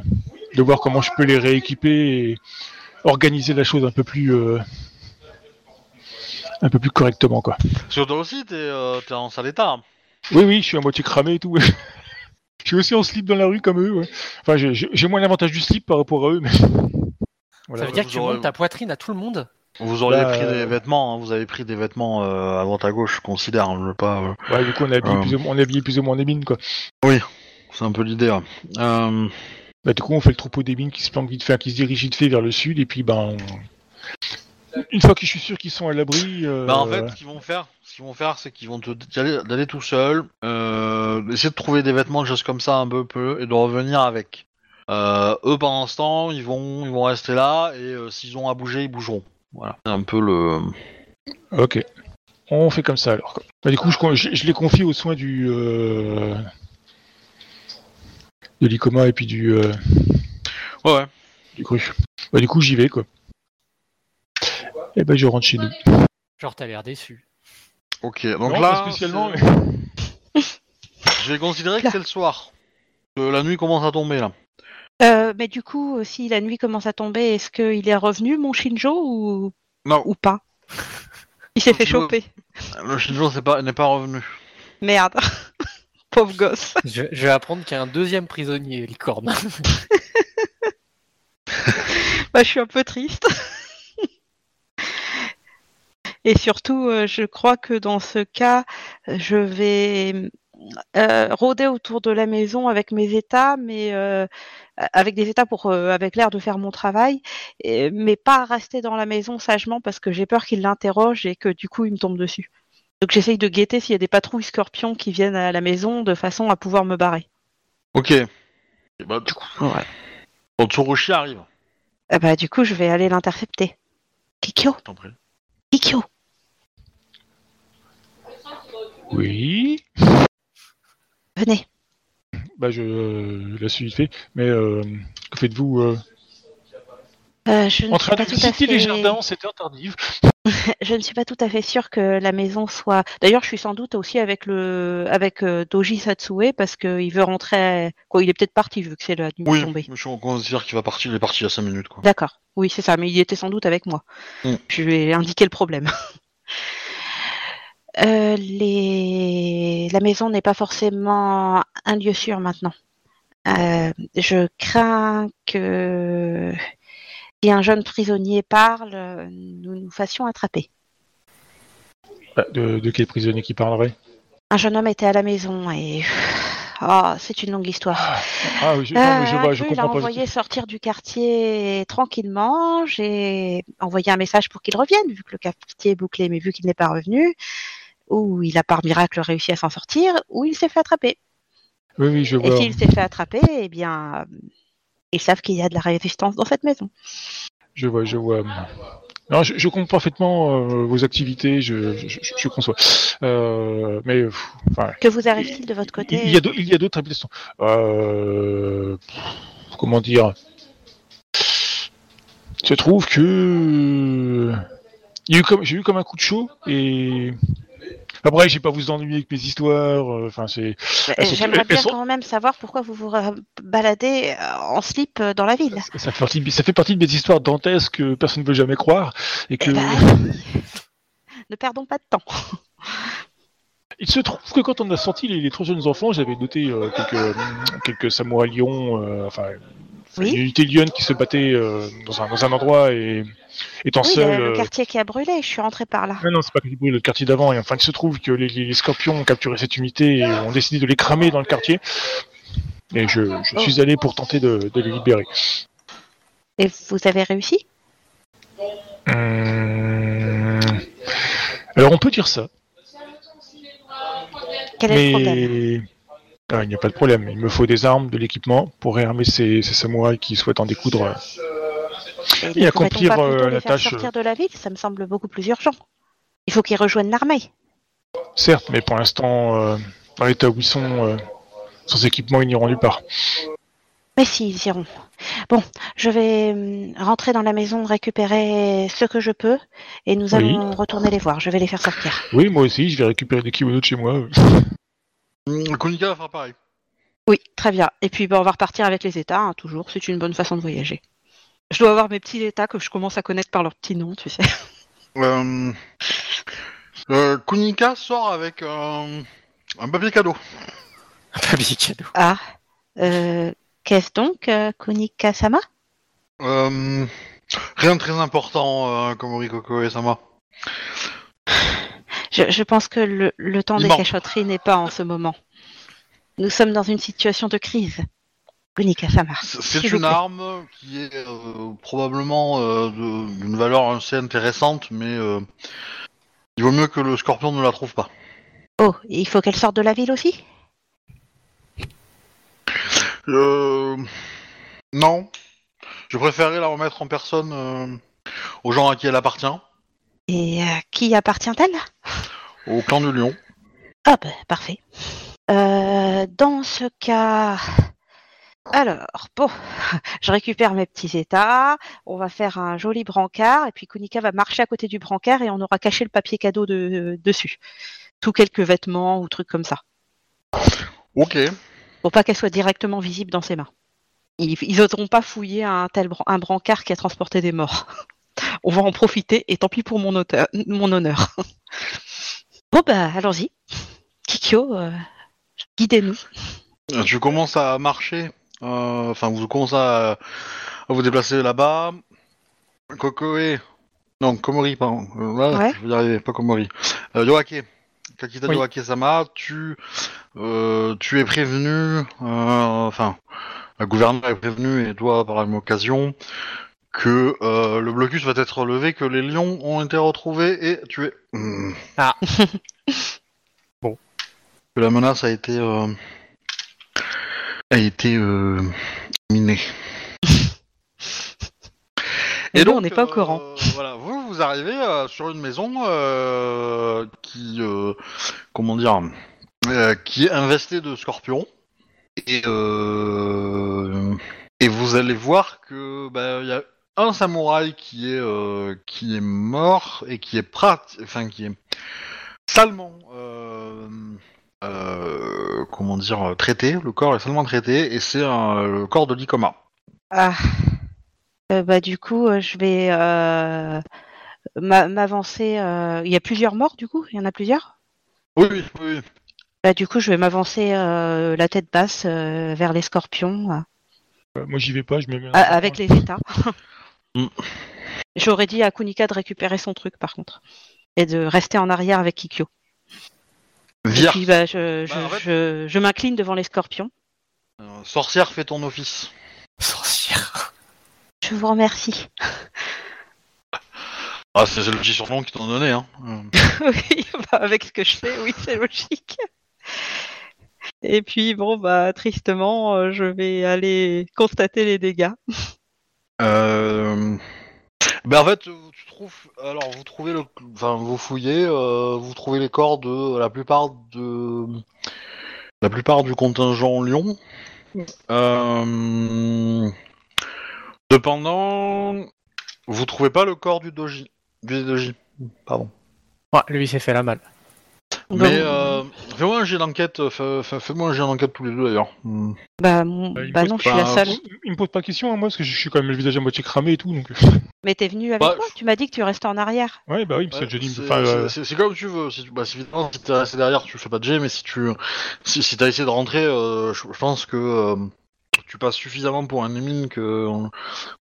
de voir comment je peux les rééquiper et organiser la chose un peu plus, euh, un peu plus correctement, quoi. Que toi aussi, t'es euh, t'es en sale état. Oui, oui, je suis à moitié cramé et tout. je suis aussi en slip dans la rue comme eux, ouais. Enfin, j'ai- moins l'avantage du slip par rapport à eux, mais. Voilà, ça veut dire que tu vous aurez- montes ta poitrine à tout le monde? Vous auriez Bah, pris des euh, vêtements, hein, vous avez pris des vêtements euh, à droite à gauche, je considère, hein, je veux pas. euh, Ouais, du coup, on a habillé, Euh. plus, ou moins, on a habillé plus ou moins des mines, quoi. c'est un peu l'idée. hein. Euh, Bah, du coup, on fait le troupeau des mines qui se planque vite fait, qui se dirige vite fait vers le sud, et puis, ben. on- Une fois que je suis sûr qu'ils sont à l'abri. euh, Bah en fait, ce qu'ils vont faire, qu'ils vont faire, c'est qu'ils vont te d'aller, d'aller tout seul, euh, essayer de trouver des vêtements, des choses comme ça un peu, peu, et de revenir avec. Euh, eux, pendant ce temps, ils vont, ils vont rester là, et euh, s'ils ont à bouger, ils bougeront. Voilà, c'est un peu le. Ok. On fait comme ça alors. quoi. Bah, du coup, je, con- je, je les confie aux soins du. Euh... de l'Icoma et puis du, euh, Ouais, ouais. du cru. Bah, du coup, j'y vais, quoi. Et ben, je rentre chez nous. Genre, t'as l'air déçu. Ok, donc Non, là, pas spécialement. c'est- je vais considérer que c'est le soir. La nuit commence à tomber là. Euh, mais du coup, euh, si la nuit commence à tomber, est-ce qu'il est revenu, mon Shinjo, ou, Non, ou pas? Il s'est fait choper. le Shinjo c'est pas- n'est pas revenu. Merde. Pauvre gosse. Je, je vais apprendre qu'il y a un deuxième prisonnier, licorne. Bah, je suis un peu triste. Et surtout, euh, je crois que dans ce cas, je vais euh, rôder autour de la maison avec mes états, mais euh, avec des états pour, euh, avec l'air de faire mon travail, et- mais pas rester dans la maison sagement parce que j'ai peur qu'il l'interroge et que du coup il me tombe dessus. Donc j'essaye de guetter s'il y a des patrouilles scorpions qui viennent à la maison de façon à pouvoir me barrer. Ok. Et bah, du coup, Ouais. quand Tsurushi arrive. Eh bah, du coup, je vais aller l'intercepter. Kikyo, je t'en prie. Kikyo. Oui. Venez. Bah, je euh, la suis vite fait. Mais euh, que faites-vous euh, Euh, je, ne En suis train de pas tout à visiter les fait... jardins en cette heure tardive. je ne suis pas tout à fait sûre que la maison soit. D'ailleurs, je suis sans doute aussi avec le avec euh, Doji Satsue parce qu'il veut rentrer. Quoi, il est peut-être parti vu que c'est la nuit Oui, tombée. je considère qu'il va partir, il est parti il y a 5 minutes quoi. D'accord. Oui, c'est ça. Mais il était sans doute avec moi. Mm. Je lui ai indiqué le problème. Euh, les... La maison n'est pas forcément un lieu sûr maintenant. Euh, je crains que si un jeune prisonnier parle, nous nous fassions attraper. Bah, de, de quel prisonnier qui parlerait? Un jeune homme était à la maison et ah, c'est une longue histoire. Ah oui, je, non, mais je Euh, vois, je il a pas. envoyé sortir du quartier tranquillement. J'ai envoyé un message pour qu'il revienne, vu que le quartier est bouclé, mais vu qu'il n'est pas revenu, ou il a par miracle réussi à s'en sortir, ou il s'est fait attraper. Oui, oui, je Et vois. s'il s'est fait attraper, eh bien, euh, ils savent qu'il y a de la résistance dans cette maison. Je vois, je vois. Non, je, je comprends parfaitement euh, vos activités, je, je, je- conçois. Euh, mais, pff, enfin, Que vous arrive-t-il de votre côté il y a d'autres. Euh, pff, comment dire? Je trouve que il a eu comme j'ai eu comme un coup de chaud et après, je vais pas vous ennuyer avec mes histoires. euh, Enfin, c'est J'aimerais bien sont- quand même savoir pourquoi vous vous euh, baladez euh, en slip dans la ville. ça fait partie, de- ça fait partie de mes histoires dantesques que personne ne veut jamais croire et que. Eh ben, allez. ne perdons pas de temps. Il se trouve que quand on a sorti les, les trois jeunes enfants, j'avais noté euh, quelques, quelques samouraïs lions, euh, enfin Oui. une unité lionne qui se battait euh, dans, un, dans un endroit et étant Oui, seul. le, le euh, quartier qui a brûlé, je suis rentrée par là. Non, non, c'est pas bruit, le quartier d'avant. Et enfin, il se trouve que les, scorpions ont capturé cette unité et ont décidé de les cramer dans le quartier. Et je, je Oh. suis allé pour tenter de, de les libérer. Et vous avez réussi? Hum, Alors, on peut dire ça. Quel est le problème? mais Ah, il n'y a pas de problème. Il me faut des armes, de l'équipement pour réarmer ces, ces samouraïs qui souhaitent en découdre. euh, Et accomplir, pas plutôt euh, les la faire tâche, sortir de la ville Ça me semble beaucoup plus urgent. Il faut qu'ils rejoignent l'armée. Certes, mais pour l'instant, euh, dans l'état où ils sont, euh, sans équipement, ils n'iront nulle part. Mais si, ils iront. Bon, je vais hum, rentrer dans la maison, récupérer ce que je peux, et nous Oui. allons retourner les voir. Je vais les faire sortir. Oui, moi aussi, je vais récupérer des kimonos de chez moi. Hum, Konika va faire pareil. Oui, très bien. Et puis, ben, on va repartir avec les états, hein, toujours. C'est une bonne façon de voyager. Je dois avoir mes petits états que je commence à connaître par leur petit nom, tu sais. Euh, euh, Kunika sort avec euh, un papier cadeau. Papier cadeau. Ah, euh, qu'est-ce donc, euh, Kunika-sama? Euh, Rien de très important, euh, Komori Koko et Sama. Je, je pense que le, le temps Il des ment. cachotteries n'est pas en ce moment. Nous sommes dans une situation de crise. C'est une arme qui est euh, probablement euh, d'une valeur assez intéressante, mais euh, il vaut mieux que le scorpion ne la trouve pas. Oh, il faut qu'elle sorte de la ville aussi? Euh... Non. Je préférerais la remettre en personne euh, aux gens à qui elle appartient, Et à qui appartient-elle? Au clan du lion. Ah ben, parfait. Euh, dans ce cas... Alors, bon, je récupère mes petits états, on va faire un joli brancard, et puis Kunika va marcher à côté du brancard et on aura caché le papier cadeau de, dessus. Tout quelques vêtements ou trucs comme ça. Ok. Pour pas qu'elle soit directement visible dans ses mains. Ils, ils oseront pas fouiller un tel bran- un brancard qui a transporté des morts. On va en profiter et tant pis pour mon, auteur, mon honneur. Bon bah allons-y. Kikyo, euh, guidez-nous. Euh, Tu commences à marcher, euh, enfin vous commencez à, à vous déplacer là-bas. Kokoe, non Komori, pardon. Euh, là, Ouais. je vais y arriver, pas Komori. Euh, Yoake, Kakita Oui. Yoake-sama, tu, euh, tu es prévenu, euh, enfin, le gouverneur est prévenu et toi par la même occasion que euh, le blocus va être levé, que les lions ont été retrouvés et tués. Hmm. Ah. bon. Que la menace a été euh, a été euh, minée. Et nous, on n'est pas au euh, courant. Voilà, vous vous arrivez euh, sur une maison euh, qui euh, comment dire euh, qui est investie de scorpions et euh, et vous allez voir que bah, il y a un samouraï qui est euh, qui est mort et qui est prat enfin qui est salement euh, euh, comment dire traité le corps est salement traité et c'est un- le corps de l'Ikoma Ah. Euh, bah du coup, je vais euh, m'a- m'avancer. euh, Il y a plusieurs morts du coup? Il y en a plusieurs? Oui oui oui Bah du coup, je vais m'avancer euh, la tête basse euh, vers les scorpions euh, Euh, moi, j'y vais pas, je me mets. avec les états. Mm. J'aurais dit à Kunika de récupérer son truc par contre et de rester en arrière avec Kikyo. Et puis bah, je, je, Bah, je, je m'incline devant les scorpions. Euh, sorcière fait ton office Sorcière. Je vous remercie. ah c'est le petit surnom qu'ils t'ont donné hein oui, bah, avec ce que je sais, oui, c'est logique. Et puis bon bah tristement, euh, je vais aller constater les dégâts. Euh... Ben en fait, tu trouves, alors vous trouvez le, enfin vous fouillez, euh, vous trouvez les corps de la plupart de, la plupart du contingent Lyon. Euh... Cependant, vous trouvez pas le corps du doji, du doji, pardon. Ouais, lui, il s'est fait la malle. Mais euh, fais-moi un jet d'enquête, euh, fais- fais- fais-moi un jet d'enquête tous les deux d'ailleurs. Hmm. bah, mon- Bah, il bah pose non, je suis pas- la seule. Il- me pose pas de questions, hein, moi, parce que je suis quand même le visage à moitié cramé et tout. Donc... Mais t'es venu avec Bah, moi Tu m'as dit que tu restais en arrière. Ouais, bah oui, parce que c'est- enfin, euh, c'est- c'est comme tu veux. Si, tu- bah, si, évidemment, si t'es resté derrière, tu fais pas de jet, mais si tu si, si t'as essayé de rentrer, euh, je, je pense que euh, tu passes suffisamment pour un émine que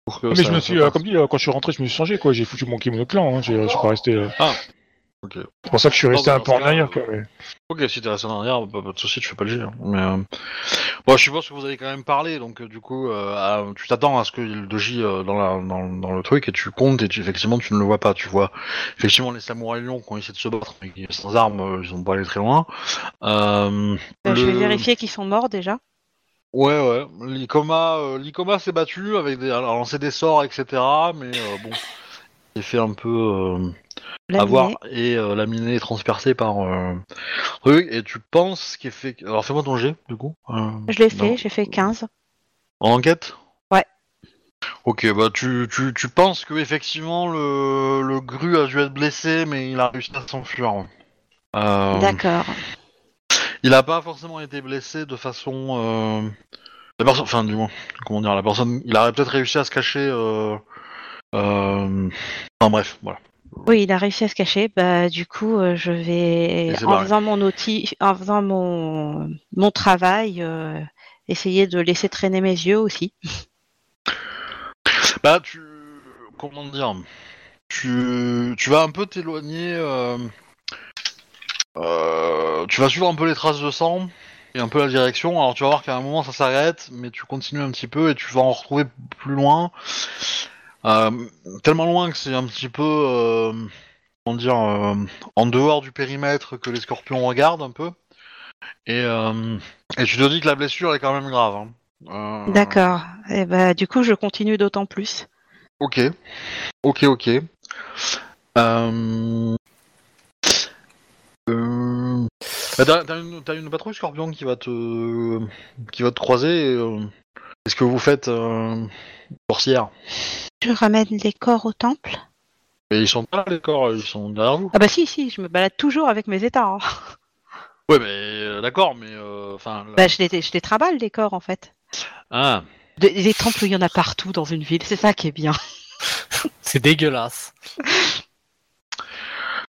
pour que. Mais ça- je me ça suis, euh, passe. comme dit, euh, quand je suis rentré, je me suis changé, quoi. J'ai foutu mon kimono clan, hein. j'ai je suis pas resté. euh, Ok. C'est pour ça que je suis resté bah, un peu en arrière, euh, quoi. mais- Ok, si t'es resté en arrière, bah, pas de soucis, tu fais pas le jet. hein. Mais euh, bon, je suppose que vous avez quand même parlé, donc euh, du coup, euh, à- tu t'attends à ce qu'il y ait le doji euh, dans, la, dans, dans le truc et tu comptes et tu, effectivement tu ne le vois pas. Tu vois effectivement les samouraïs lions qui ont essayé de se battre, mais qui, sans armes, ils ont pas allé très loin. Je vais vérifier qu'ils sont morts déjà. Ouais, ouais. L'Icoma, euh, l'Icoma s'est battu avec des, a lancé des sorts, etc. Mais euh, bon, il fait un peu euh, avoir et euh, laminé et transpercé par euh, truc. Et tu penses qu'il fait. Alors fais-moi ton jet, du coup. euh, Je l'ai fait, dans- j'ai fait 15. En enquête? Ouais. Ok, bah tu, tu, tu penses que effectivement le, le gru a dû être blessé, mais il a réussi à s'enfuir. Euh, D'accord. Il n'a pas forcément été blessé de façon. euh, La personne, enfin, du moins, comment dire, la personne, il aurait peut-être réussi à se cacher. Euh... Euh... Enfin bref, voilà. Oui, il a réussi à se cacher. Bah, du coup, euh, je vais, en faisant mon outil, en faisant mon, mon travail, euh, essayer de laisser traîner mes yeux aussi. Bah, tu. comment dire tu, tu vas un peu t'éloigner. euh, tu vas suivre un peu les traces de sang et un peu la direction. Alors tu vas voir qu'à un moment ça s'arrête, mais tu continues un petit peu et tu vas en retrouver plus loin. Euh, tellement loin que c'est un petit peu, euh, comment dire, euh, en dehors du périmètre que les scorpions regardent un peu. Et, et tu te dis que la blessure est quand même grave. hein. Euh, D'accord. Et bah, du coup, je continue d'autant plus. Ok, ok, ok. Euh... Euh... bah, T'as une, patrouille scorpion qui va te qui va te croiser. et, Qu'est-ce que vous faites, euh... sorcière Je ramène les corps au temple. Mais ils sont pas là les corps, ils sont derrière vous. Ah bah si, si, je me balade toujours avec mes états. hein. Ouais, mais euh, d'accord, mais euh, enfin. là- Bah, je les, je les trimballe, les corps, en fait. Ah, De- les temples, il y en a partout dans une ville. C'est ça qui est bien. C'est dégueulasse.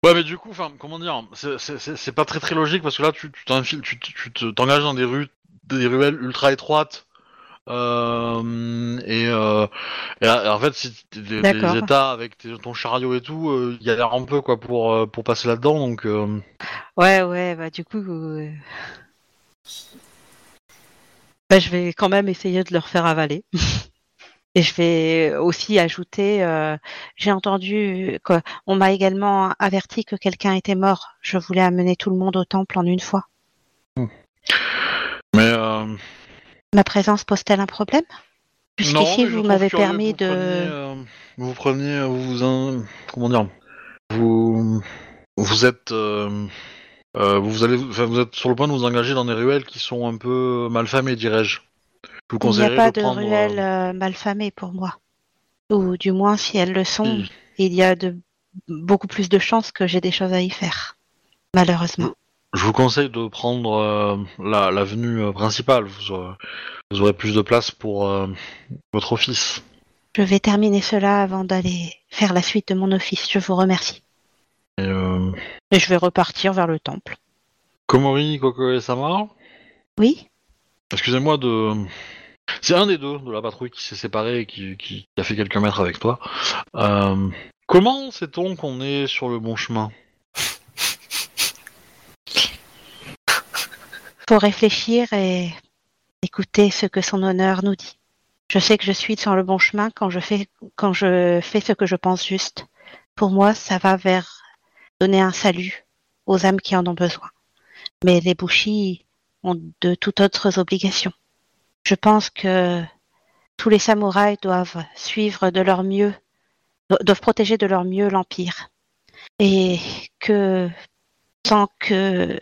Ouais, mais du coup, enfin, comment dire, c'est- c'est c'est- c'est pas très très logique parce que là, tu tu t'enfiles- tu tu- tu te- t'engages dans des rues, des ruelles ultra étroites. Euh, et, euh, et, et en fait, si les, les états avec tes- ton chariot et tout, euh, il y a l'air un peu quoi pour euh, pour passer là-dedans. Donc, euh, Ouais, ouais, bah du coup... euh, Bah, je vais quand même essayer de leur faire avaler. Et je vais aussi ajouter, euh, j'ai entendu quoi. On m'a également averti que quelqu'un était mort. Je voulais amener tout le monde au temple en une fois. mais euh, Ma présence pose-t-elle un problème? Jusqu'ici, vous m'avez permis vous de. preniez, euh, vous preniez, vous, in- comment dire, vous vous êtes euh, euh, vous allez, enfin, vous êtes sur le point de vous engager dans des ruelles qui sont un peu malfamées, dirais-je. Je vous Il n'y a pas de de prendre. ruelles euh, euh, malfamées pour moi. Ou du moins, si elles le sont, il y a de beaucoup plus de chances que j'ai des choses à y faire. Malheureusement. Je vous conseille de prendre euh, la l'avenue euh, principale. Vous aurez, vous aurez plus de place pour euh, votre office. Je vais terminer cela avant d'aller faire la suite de mon office. Je vous remercie. Et, euh, Et je vais repartir vers le temple. Komori, Koko et Samar. Oui Excusez-moi de. C'est un des deux de la patrouille qui s'est séparé et qui, qui a fait quelques mètres avec toi. Euh, comment sait-on qu'on est sur le bon chemin? Faut réfléchir et écouter ce que son honneur nous dit. Je sais que je suis sur le bon chemin quand je fais, quand je fais ce que je pense juste. Pour moi, ça va vers donner un salut aux âmes qui en ont besoin. Mais les bouchis ont de toutes autres obligations. Je pense que tous les samouraïs doivent suivre de leur mieux, do- doivent protéger de leur mieux l'Empire. Et que tant que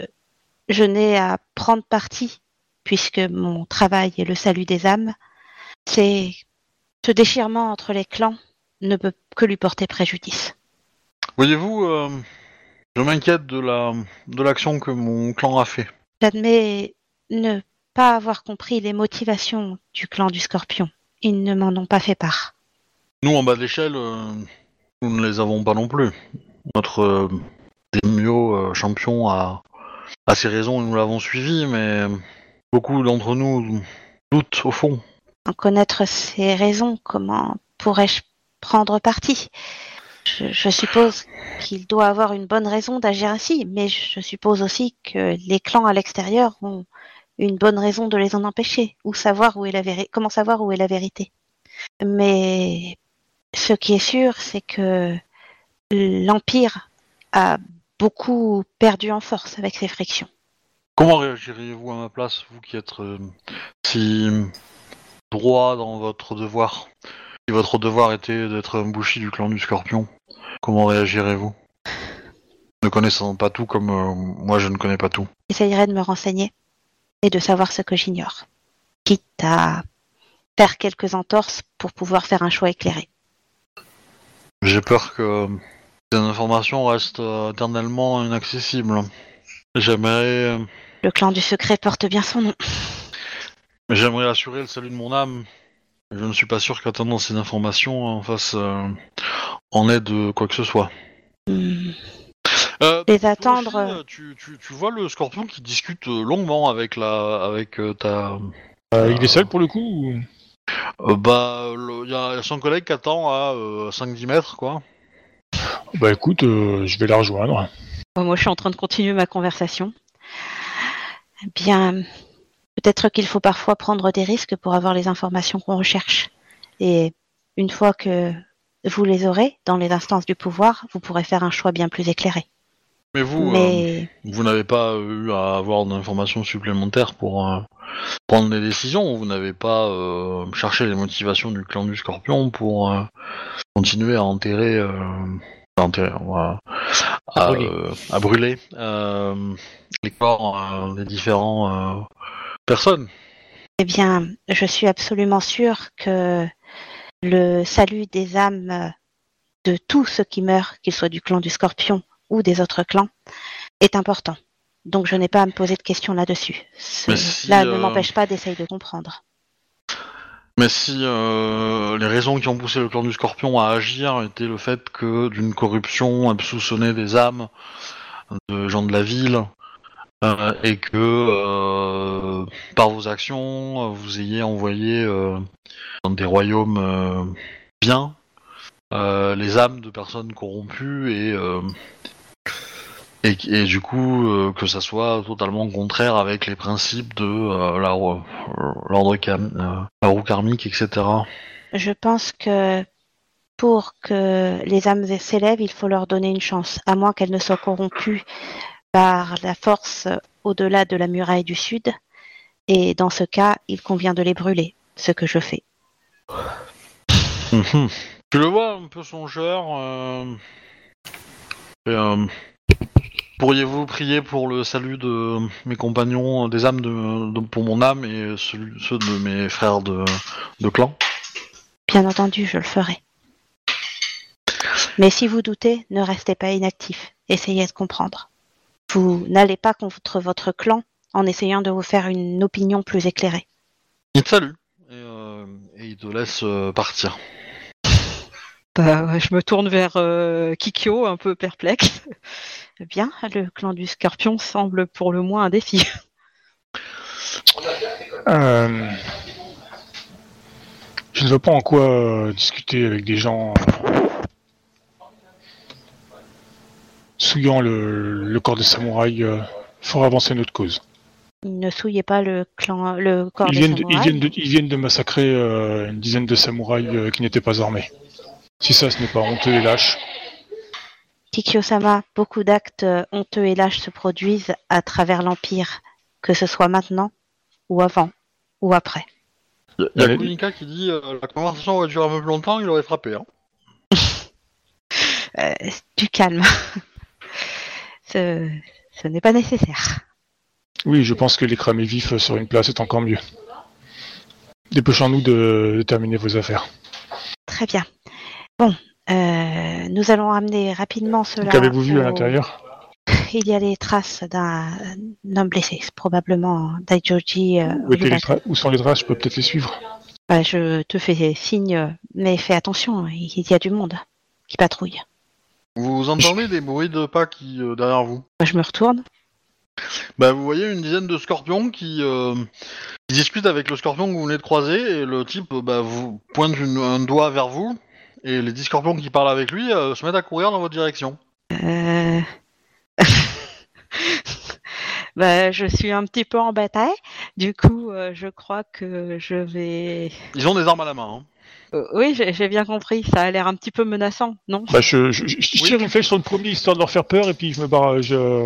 je n'ai à prendre parti, puisque mon travail est le salut des âmes, c'est ce déchirement entre les clans ne peut que lui porter préjudice. Voyez-vous, euh, je m'inquiète de la de l'action que mon clan a fait. J'admets ne pas avoir compris les motivations du clan du scorpion. Ils ne m'en ont pas fait part. Nous, en bas de l'échelle, euh, nous ne les avons pas non plus. Notre euh, Daimyo euh, champion a, a ses raisons nous l'avons suivi, mais beaucoup d'entre nous doutent au fond. En connaître ses raisons, comment pourrais-je prendre parti? Je, suppose qu'il doit avoir une bonne raison d'agir ainsi, mais je suppose aussi que les clans à l'extérieur ont une bonne raison de les en empêcher, ou savoir où est la comment savoir où est la vérité. Mais ce qui est sûr, c'est que l'Empire a beaucoup perdu en force avec ces frictions. Comment réagiriez-vous à ma place, vous qui êtes euh, si droit dans votre devoir Si votre devoir était d'être un bouchi du clan du scorpion, comment réagirez-vous Ne connaissant pas tout comme euh, moi je ne connais pas tout. J'essayerai de me renseigner et de savoir ce que j'ignore, quitte à faire quelques entorses pour pouvoir faire un choix éclairé. J'ai peur que ces informations restent euh, éternellement inaccessibles. J'aimerais, euh, Le clan du secret porte bien son nom. j'aimerais assurer le salut de mon âme. Je ne suis pas sûr qu'attendant ces informations en fasse euh, en aide de quoi que ce soit. Hmm. Euh, Les toi attendre. aussi, tu, tu, tu vois le scorpion qui discute longuement avec la avec euh, ta. Euh, il est seul pour le coup ou- Euh, bah, il y, a son collègue qui attend à euh, 5-10 mètres, quoi. Bah écoute, euh, je vais la rejoindre. Moi, je suis en train de continuer ma conversation. Bien, peut-être qu'il faut parfois prendre des risques pour avoir les informations qu'on recherche. Et une fois que vous les aurez dans les instances du pouvoir, vous pourrez faire un choix bien plus éclairé. Mais vous, euh, vous n'avez pas eu à avoir d'informations supplémentaires pour euh, prendre des décisions. Vous n'avez pas euh, cherché les motivations du clan du Scorpion pour euh, continuer à enterrer, euh, à, enterrer, à, À à, brûler. euh, à brûler, euh, les corps euh, des différents euh, personnes. Eh bien, je suis absolument sûre que le salut des âmes euh, de tous ceux qui meurent, qu'ils soient du clan du Scorpion ou des autres clans, est important. Donc je n'ai pas à me poser de questions là-dessus. Ce- Mais si, Là ne euh, m'empêche pas d'essayer de comprendre. Mais si euh, les raisons qui ont poussé le clan du Scorpion à agir étaient le fait que d'une corruption soupçonnait des âmes de gens de la ville euh, et que euh, par vos actions vous ayez envoyé dans des royaumes bien les âmes de personnes corrompues et et, et du coup euh, que ça soit totalement contraire avec les principes de euh, la euh, l'ordre euh, roue karmique etc. Je pense que pour que les âmes s'élèvent, il faut leur donner une chance, à moins qu'elles ne soient corrompues par la force au-delà de la muraille du Sud. Et dans ce cas, il convient de les brûler, ce que je fais. Tu le vois un peu songeur. et, Pourriez-vous prier pour le salut de mes compagnons, des âmes de, de- pour mon âme et celui- ceux de mes frères de, de clan? Bien entendu, je le ferai. Mais si vous doutez, ne restez pas inactif. Essayez de comprendre. Vous n'allez pas contre votre clan en essayant de vous faire une opinion plus éclairée. Il te salue et, euh, et il te laisse euh, partir. Bah, je me tourne vers euh, Kikyo, un peu perplexe. Eh Bien, le clan du Scorpion semble pour le moins un défi. Euh, je ne vois pas en quoi euh, discuter avec des gens euh, souillant le, le corps des samouraïs euh, fera avancer notre cause. Ne souillez pas le clan, le corps Ils des viennent, de, ils, samouraïs. viennent de, ils viennent de massacrer euh, une dizaine de samouraïs euh, qui n'étaient pas armés. Si ça, ce n'est pas honteux et lâche. Kikyo-sama, beaucoup d'actes euh, honteux et lâches se produisent à travers l'Empire, que ce soit maintenant, ou avant, ou après. Il y a, Allez. Kunika qui dit euh, la conversation aurait duré un peu plus longtemps, il aurait frappé. Hein. Euh, du calme. ce ce n'est pas nécessaire. Oui, je pense que les cramer vifs sur une place est encore mieux. Dépêchons-nous de, de terminer vos affaires. Très bien. Bon, euh, nous allons amener rapidement cela. Qu'avez-vous vu à l'intérieur? Il y a les traces d'un homme blessé, probablement Daijoji. euh, où, sont les traces? Je peux peut-être les suivre. Bah, je te fais signe, mais fais attention, il y a du monde qui patrouille. Vous entendez des bruits de pas qui euh, derrière vous? Moi, je me retourne. Bah, vous voyez une dizaine de scorpions qui, euh, qui discutent avec le scorpion que vous venez de croiser et le type bah, vous pointe une- un doigt vers vous et les dix scorpions qui parlent avec lui euh, se mettent à courir dans votre direction. Euh... bah, je suis un petit peu en bataille. Du coup, euh, je crois que je vais. Ils ont des armes à la main. Hein. Euh, oui, j'ai j'ai bien compris. Ça a l'air un petit peu menaçant, non? Bah, je, je, je- je Oui. tire une flèche sur le premier histoire de leur faire peur et puis je me barre. Je,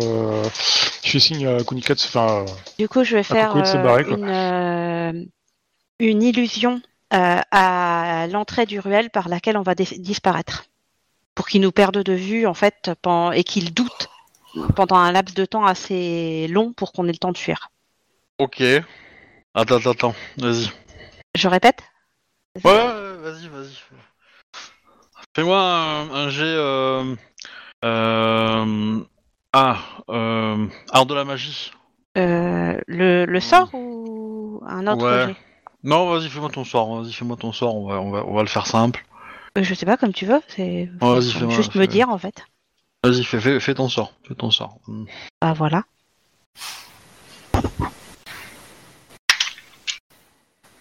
je fais signe à Kunika de se enfin, Du coup, je vais faire coucou de se euh, barrer, quoi. une, euh, une illusion à l'entrée du ruelle par laquelle on va dis- disparaître. Pour qu'ils nous perdent de vue, en fait, et qu'ils doutent pendant un laps de temps assez long pour qu'on ait le temps de fuir. Ok. Attends, attends, attends. Vas-y. Je répète? Ouais, ouais, vas-y, vas-y. Fais-moi un, un jet. Euh, euh, ah, euh, art de la magie. Euh, le, le sort ou un autre Ouais. jet? Non, vas-y, fais-moi ton sort. Vas-y, fais-moi ton sort. On va, on va, on va le faire simple. Euh, Je sais pas, comme tu veux. C'est juste me dire, en fait. Vas-y, fais, fais, fais ton sort. Fais ton sort. Ah, voilà.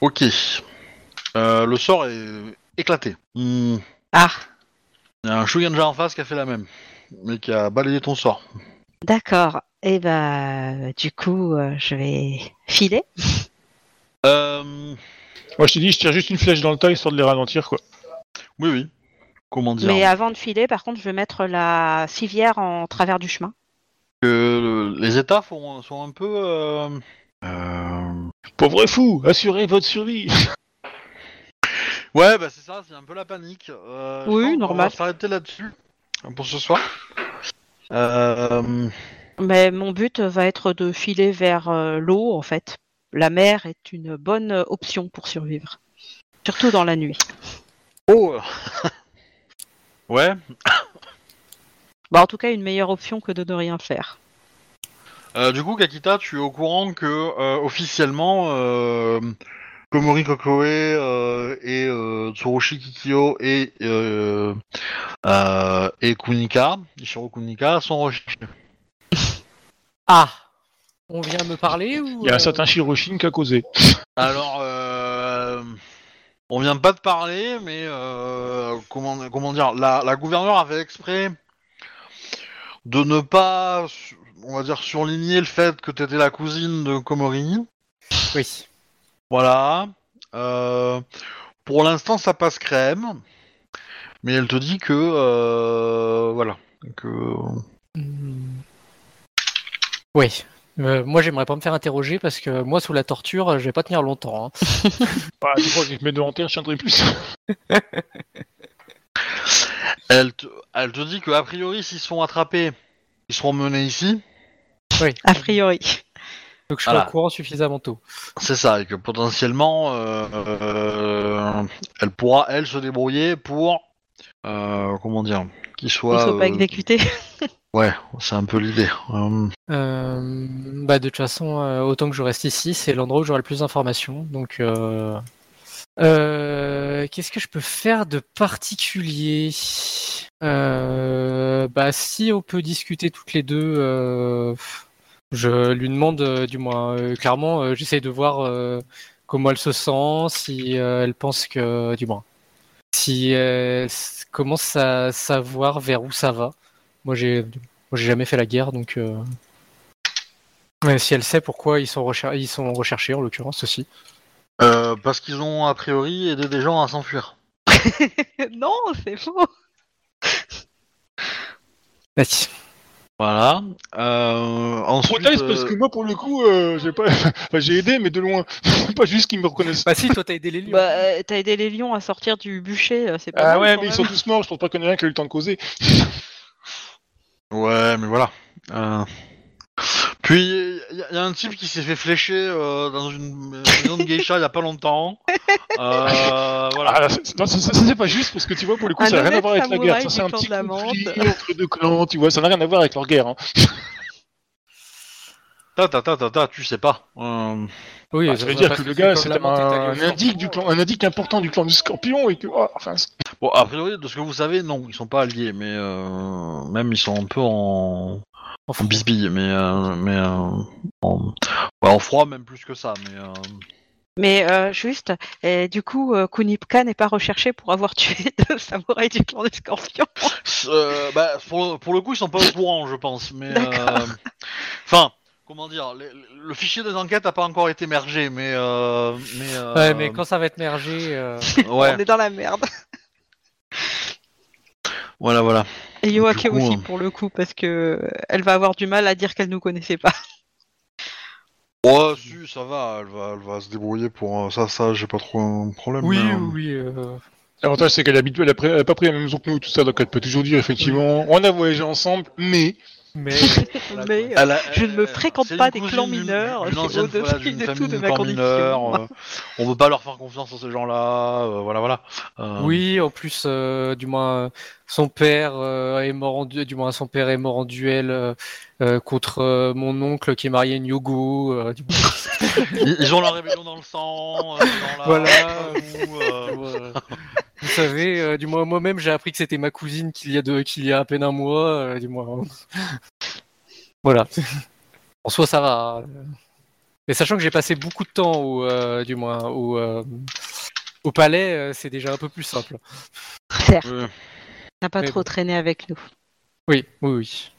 Ok. Euh, le sort est éclaté. Hmm. Ah, Il y a un Shugenja en face qui a fait la même, mais qui a balayé ton sort. d'accord. Et bah, du coup, euh, je vais filer. Euh, Moi, je t'ai dit, je tire juste une flèche dans le tas histoire de les ralentir, quoi. oui, oui. Comment dire Mais avant de filer, par contre, je vais mettre la civière en travers du chemin. que les États font- sont un peu. euh, euh, Pauvre fou, assurez votre survie. Ouais, bah c'est ça, c'est un peu la panique. Euh, Oui, normal. va s'arrêter là-dessus pour ce soir. Euh, Mais mon but va être de filer vers euh, l'eau, en fait. La mer est une bonne option pour survivre. Surtout dans la nuit. Oh Ouais, Bah, en tout cas, une meilleure option que de ne rien faire. Euh, du coup, Kakita, tu es au courant que euh, officiellement, euh, Komori Kokoe euh, et euh, Tsurushi Kikyo et, euh, euh, et Kunika, Ishiro Kunika, sont recherchés. Ah On vient me parler ou Il y a euh, un certain Shiroshin qui a causé. Alors, euh, on vient pas de parler, mais euh, comment, comment dire, la, la gouverneure avait exprès de ne pas, on va dire, surligner le fait que tu étais la cousine de Komori. Oui. Voilà. Euh, pour l'instant, ça passe crème. Mais elle te dit que. euh, voilà. Que... Oui. Euh, moi, j'aimerais pas me faire interroger parce que moi, sous la torture, je vais pas tenir longtemps. hein. Bah, tu crois que je te mets devant terre, je tiendrai plus. Elle, te... elle te dit que, a priori, s'ils sont attrapés, ils seront menés ici. Oui. A priori. Donc, je suis Voilà. au courant suffisamment tôt. C'est ça. Et que potentiellement, euh, euh, elle pourra, elle, se débrouiller pour. euh, comment dire Qu'ils Ils soient. sont pas euh, exécutés. Ouais, c'est un peu l'idée. Euh, Euh, bah, de toute façon, euh, autant que je reste ici, c'est l'endroit où j'aurai le plus d'informations. Donc, euh, qu'est-ce que je peux faire de particulier? Bah, si on peut discuter toutes les deux, je lui demande, du moins, clairement, j'essaie de voir comment elle se sent, si elle pense que, du moins, si elle commence à savoir vers où ça va. Moi, j'ai, moi, j'ai jamais fait la guerre, donc. euh, si elle sait pourquoi ils sont, recher- ils sont recherchés, en l'occurrence aussi. euh, parce qu'ils ont, a priori, aidé des gens à s'enfuir. non, c'est faux. Vas-y. Voilà. Euh, ensuite. Proteste parce euh, que moi, pour le coup, euh, j'ai pas, enfin, j'ai aidé, mais de loin. pas juste qu'ils me reconnaissent. Bah si, toi t'as aidé les lions. Bah, euh, t'as aidé les lions à sortir du bûcher, c'est pas Ah mal, ouais, mais ils sont tous morts. Je pense pas qu'il y en ait un qui a eu le temps de causer. Ouais, mais voilà. Euh, Puis, il y, a- y a un type qui s'est fait flécher euh, dans une maison de geisha il y a pas longtemps. Euh, voilà. Ah, là, c'est- non, ça, ça, ça, c'est pas juste parce que tu vois, pour le coup, Un ça n'a rien à voir avec la guerre. Ça, c'est un petit la conflit entre deux clans, tu vois. Ça n'a rien à voir avec leur guerre. Hein. Ta, ta, ta, ta, ta, tu sais pas. Euh, oui, Ah, ça veut dire que le gars, c'est un, un indique indique du clan, un indique important du clan du Scorpion et que, oh, enfin, Bon, a priori, de ce que vous savez, non, ils sont pas alliés, mais euh, même ils sont un peu en, en bisbille, mais, euh, mais euh, en... ouais, en froid, même plus que ça. Mais euh, Mais euh, juste, et du coup, euh, Kunipka n'est pas recherché pour avoir tué deux samouraïs du clan des scorpions. c'est- euh, bah, pour, pour le coup, ils sont pas au courant, je pense. Mais euh, enfin, comment dire, le, le fichier des enquêtes a pas encore été mergé, mais euh, mais, euh, Ouais, mais quand ça va être mergé, euh, ouais, On est dans la merde. voilà, voilà. Et Yoake coup, aussi, euh, pour le coup, parce que elle va avoir du mal à dire qu'elle nous connaissait pas. Ouais, si, ça va, elle va, elle va se débrouiller pour euh, ça, ça, j'ai pas trop un problème. oui, mais, euh, oui, euh, L'avantage, c'est qu'elle est habituée, elle a, pris- elle a pas pris la même maison que nous et tout ça, donc elle peut toujours dire, effectivement, on a voyagé ensemble, mais. mais voilà, Mais, quoi. Elle a- Je ne me elle- fréquente pas des clans mineurs, c'est ancienne au-dessus de tout de ma condition. mineurs, euh, on peut pas leur faire confiance à ces gens-là, euh, voilà, voilà. Euh, Oui, en plus, euh, du moins, euh, son père euh, est mort en du... du moins son père est mort en duel euh, euh, contre euh, mon oncle qui est marié à une yogo. euh, Ils, ils ont la rébellion dans le sang, euh, dans la... Voilà. euh, euh, vous savez, euh, du moins moi-même j'ai appris que c'était ma cousine qu'il y a de... qu'il y a à peine un mois. euh, du moins, voilà. En soi, ça va. euh. Mais sachant que j'ai passé beaucoup de temps au, euh, du moins, au, euh, Au palais, c'est déjà un peu plus simple. Certes, Ouais. n'a pas Mais trop bon. traîné avec nous. Oui, oui, oui.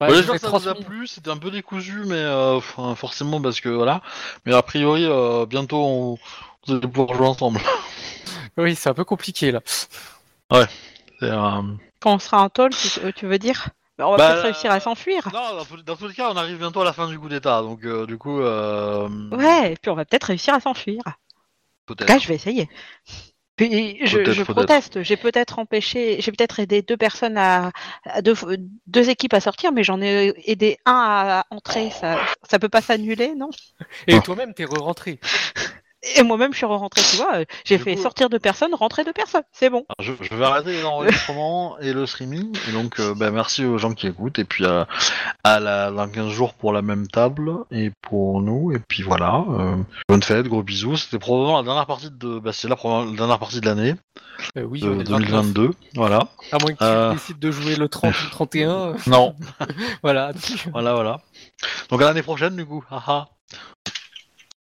Ouais, Ouais, ai que ça vous a plu, c'était un peu décousu, mais euh, enfin, forcément parce que voilà. Mais a priori, euh, bientôt on, allez pouvoir jouer ensemble. Oui, c'est un peu compliqué là. Euh, Quand on sera en tôle, tu, euh, tu veux dire? On va Bah, peut-être réussir à s'enfuir. Non, dans, tous- dans tous les cas, on arrive bientôt à la fin du coup d'état, donc euh, du coup, euh, Ouais, et puis on va peut-être réussir à s'enfuir. En tout peut-être. cas, je vais essayer. Puis je, Peut-être, je peut-être. proteste. J'ai peut-être empêché, j'ai peut-être aidé deux personnes à, à deux, deux équipes à sortir, mais j'en ai aidé un à entrer. Ça, ça peut pas s'annuler, non? Et Ah. toi-même, t'es re-rentré. Et moi-même, je suis rentrée, tu vois. J'ai Du fait coup- sortir deux personnes, rentrer deux personnes. C'est bon. Je, je vais arrêter les enregistrements et le streaming. Et donc, euh, bah, merci aux gens qui écoutent. Et puis, euh, à la, dans 15 jours pour la même table et pour nous. Et puis voilà. euh, bonne fête, gros bisous. C'était probablement la dernière partie de, bah, c'est la, dernière partie de l'année Euh, oui, de on est le 29. 2022. Voilà. À moins que tu Euh. décides de jouer le 30 ou le 31. euh, Non. voilà. voilà, voilà. Donc à l'année prochaine, du coup. Haha.